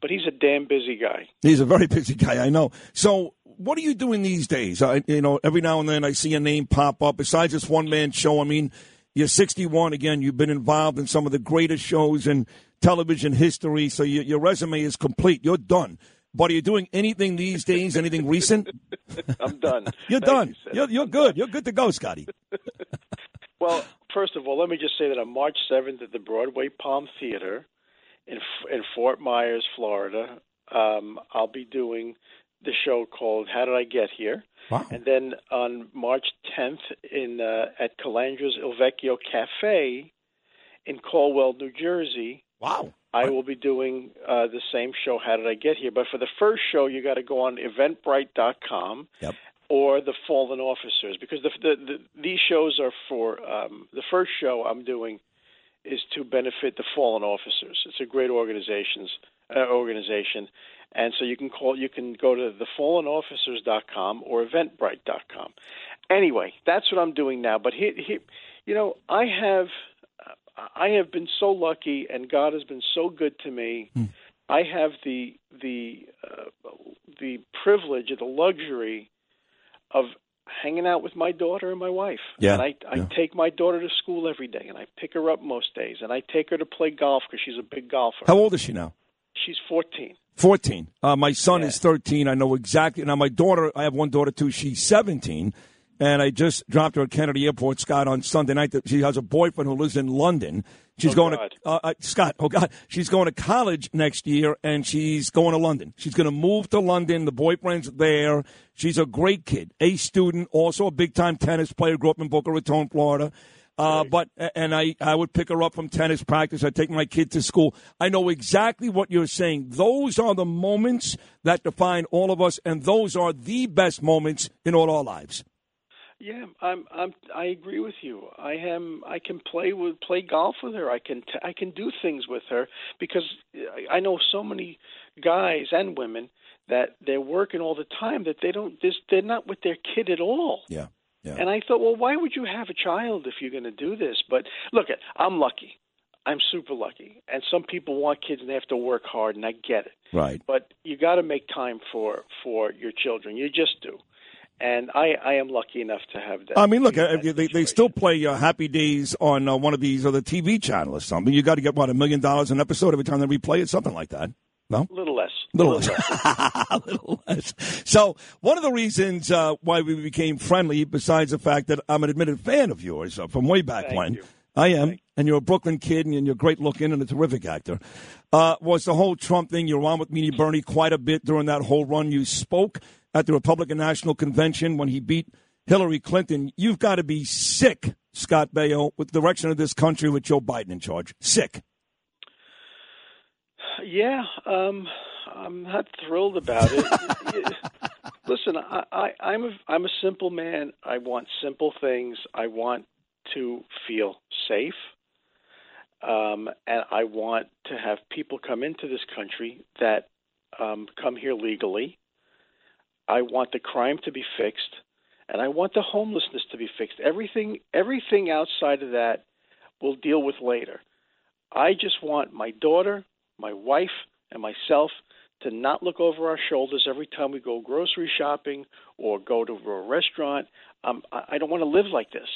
[SPEAKER 40] but he's a damn busy guy.
[SPEAKER 2] He's a very busy guy, I know. So, what are you doing these days? I, you know, every now and then I see a name pop up. Besides this one man show, I mean, you're 61 again. You've been involved in some of the greatest shows in television history, so your, your resume is complete. You're done. But are you doing anything these days? Anything recent?
[SPEAKER 40] I'm done.
[SPEAKER 2] You're
[SPEAKER 40] Thank
[SPEAKER 2] done.
[SPEAKER 40] You,
[SPEAKER 2] you're you're good. You're good to go, Scotty.
[SPEAKER 40] Well, first of all, let me just say that on March 7th at the Broadway Palm Theater in in Fort Myers, Florida, um, I'll be doing the show called "How Did I Get Here?"
[SPEAKER 2] Wow.
[SPEAKER 40] And then on March 10th in uh, at Calandra's Il Vecchio Cafe in Caldwell, New Jersey.
[SPEAKER 2] Wow.
[SPEAKER 40] I will be doing uh, the same show. How did I get here? But for the first show, you got to go on Eventbrite.com
[SPEAKER 2] Yep.
[SPEAKER 40] or the Fallen Officers because the, the, the these shows are for um, the first show I'm doing is to benefit the fallen officers. It's a great organizations uh, organization, and so you can call you can go to thefallenofficers.com or Eventbrite.com. Anyway, that's what I'm doing now. But he, he, you know, I have I have been so lucky, and God has been so good to me. I have the the uh, the privilege, or the luxury of hanging out with my daughter and my wife.
[SPEAKER 2] Yeah,
[SPEAKER 40] And I I
[SPEAKER 2] yeah.
[SPEAKER 40] take my daughter to school every day, and I pick her up most days, and I take her to play golf because she's a big golfer.
[SPEAKER 2] How old is she now?
[SPEAKER 40] She's 14.
[SPEAKER 2] 14. Uh, my son is 13. I know exactly. Now, my daughter, I have one daughter too. She's 17. And I just dropped her at Kennedy Airport, Scott, on Sunday night. She has a boyfriend who lives in London. She's
[SPEAKER 40] Oh,
[SPEAKER 2] going
[SPEAKER 40] God.
[SPEAKER 2] to, uh, uh, Scott, oh God, she's going to college next year and she's going to London. She's going to move to London. The boyfriend's there. She's a great kid, a student, also a big time tennis player, grew up in Boca Raton, Florida. Uh, but and I, I would pick her up from tennis practice. I'd take my kid to school. I know exactly what you're saying. Those are the moments that define all of us, and those are the best moments in all our lives.
[SPEAKER 40] Yeah, I'm I'm I agree with you. I am I can play with play golf with her. I can t- I can do things with her because I- I know so many guys and women that they're working all the time that they don't this they're not with their kid at all.
[SPEAKER 2] Yeah. Yeah.
[SPEAKER 40] And I thought, well, why would you have a child if you're going to do this? But look, at I'm lucky. I'm super lucky. And some people want kids and they have to work hard, and I get it.
[SPEAKER 2] Right.
[SPEAKER 40] But you got to make time for for your children. You just do. And I I am lucky enough to have that.
[SPEAKER 2] I mean, look, uh, they, they still play uh, Happy Days on uh, one of these other TV channels or something. You got to get what a million dollars an episode every time they replay it, something like that. No,
[SPEAKER 40] A little less.
[SPEAKER 2] little less. a little less. So, one of the reasons uh, why we became friendly, besides the fact that I'm an admitted fan of yours uh, from way back
[SPEAKER 40] Thank
[SPEAKER 2] when,
[SPEAKER 40] you.
[SPEAKER 2] I am, and you're a Brooklyn kid, and you're great looking and a terrific actor, uh, was the whole Trump thing. You were on with Meanie Bernie quite a bit during that whole run. You spoke at the Republican National Convention when he beat Hillary Clinton. You've got to be sick, Scott Baio, with the direction of this country with Joe Biden in charge. Sick.
[SPEAKER 40] Yeah, um, I'm not thrilled about it. Listen, I, I, I'm a I'm a simple man. I want simple things. I want to feel safe, um, and I want to have people come into this country that um, come here legally. I want the crime to be fixed, and I want the homelessness to be fixed. Everything, everything outside of that, we'll deal with later. I just want my daughter, my wife, and myself to not look over our shoulders every time we go grocery shopping or go to a restaurant. Um, I don't want to live like this.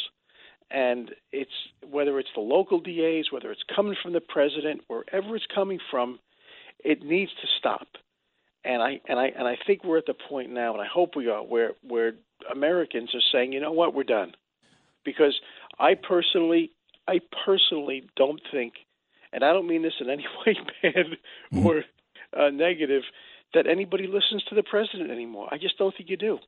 [SPEAKER 40] And it's whether it's the local DAs, whether it's coming from the president, wherever it's coming from, it needs to stop. And I and I and I think we're at the point now, and I hope we are, where where Americans are saying, you know what, we're done. Because I personally, I personally don't think, and I don't mean this in any way bad or uh, negative, that anybody listens to the president anymore. I just don't think you do.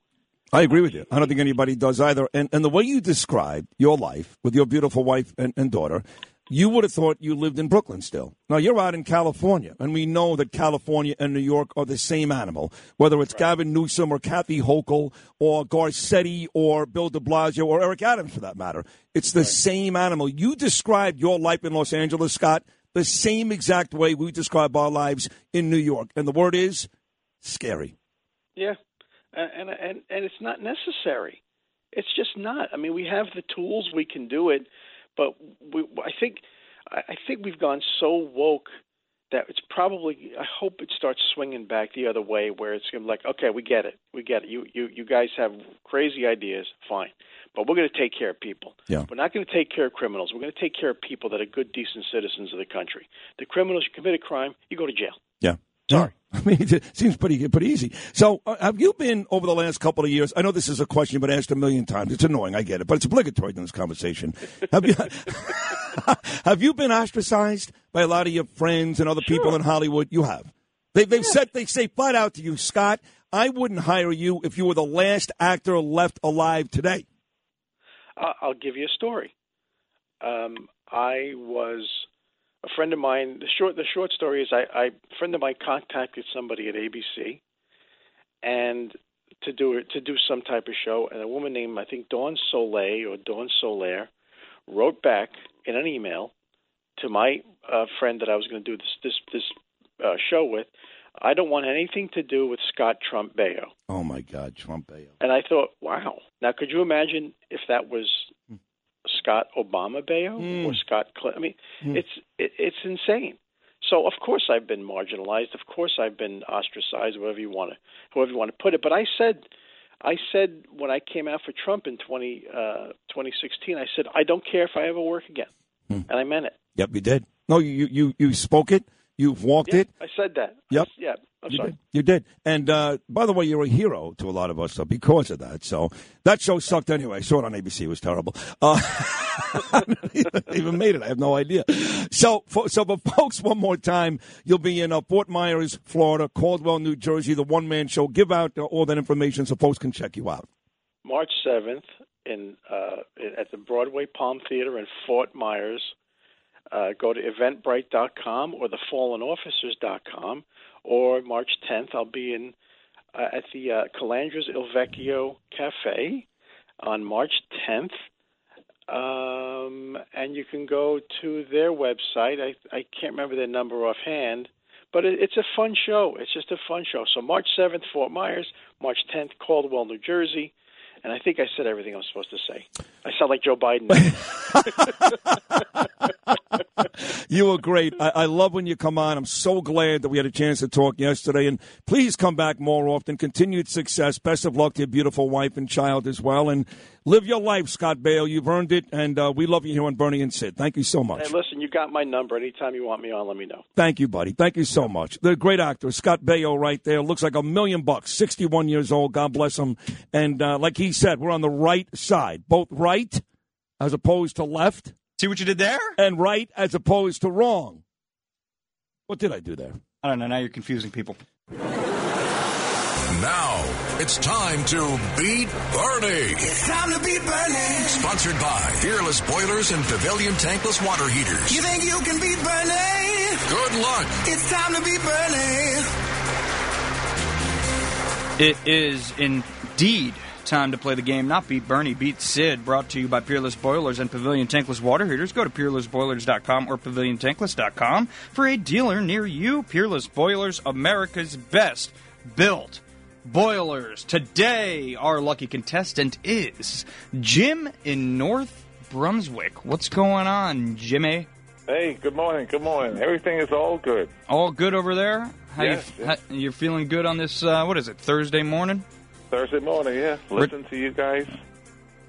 [SPEAKER 2] I agree with you. I don't think anybody does either. And and the way you describe your life with your beautiful wife and, and daughter, you would have thought you lived in Brooklyn still. Now you're out in California, and we know that California and New York are the same animal. Whether it's Gavin Newsom or Kathy Hochul or Garcetti or Bill De Blasio or Eric Adams, for that matter, it's the same animal. You described your life in Los Angeles, Scott, the same exact way we describe our lives in New York, and the word is scary.
[SPEAKER 40] Yeah, and and and it's not necessary. It's just not. I mean, we have the tools, we can do it, but we, I think I think we've gone so woke that it's probably. I hope it starts swinging back the other way, where it's gonna be like, okay, we get it, we get it. You you you guys have crazy ideas, fine, but we're going to take care of people.
[SPEAKER 2] Yeah.
[SPEAKER 40] We're not going to take care of criminals. We're going to take care of people that are good, decent citizens of the country. The criminals, you commit a crime, you go to jail.
[SPEAKER 2] Yeah. Sorry. I mean, it seems pretty pretty easy. So, uh, have you been over the last couple of years? I know this is a question you've been asked a million times. It's annoying, I get it, but it's obligatory in this conversation. Have you have you been ostracized by a lot of your friends and other people in Hollywood? You have. They, they've said they say flat out to you, Scott. I wouldn't hire you if you were the last actor left alive today.
[SPEAKER 40] I- I'll give you a story. Um, I was a friend of mine. The short the short story is I, I a friend of mine contacted somebody at ABC, and to do it to do some type of show, and a woman named I think Dawn Soleil or Dawn Solaire wrote back in an email to my uh, friend that I was going to do this this this uh, show with. I don't want anything to do with Scott Trump Baio.
[SPEAKER 2] Oh my God, Trump Baio.
[SPEAKER 40] And I thought, wow. Now, could you imagine if that was Scott Obama Baio or hmm. Scott Clinton? I mean, hmm. it's it, it's insane. So of course I've been marginalized. Of course I've been ostracized. Whatever you want to, however you want to put it. But I said, I said when I came out for Trump in 20, uh, 2016, I said I don't care if I ever work again, hmm. and I meant it.
[SPEAKER 2] Yep, you did. No, you you you spoke it. You've walked
[SPEAKER 40] Yeah,
[SPEAKER 2] it.
[SPEAKER 40] I said that.
[SPEAKER 2] Yep.
[SPEAKER 40] Yeah. I'm
[SPEAKER 2] You
[SPEAKER 40] sorry.
[SPEAKER 2] did. You did. And uh, by the way, you're a hero to a lot of us so because of that. So that show sucked anyway. I saw it on ABC. It was terrible. Uh, even made it. I have no idea. So, for, so for folks, one more time, you'll be in uh, Fort Myers, Florida, Caldwell, New Jersey, the one man show. Give out uh, all that information so folks can check you out.
[SPEAKER 40] March 7th in uh, at the Broadway Palm Theater in Fort Myers. Uh, go to eventbrite.com or thefallenofficers.com. Or March 10th, I'll be in uh, at the uh, Calandras Il Vecchio Cafe on March 10th. Um, and you can go to their website. I, I can't remember their number offhand, but it, it's a fun show. It's just a fun show. So March 7th, Fort Myers. March 10th, Caldwell, New Jersey. And I think I said everything I'm supposed to say. I sound like Joe Biden.
[SPEAKER 2] You were great. I, I love when you come on. I'm so glad that we had a chance to talk yesterday. And please come back more often. Continued success. Best of luck to your beautiful wife and child as well. And live your life, Scott Baio. You've earned it. And uh, we love you here on Bernie and Sid. Thank you so much.
[SPEAKER 40] Hey, listen, you got my number. Anytime you want me on, let me know.
[SPEAKER 2] Thank you, buddy. Thank you so much. The great actor, Scott Baio, right there. Looks like a million bucks. 61 years old. God bless him. And uh, like he said, we're on the right side, both right as opposed to left.
[SPEAKER 4] See what you did there?
[SPEAKER 2] And right as opposed to wrong. What did I do there?
[SPEAKER 4] I don't know. Now you're confusing people.
[SPEAKER 26] Now it's time to beat Bernie.
[SPEAKER 3] It's time to beat Bernie.
[SPEAKER 26] Sponsored by Peerless Boilers and Pavilion Tankless Water Heaters.
[SPEAKER 3] You think you can beat Bernie?
[SPEAKER 26] Good luck.
[SPEAKER 3] It's time to beat Bernie.
[SPEAKER 4] It is indeed time to play the game, not beat Bernie, beat Sid. Brought to you by Peerless Boilers and Pavilion Tankless Water Heaters. Go to peerlessboilers.com or paviliontankless.com for a dealer near you. Peerless Boilers, America's best built Boilers. Today, our lucky contestant is Jim in North Brunswick. What's going on, Jimmy?
[SPEAKER 41] Hey, good morning. Good morning. Everything is all good.
[SPEAKER 4] All good over there? How
[SPEAKER 41] Yes,
[SPEAKER 4] you,
[SPEAKER 41] yes.
[SPEAKER 4] how- you're feeling good on this, uh, what is it, Thursday morning?
[SPEAKER 41] Thursday morning, yeah. Listen to you guys.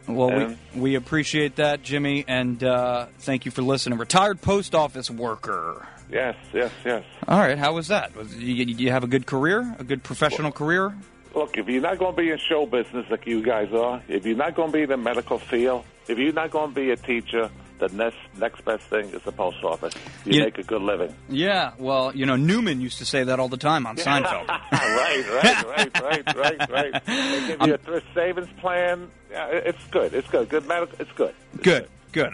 [SPEAKER 4] Well,
[SPEAKER 41] And-
[SPEAKER 4] we, we appreciate that, Jimmy, and uh, thank you for listening. Retired post office worker.
[SPEAKER 41] Yes, yes, yes.
[SPEAKER 4] All right, how was that? Was, you, you have a good career, a good professional career?
[SPEAKER 41] Look, if you're not going to be in show business like you guys are, if you're not going to be in the medical field, if you're not going to be a teacher, the next next best thing is the post office. You
[SPEAKER 4] Yeah.
[SPEAKER 41] make a good living.
[SPEAKER 4] Yeah, well, you know, Newman used to say that all the time on Seinfeld.
[SPEAKER 41] right, right, right, right, right, right. They give you a thrift savings plan. Yeah, it's good. It's good. Good medical. It's good.
[SPEAKER 4] Good, good.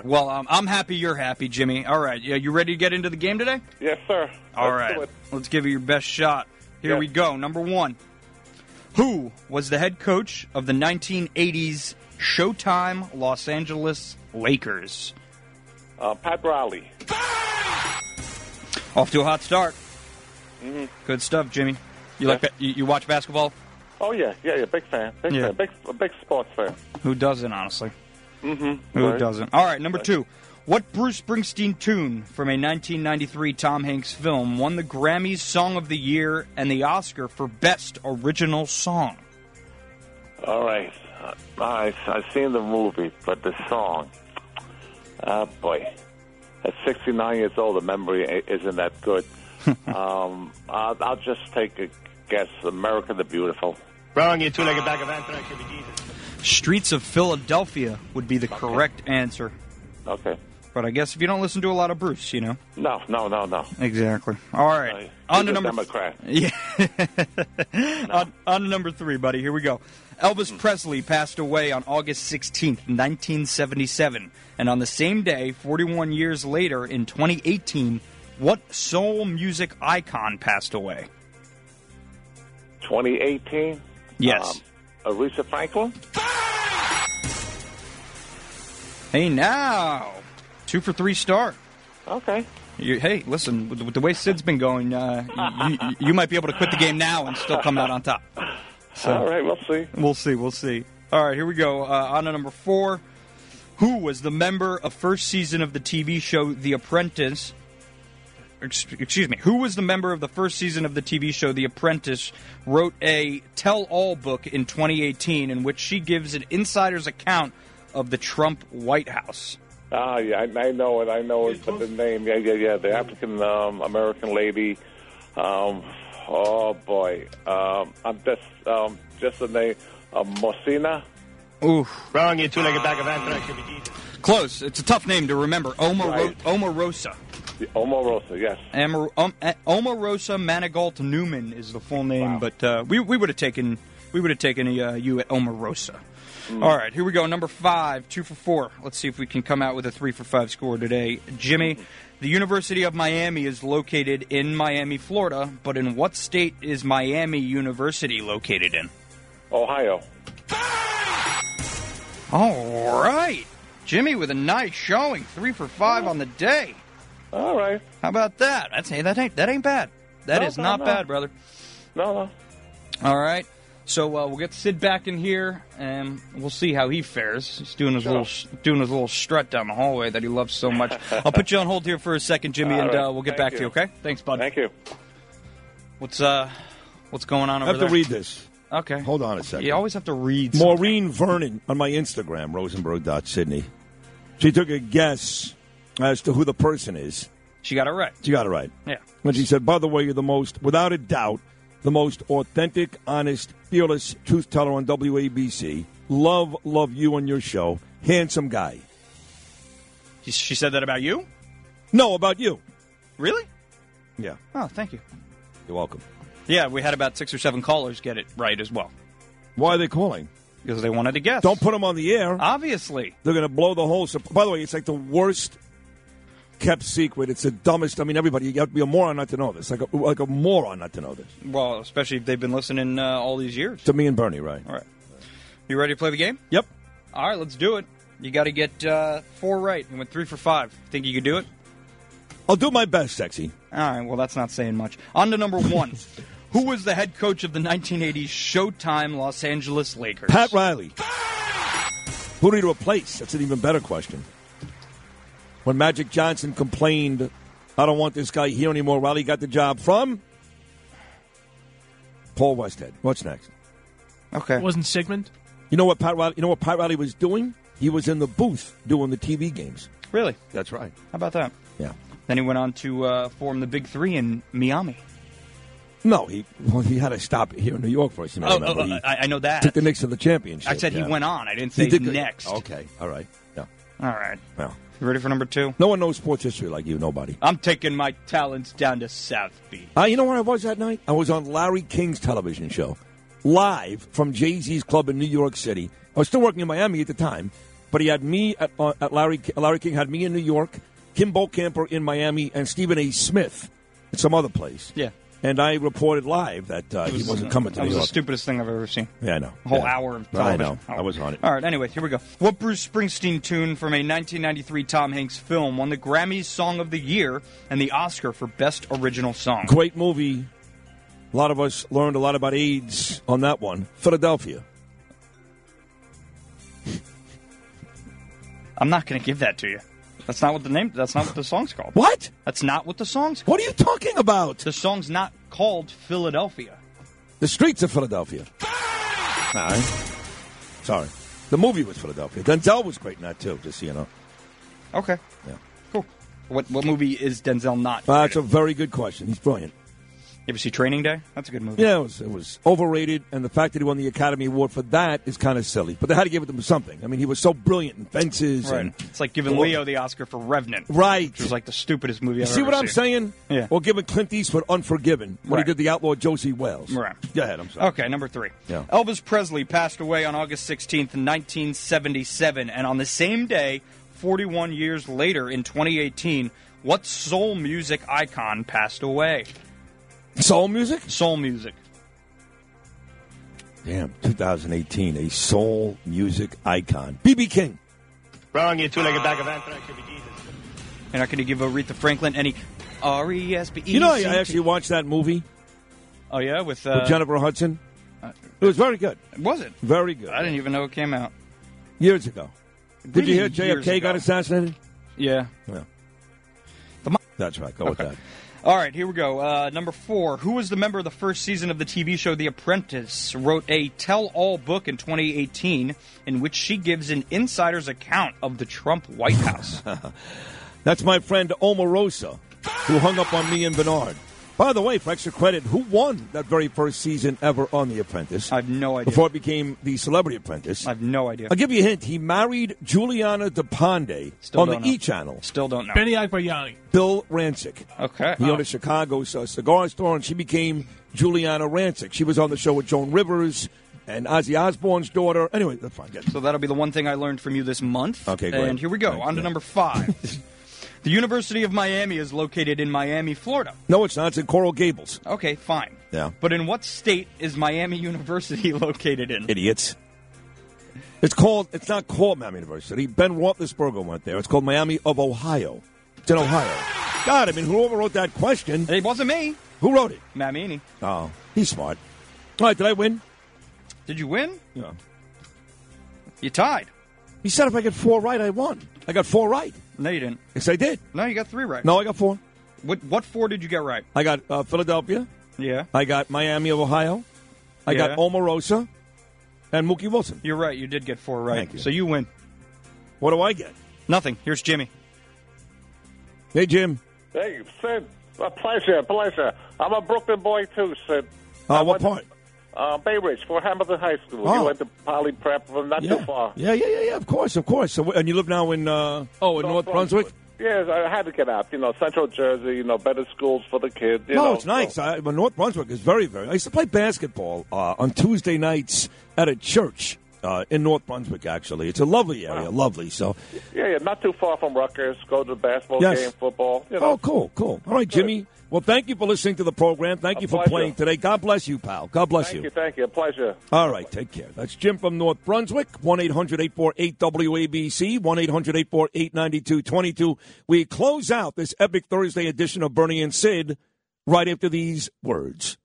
[SPEAKER 4] Well, um, I'm happy you're happy, Jimmy. All right, yeah, you ready to get into the game today?
[SPEAKER 41] Yes, sir.
[SPEAKER 4] All
[SPEAKER 41] Let's
[SPEAKER 4] right, let's give it your best shot. Here
[SPEAKER 41] Yes.
[SPEAKER 4] we go. Number one. Who was the head coach of the 1980s Showtime Los Angeles Lakers?
[SPEAKER 41] Uh, Pat Riley.
[SPEAKER 4] Off to a hot start.
[SPEAKER 41] hmm
[SPEAKER 4] Good stuff, Jimmy. You like you, you watch basketball?
[SPEAKER 41] Oh yeah, yeah, yeah. Big fan. Big
[SPEAKER 4] Yeah.
[SPEAKER 41] fan. Big, big sports fan.
[SPEAKER 4] Who doesn't, honestly?
[SPEAKER 41] Mm-hmm.
[SPEAKER 4] Who doesn't? All right, number two. What Bruce Springsteen tune from a 1993 Tom Hanks film won the Grammys Song of the Year and the Oscar for Best Original Song?
[SPEAKER 41] All right. I I've seen the movie, but the song. Oh boy. At 69 years old, the memory isn't that good. um, I'll, I'll just take a guess. America the Beautiful.
[SPEAKER 39] Wrong, you two-legged bag of anthrax. Should be Jesus.
[SPEAKER 4] Streets of Philadelphia would be the correct answer.
[SPEAKER 41] Okay.
[SPEAKER 4] But I guess if you don't listen to a lot of Bruce, you know.
[SPEAKER 41] No, no, no, no.
[SPEAKER 4] Exactly. All right.
[SPEAKER 41] He's
[SPEAKER 4] on to number
[SPEAKER 41] Democrat.
[SPEAKER 4] Yeah. on, on to number three, buddy. Here we go. Elvis Presley passed away on August 16th, 1977. And on the same day, 41 years later, in 2018, what soul music icon passed away?
[SPEAKER 41] 2018.
[SPEAKER 4] Yes.
[SPEAKER 41] Um, Aretha Franklin.
[SPEAKER 4] Hey, now. Two for three start.
[SPEAKER 41] Okay.
[SPEAKER 4] You, hey, listen, with, with the way Sid's been going, uh, you, you, you might be able to quit the game now and still come out on top. So-
[SPEAKER 41] All right, we'll see.
[SPEAKER 4] We'll see. We'll see. All right, here we go. Uh, on to number four. Who was the member of first season of the TV show The Apprentice? Excuse me. Who was the member of the first season of the TV show The Apprentice? Wrote a tell-all book in 2018 in which she gives an insider's account of the Trump White House.
[SPEAKER 41] Ah, yeah, I, I know it. I know it, but the name, yeah, yeah, yeah, the African um, American lady. Um, oh boy, um, I'm just um, just the name, uh, Mosina.
[SPEAKER 4] Ooh.
[SPEAKER 39] Wrong, you two-legged bag of anthrax. Should be Jesus.
[SPEAKER 4] Close. It's a tough name to remember. Omarosa.
[SPEAKER 41] Right.
[SPEAKER 4] Omarosa.
[SPEAKER 41] The Omarosa, yes.
[SPEAKER 4] Amar- um, uh, Omarosa Manigault Newman is the full name, but uh, we we would have taken we would have taken a, uh, you at Omarosa. Mm. All right, here we go. Number five, two for four. Let's see if we can come out with a three for five score today. Jimmy, the University of Miami is located in Miami, Florida, but in what state is Miami University located in?
[SPEAKER 41] Ohio.
[SPEAKER 4] All right, Jimmy with a nice showing, three for five on the day.
[SPEAKER 41] All right.
[SPEAKER 4] How about that? That's hey, that ain't that ain't bad. That
[SPEAKER 41] No,
[SPEAKER 4] is
[SPEAKER 41] no,
[SPEAKER 4] not
[SPEAKER 41] no.
[SPEAKER 4] bad, brother.
[SPEAKER 41] No, no.
[SPEAKER 4] All right. So uh, we'll get Sid back in here, and we'll see how he fares. He's doing his
[SPEAKER 41] Sure.
[SPEAKER 4] little doing his little strut down the hallway that he loves so much. I'll put you on hold here for a second, Jimmy,
[SPEAKER 41] All
[SPEAKER 4] and
[SPEAKER 41] right.
[SPEAKER 4] uh, we'll get
[SPEAKER 41] Thank
[SPEAKER 4] back to you.
[SPEAKER 41] you.
[SPEAKER 4] Okay? Thanks, bud.
[SPEAKER 41] Thank you.
[SPEAKER 4] What's uh, what's going on
[SPEAKER 2] I
[SPEAKER 4] over
[SPEAKER 2] have
[SPEAKER 4] there?
[SPEAKER 2] to read this.
[SPEAKER 4] Okay.
[SPEAKER 2] Hold on a second.
[SPEAKER 4] You always have to read.
[SPEAKER 2] Maureen Vernon on my Instagram, rosenberg.sydney. She took a guess as to who the person is.
[SPEAKER 4] She got it right.
[SPEAKER 2] She got it right.
[SPEAKER 4] Yeah.
[SPEAKER 2] And she said, by the way, you're the most, without a doubt, the most authentic, honest, fearless truth teller on WABC. Love, love you and your show. Handsome guy.
[SPEAKER 4] She- said that about you?
[SPEAKER 2] No, about you.
[SPEAKER 4] Really?
[SPEAKER 2] Yeah.
[SPEAKER 4] Oh, thank you.
[SPEAKER 2] You're welcome.
[SPEAKER 4] Yeah, we had about six or seven callers get it right as well
[SPEAKER 2] Why are they calling?
[SPEAKER 4] because they wanted to guess.
[SPEAKER 2] Don't put them on the air.
[SPEAKER 4] Obviously.
[SPEAKER 2] They're going to blow the whole. By the way, it's like the worst kept secret. It's the dumbest. I mean, everybody, you have to be a moron not to know this. Like a, like a moron not to know this.
[SPEAKER 4] Well, especially if they've been listening uh, all these years.
[SPEAKER 2] To me and Bernie, right?
[SPEAKER 4] All right. You ready to play the game?
[SPEAKER 2] Yep.
[SPEAKER 4] All right, let's do it. You got to get uh, four right. You went three for five. Think you could do it?
[SPEAKER 2] I'll do my best, sexy.
[SPEAKER 4] All right. Well, that's not saying much. On to number one. Who was the head coach of the 1980s Showtime Los Angeles Lakers?
[SPEAKER 2] Pat Riley. Who did he replace? That's an even better question. When Magic Johnson complained, I don't want this guy here anymore, Riley got the job from Paul Westhead. What's next?
[SPEAKER 4] Okay.
[SPEAKER 5] It wasn't Sigmund?
[SPEAKER 2] You know what Pat Riley? You know what Pat Riley was doing? He was in the booth doing the TV games.
[SPEAKER 4] Really?
[SPEAKER 2] That's right.
[SPEAKER 4] How about that?
[SPEAKER 2] Yeah.
[SPEAKER 4] Then he went on to uh, form the Big Three in Miami.
[SPEAKER 2] No, he well, he had to stop here in New York for You may
[SPEAKER 4] Oh,
[SPEAKER 2] remember.
[SPEAKER 4] oh, I, I know that.
[SPEAKER 2] took the Knicks to the championship.
[SPEAKER 4] I said
[SPEAKER 2] yeah.
[SPEAKER 4] he went on. I didn't
[SPEAKER 2] He
[SPEAKER 4] say
[SPEAKER 2] did
[SPEAKER 4] next.
[SPEAKER 2] Okay, all right. Yeah.
[SPEAKER 4] All right.
[SPEAKER 2] Well,
[SPEAKER 4] You ready for number two?
[SPEAKER 2] no one knows sports history like you. Nobody.
[SPEAKER 4] I'm taking my talents down to South Beach.
[SPEAKER 2] Uh, you know where I was that night? I was on Larry King's television show, live from Jay Z's club in New York City. I was still working in Miami at the time, but he had me at, uh, at Larry. Larry King had me in New York, Kim Camper in Miami, and Stephen A. Smith at some other place.
[SPEAKER 4] Yeah.
[SPEAKER 2] And I reported live that uh,
[SPEAKER 4] It
[SPEAKER 2] he
[SPEAKER 4] was-
[SPEAKER 2] wasn't coming to
[SPEAKER 4] That
[SPEAKER 2] New
[SPEAKER 4] was
[SPEAKER 2] York.
[SPEAKER 4] the stupidest thing I've ever seen.
[SPEAKER 2] yeah, I know.
[SPEAKER 4] A whole
[SPEAKER 2] Yeah.
[SPEAKER 4] hour of television.
[SPEAKER 2] I know. I was on it.
[SPEAKER 4] All right, anyway, here we go. What Bruce Springsteen tune from a 1993 Tom Hanks film won the Grammys Song of the Year and the Oscar for Best Original Song?
[SPEAKER 2] Great movie. A lot of us learned a lot about AIDS on that one. Philadelphia.
[SPEAKER 4] I'm not going to give that to you. That's not what the name. That's not what the song's called.
[SPEAKER 2] What?
[SPEAKER 4] That's not what the song's.
[SPEAKER 2] What are you talking about?
[SPEAKER 4] The song's not called Philadelphia.
[SPEAKER 2] The streets of Philadelphia. All right. Sorry. The movie was Philadelphia. Denzel was great in that too. Just so you know.
[SPEAKER 4] Okay.
[SPEAKER 2] Yeah.
[SPEAKER 4] Cool. What what movie is Denzel not?
[SPEAKER 2] Uh, that's a very good question. He's brilliant.
[SPEAKER 4] You ever see Training Day? That's a good movie.
[SPEAKER 2] Yeah, it was, it was overrated, and the fact that he won the Academy Award for that is kind of silly. But they had to give it to him something. I mean, he was so brilliant in fences.
[SPEAKER 4] Right.
[SPEAKER 2] And,
[SPEAKER 4] It's like giving Leo the Oscar for Revenant.
[SPEAKER 2] Right.
[SPEAKER 4] Which was like the stupidest movie I've
[SPEAKER 2] see what I'm saying?
[SPEAKER 4] Yeah.
[SPEAKER 2] Or giving Clint Eastwood Unforgiven when
[SPEAKER 4] Right.
[SPEAKER 2] he did the outlaw Josie Wales.
[SPEAKER 4] Right.
[SPEAKER 2] Go ahead. I'm sorry.
[SPEAKER 4] Okay, number three.
[SPEAKER 2] Yeah.
[SPEAKER 4] Elvis Presley passed away on August 16th, 1977. And on the same day, 41 years later, in 2018, what soul music icon passed away?
[SPEAKER 2] Soul music?
[SPEAKER 4] Soul music.
[SPEAKER 2] Damn, 2018, a soul music icon. BB King.
[SPEAKER 39] Wrong, you two-legged bag of anthrax. Should Jesus.
[SPEAKER 4] You're not going to give Aretha Franklin any R E S B E.
[SPEAKER 2] You know, I I actually watched that movie
[SPEAKER 4] Oh, yeah? With, uh,
[SPEAKER 2] with Jennifer Hudson. It was very good.
[SPEAKER 4] Was it?
[SPEAKER 2] Very good.
[SPEAKER 4] I didn't even know it came out.
[SPEAKER 2] Years ago. Did you hear
[SPEAKER 4] Really years
[SPEAKER 2] JFK got assassinated?
[SPEAKER 4] Yeah.
[SPEAKER 2] Yeah. That's right. Go with that.
[SPEAKER 4] All right, here we go. Uh, number four. Who was the member of the first season of the TV show The Apprentice? Wrote a tell-all book in 2018 in which she gives an insider's account of the Trump White House.
[SPEAKER 2] That's my friend Omarosa, who hung up on me and Bernard. By the way, for extra credit, who won that very first season ever on The Apprentice?
[SPEAKER 4] I have no idea.
[SPEAKER 2] Before it became The Celebrity Apprentice.
[SPEAKER 4] I have no idea.
[SPEAKER 2] I'll give you a hint. He married Giuliana DePandi
[SPEAKER 4] Still
[SPEAKER 2] on the
[SPEAKER 4] know.
[SPEAKER 2] E Channel.
[SPEAKER 4] Still don't know.
[SPEAKER 5] Benny Agbayani.
[SPEAKER 2] Bill Rancic.
[SPEAKER 4] Okay.
[SPEAKER 2] He owned a Chicago uh, cigar store, and she became Giuliana Rancic. She was on the show with Joan Rivers and Ozzy Osbourne's daughter. Anyway, that's fine. Get it.
[SPEAKER 4] So that'll be the one thing I learned from you this month.
[SPEAKER 2] Okay, great.
[SPEAKER 4] And here we go.
[SPEAKER 2] Thanks,
[SPEAKER 4] on to
[SPEAKER 2] yeah.
[SPEAKER 4] number five. the University of Miami is located in Miami, Florida.
[SPEAKER 2] No, it's not. It's in Coral Gables.
[SPEAKER 4] Okay, fine.
[SPEAKER 2] Yeah.
[SPEAKER 4] But in what state is Miami University located in?
[SPEAKER 2] Idiots. It's called. It's not called Miami University. Ben Roethlisberger went there. It's called Miami of Ohio. It's in Ohio. God, I mean, whoever wrote that question?
[SPEAKER 4] It wasn't me.
[SPEAKER 2] Who wrote it?
[SPEAKER 4] Mamini.
[SPEAKER 2] Oh, he's smart. All right, did I win?
[SPEAKER 4] Did you win?
[SPEAKER 2] Yeah.
[SPEAKER 4] You tied.
[SPEAKER 2] He said if I get four right, I won. I got four right.
[SPEAKER 4] No, you didn't.
[SPEAKER 2] Yes, I did.
[SPEAKER 4] No, you got three right.
[SPEAKER 2] No, I got four.
[SPEAKER 4] What what four did you get right?
[SPEAKER 2] I got uh, Philadelphia.
[SPEAKER 4] Yeah.
[SPEAKER 2] I got Miami of Ohio. I got Omarosa and Mookie Wilson.
[SPEAKER 4] You're right. You did get four right.
[SPEAKER 2] Thank you.
[SPEAKER 4] So you win.
[SPEAKER 2] What do I get?
[SPEAKER 4] Nothing. Here's Jimmy.
[SPEAKER 2] Hey, Jim.
[SPEAKER 41] Hey, Sid. A pleasure, pleasure. I'm a Brooklyn boy too, Sid.
[SPEAKER 2] Uh, what part?
[SPEAKER 41] Uh, Bay Ridge, Fort Hamilton High School.
[SPEAKER 2] Oh.
[SPEAKER 41] You went to Poly Prep from not
[SPEAKER 2] Yeah.
[SPEAKER 41] too far.
[SPEAKER 2] Yeah, yeah, yeah, yeah. Of course, of course. So, and you live now in uh, oh, in North, Brunswick.
[SPEAKER 41] Yes, I had to get out. You know, Central Jersey. You know, better schools for the kids. You
[SPEAKER 2] no,
[SPEAKER 41] know,
[SPEAKER 2] it's nice. I, but North Brunswick is very, very. I used to play basketball uh, on Tuesday nights at a church uh, in North Brunswick. Actually, it's a lovely area, lovely. So,
[SPEAKER 41] Yeah, yeah, not too far from Rutgers. Go to the basketball
[SPEAKER 2] Yes.
[SPEAKER 41] game, football. You know.
[SPEAKER 2] oh, cool, cool. All right, Jimmy. Well, thank you for listening to the program. Thank
[SPEAKER 41] A
[SPEAKER 2] you for
[SPEAKER 41] pleasure.
[SPEAKER 2] playing today. God bless you, pal. God bless you.
[SPEAKER 41] Thank you, thank you. A pleasure.
[SPEAKER 2] All right, take care. That's Jim from North Brunswick, 1 800 848 WABC, 1 800 848 9222. We close out this epic Thursday edition of Bernie and Sid right after these words.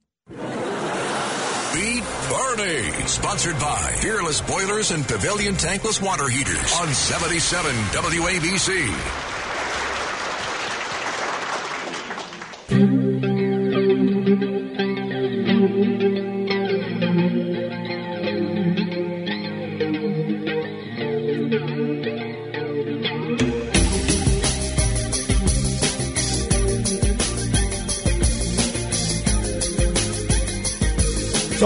[SPEAKER 26] Bernie, sponsored by Peerless Boilers and Pavilion Tankless Water Heaters on 77 WABC.
[SPEAKER 2] So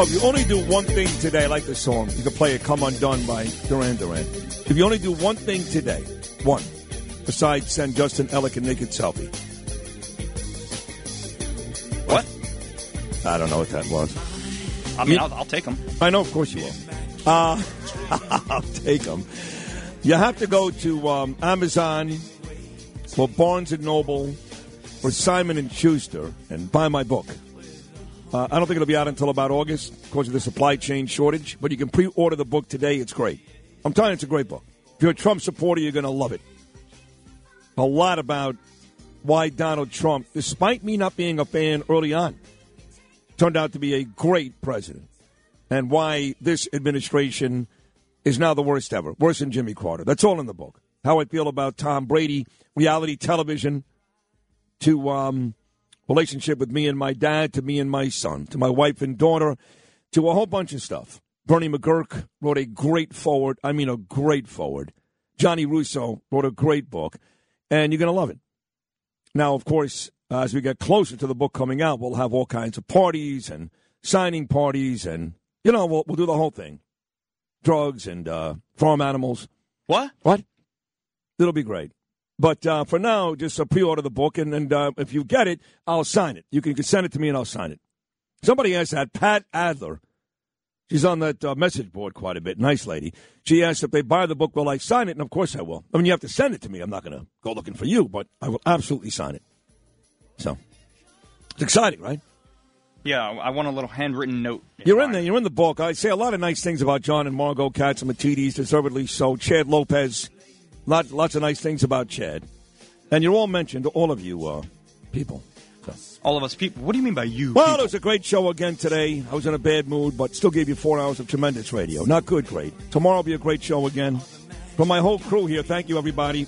[SPEAKER 2] if you only do one thing today, I like the song. You can play it "Come Undone" by Duran Duran. If you only do one thing today, one, besides send Justin Ellick a naked selfie. I don't know what that was.
[SPEAKER 4] I mean,
[SPEAKER 2] You-
[SPEAKER 4] I'll, I'll take them.
[SPEAKER 2] I know, of course you will. Uh, I'll take them. You have to go to um, Amazon or Barnes and Noble or Simon and Schuster and buy my book. Uh, I don't think it'll be out until about August because of the supply chain shortage, but you can pre-order the book today. It's great. I'm telling you, it's a great book. If you're a Trump supporter, you're going to love it. A lot about why Donald Trump, despite me not being a fan early on, turned out to be a great president and why this administration is now the worst ever, worse than Jimmy Carter. That's all in the book. How I feel about Tom Brady, reality television, to um, relationship with me and my dad, to me and my son, to my wife and daughter, to a whole bunch of stuff. Bernie McGuirk wrote a great forward. I mean, a great forward. Johnny Russo wrote a great book, and you're going to love it. Now, of course, uh, as we get closer to the book coming out, we'll have all kinds of parties and signing parties, and you know, we'll, we'll do the whole thing: drugs and uh, farm animals.
[SPEAKER 4] What?
[SPEAKER 2] What? It'll be great. But uh, for now, just uh, pre-order the book, and, and uh, if you get it, I'll sign it. You can send it to me, and I'll sign it. Somebody asked that Pat Adler. She's on that uh, message board quite a bit. Nice lady. She asked if they buy the book, will I sign it? And of course I will. I mean, you have to send it to me. I'm not going to go looking for you, but I will absolutely sign it. So it's exciting, right?
[SPEAKER 4] Yeah, I want a little handwritten note.
[SPEAKER 2] You're in there. You're in the book. I say a lot of nice things about John and Margo Catsimatidis, deservedly so. Chad Lopez, lot, lots of nice things about Chad. And you're all mentioned, all of you uh, people.
[SPEAKER 4] All of us people. What do you mean by you?
[SPEAKER 2] Well,
[SPEAKER 4] people?
[SPEAKER 2] it was a great show again today. I was in a bad mood, but still gave you four hours of tremendous radio. Not good, great. Tomorrow will be a great show again. From my whole crew here, thank you, everybody.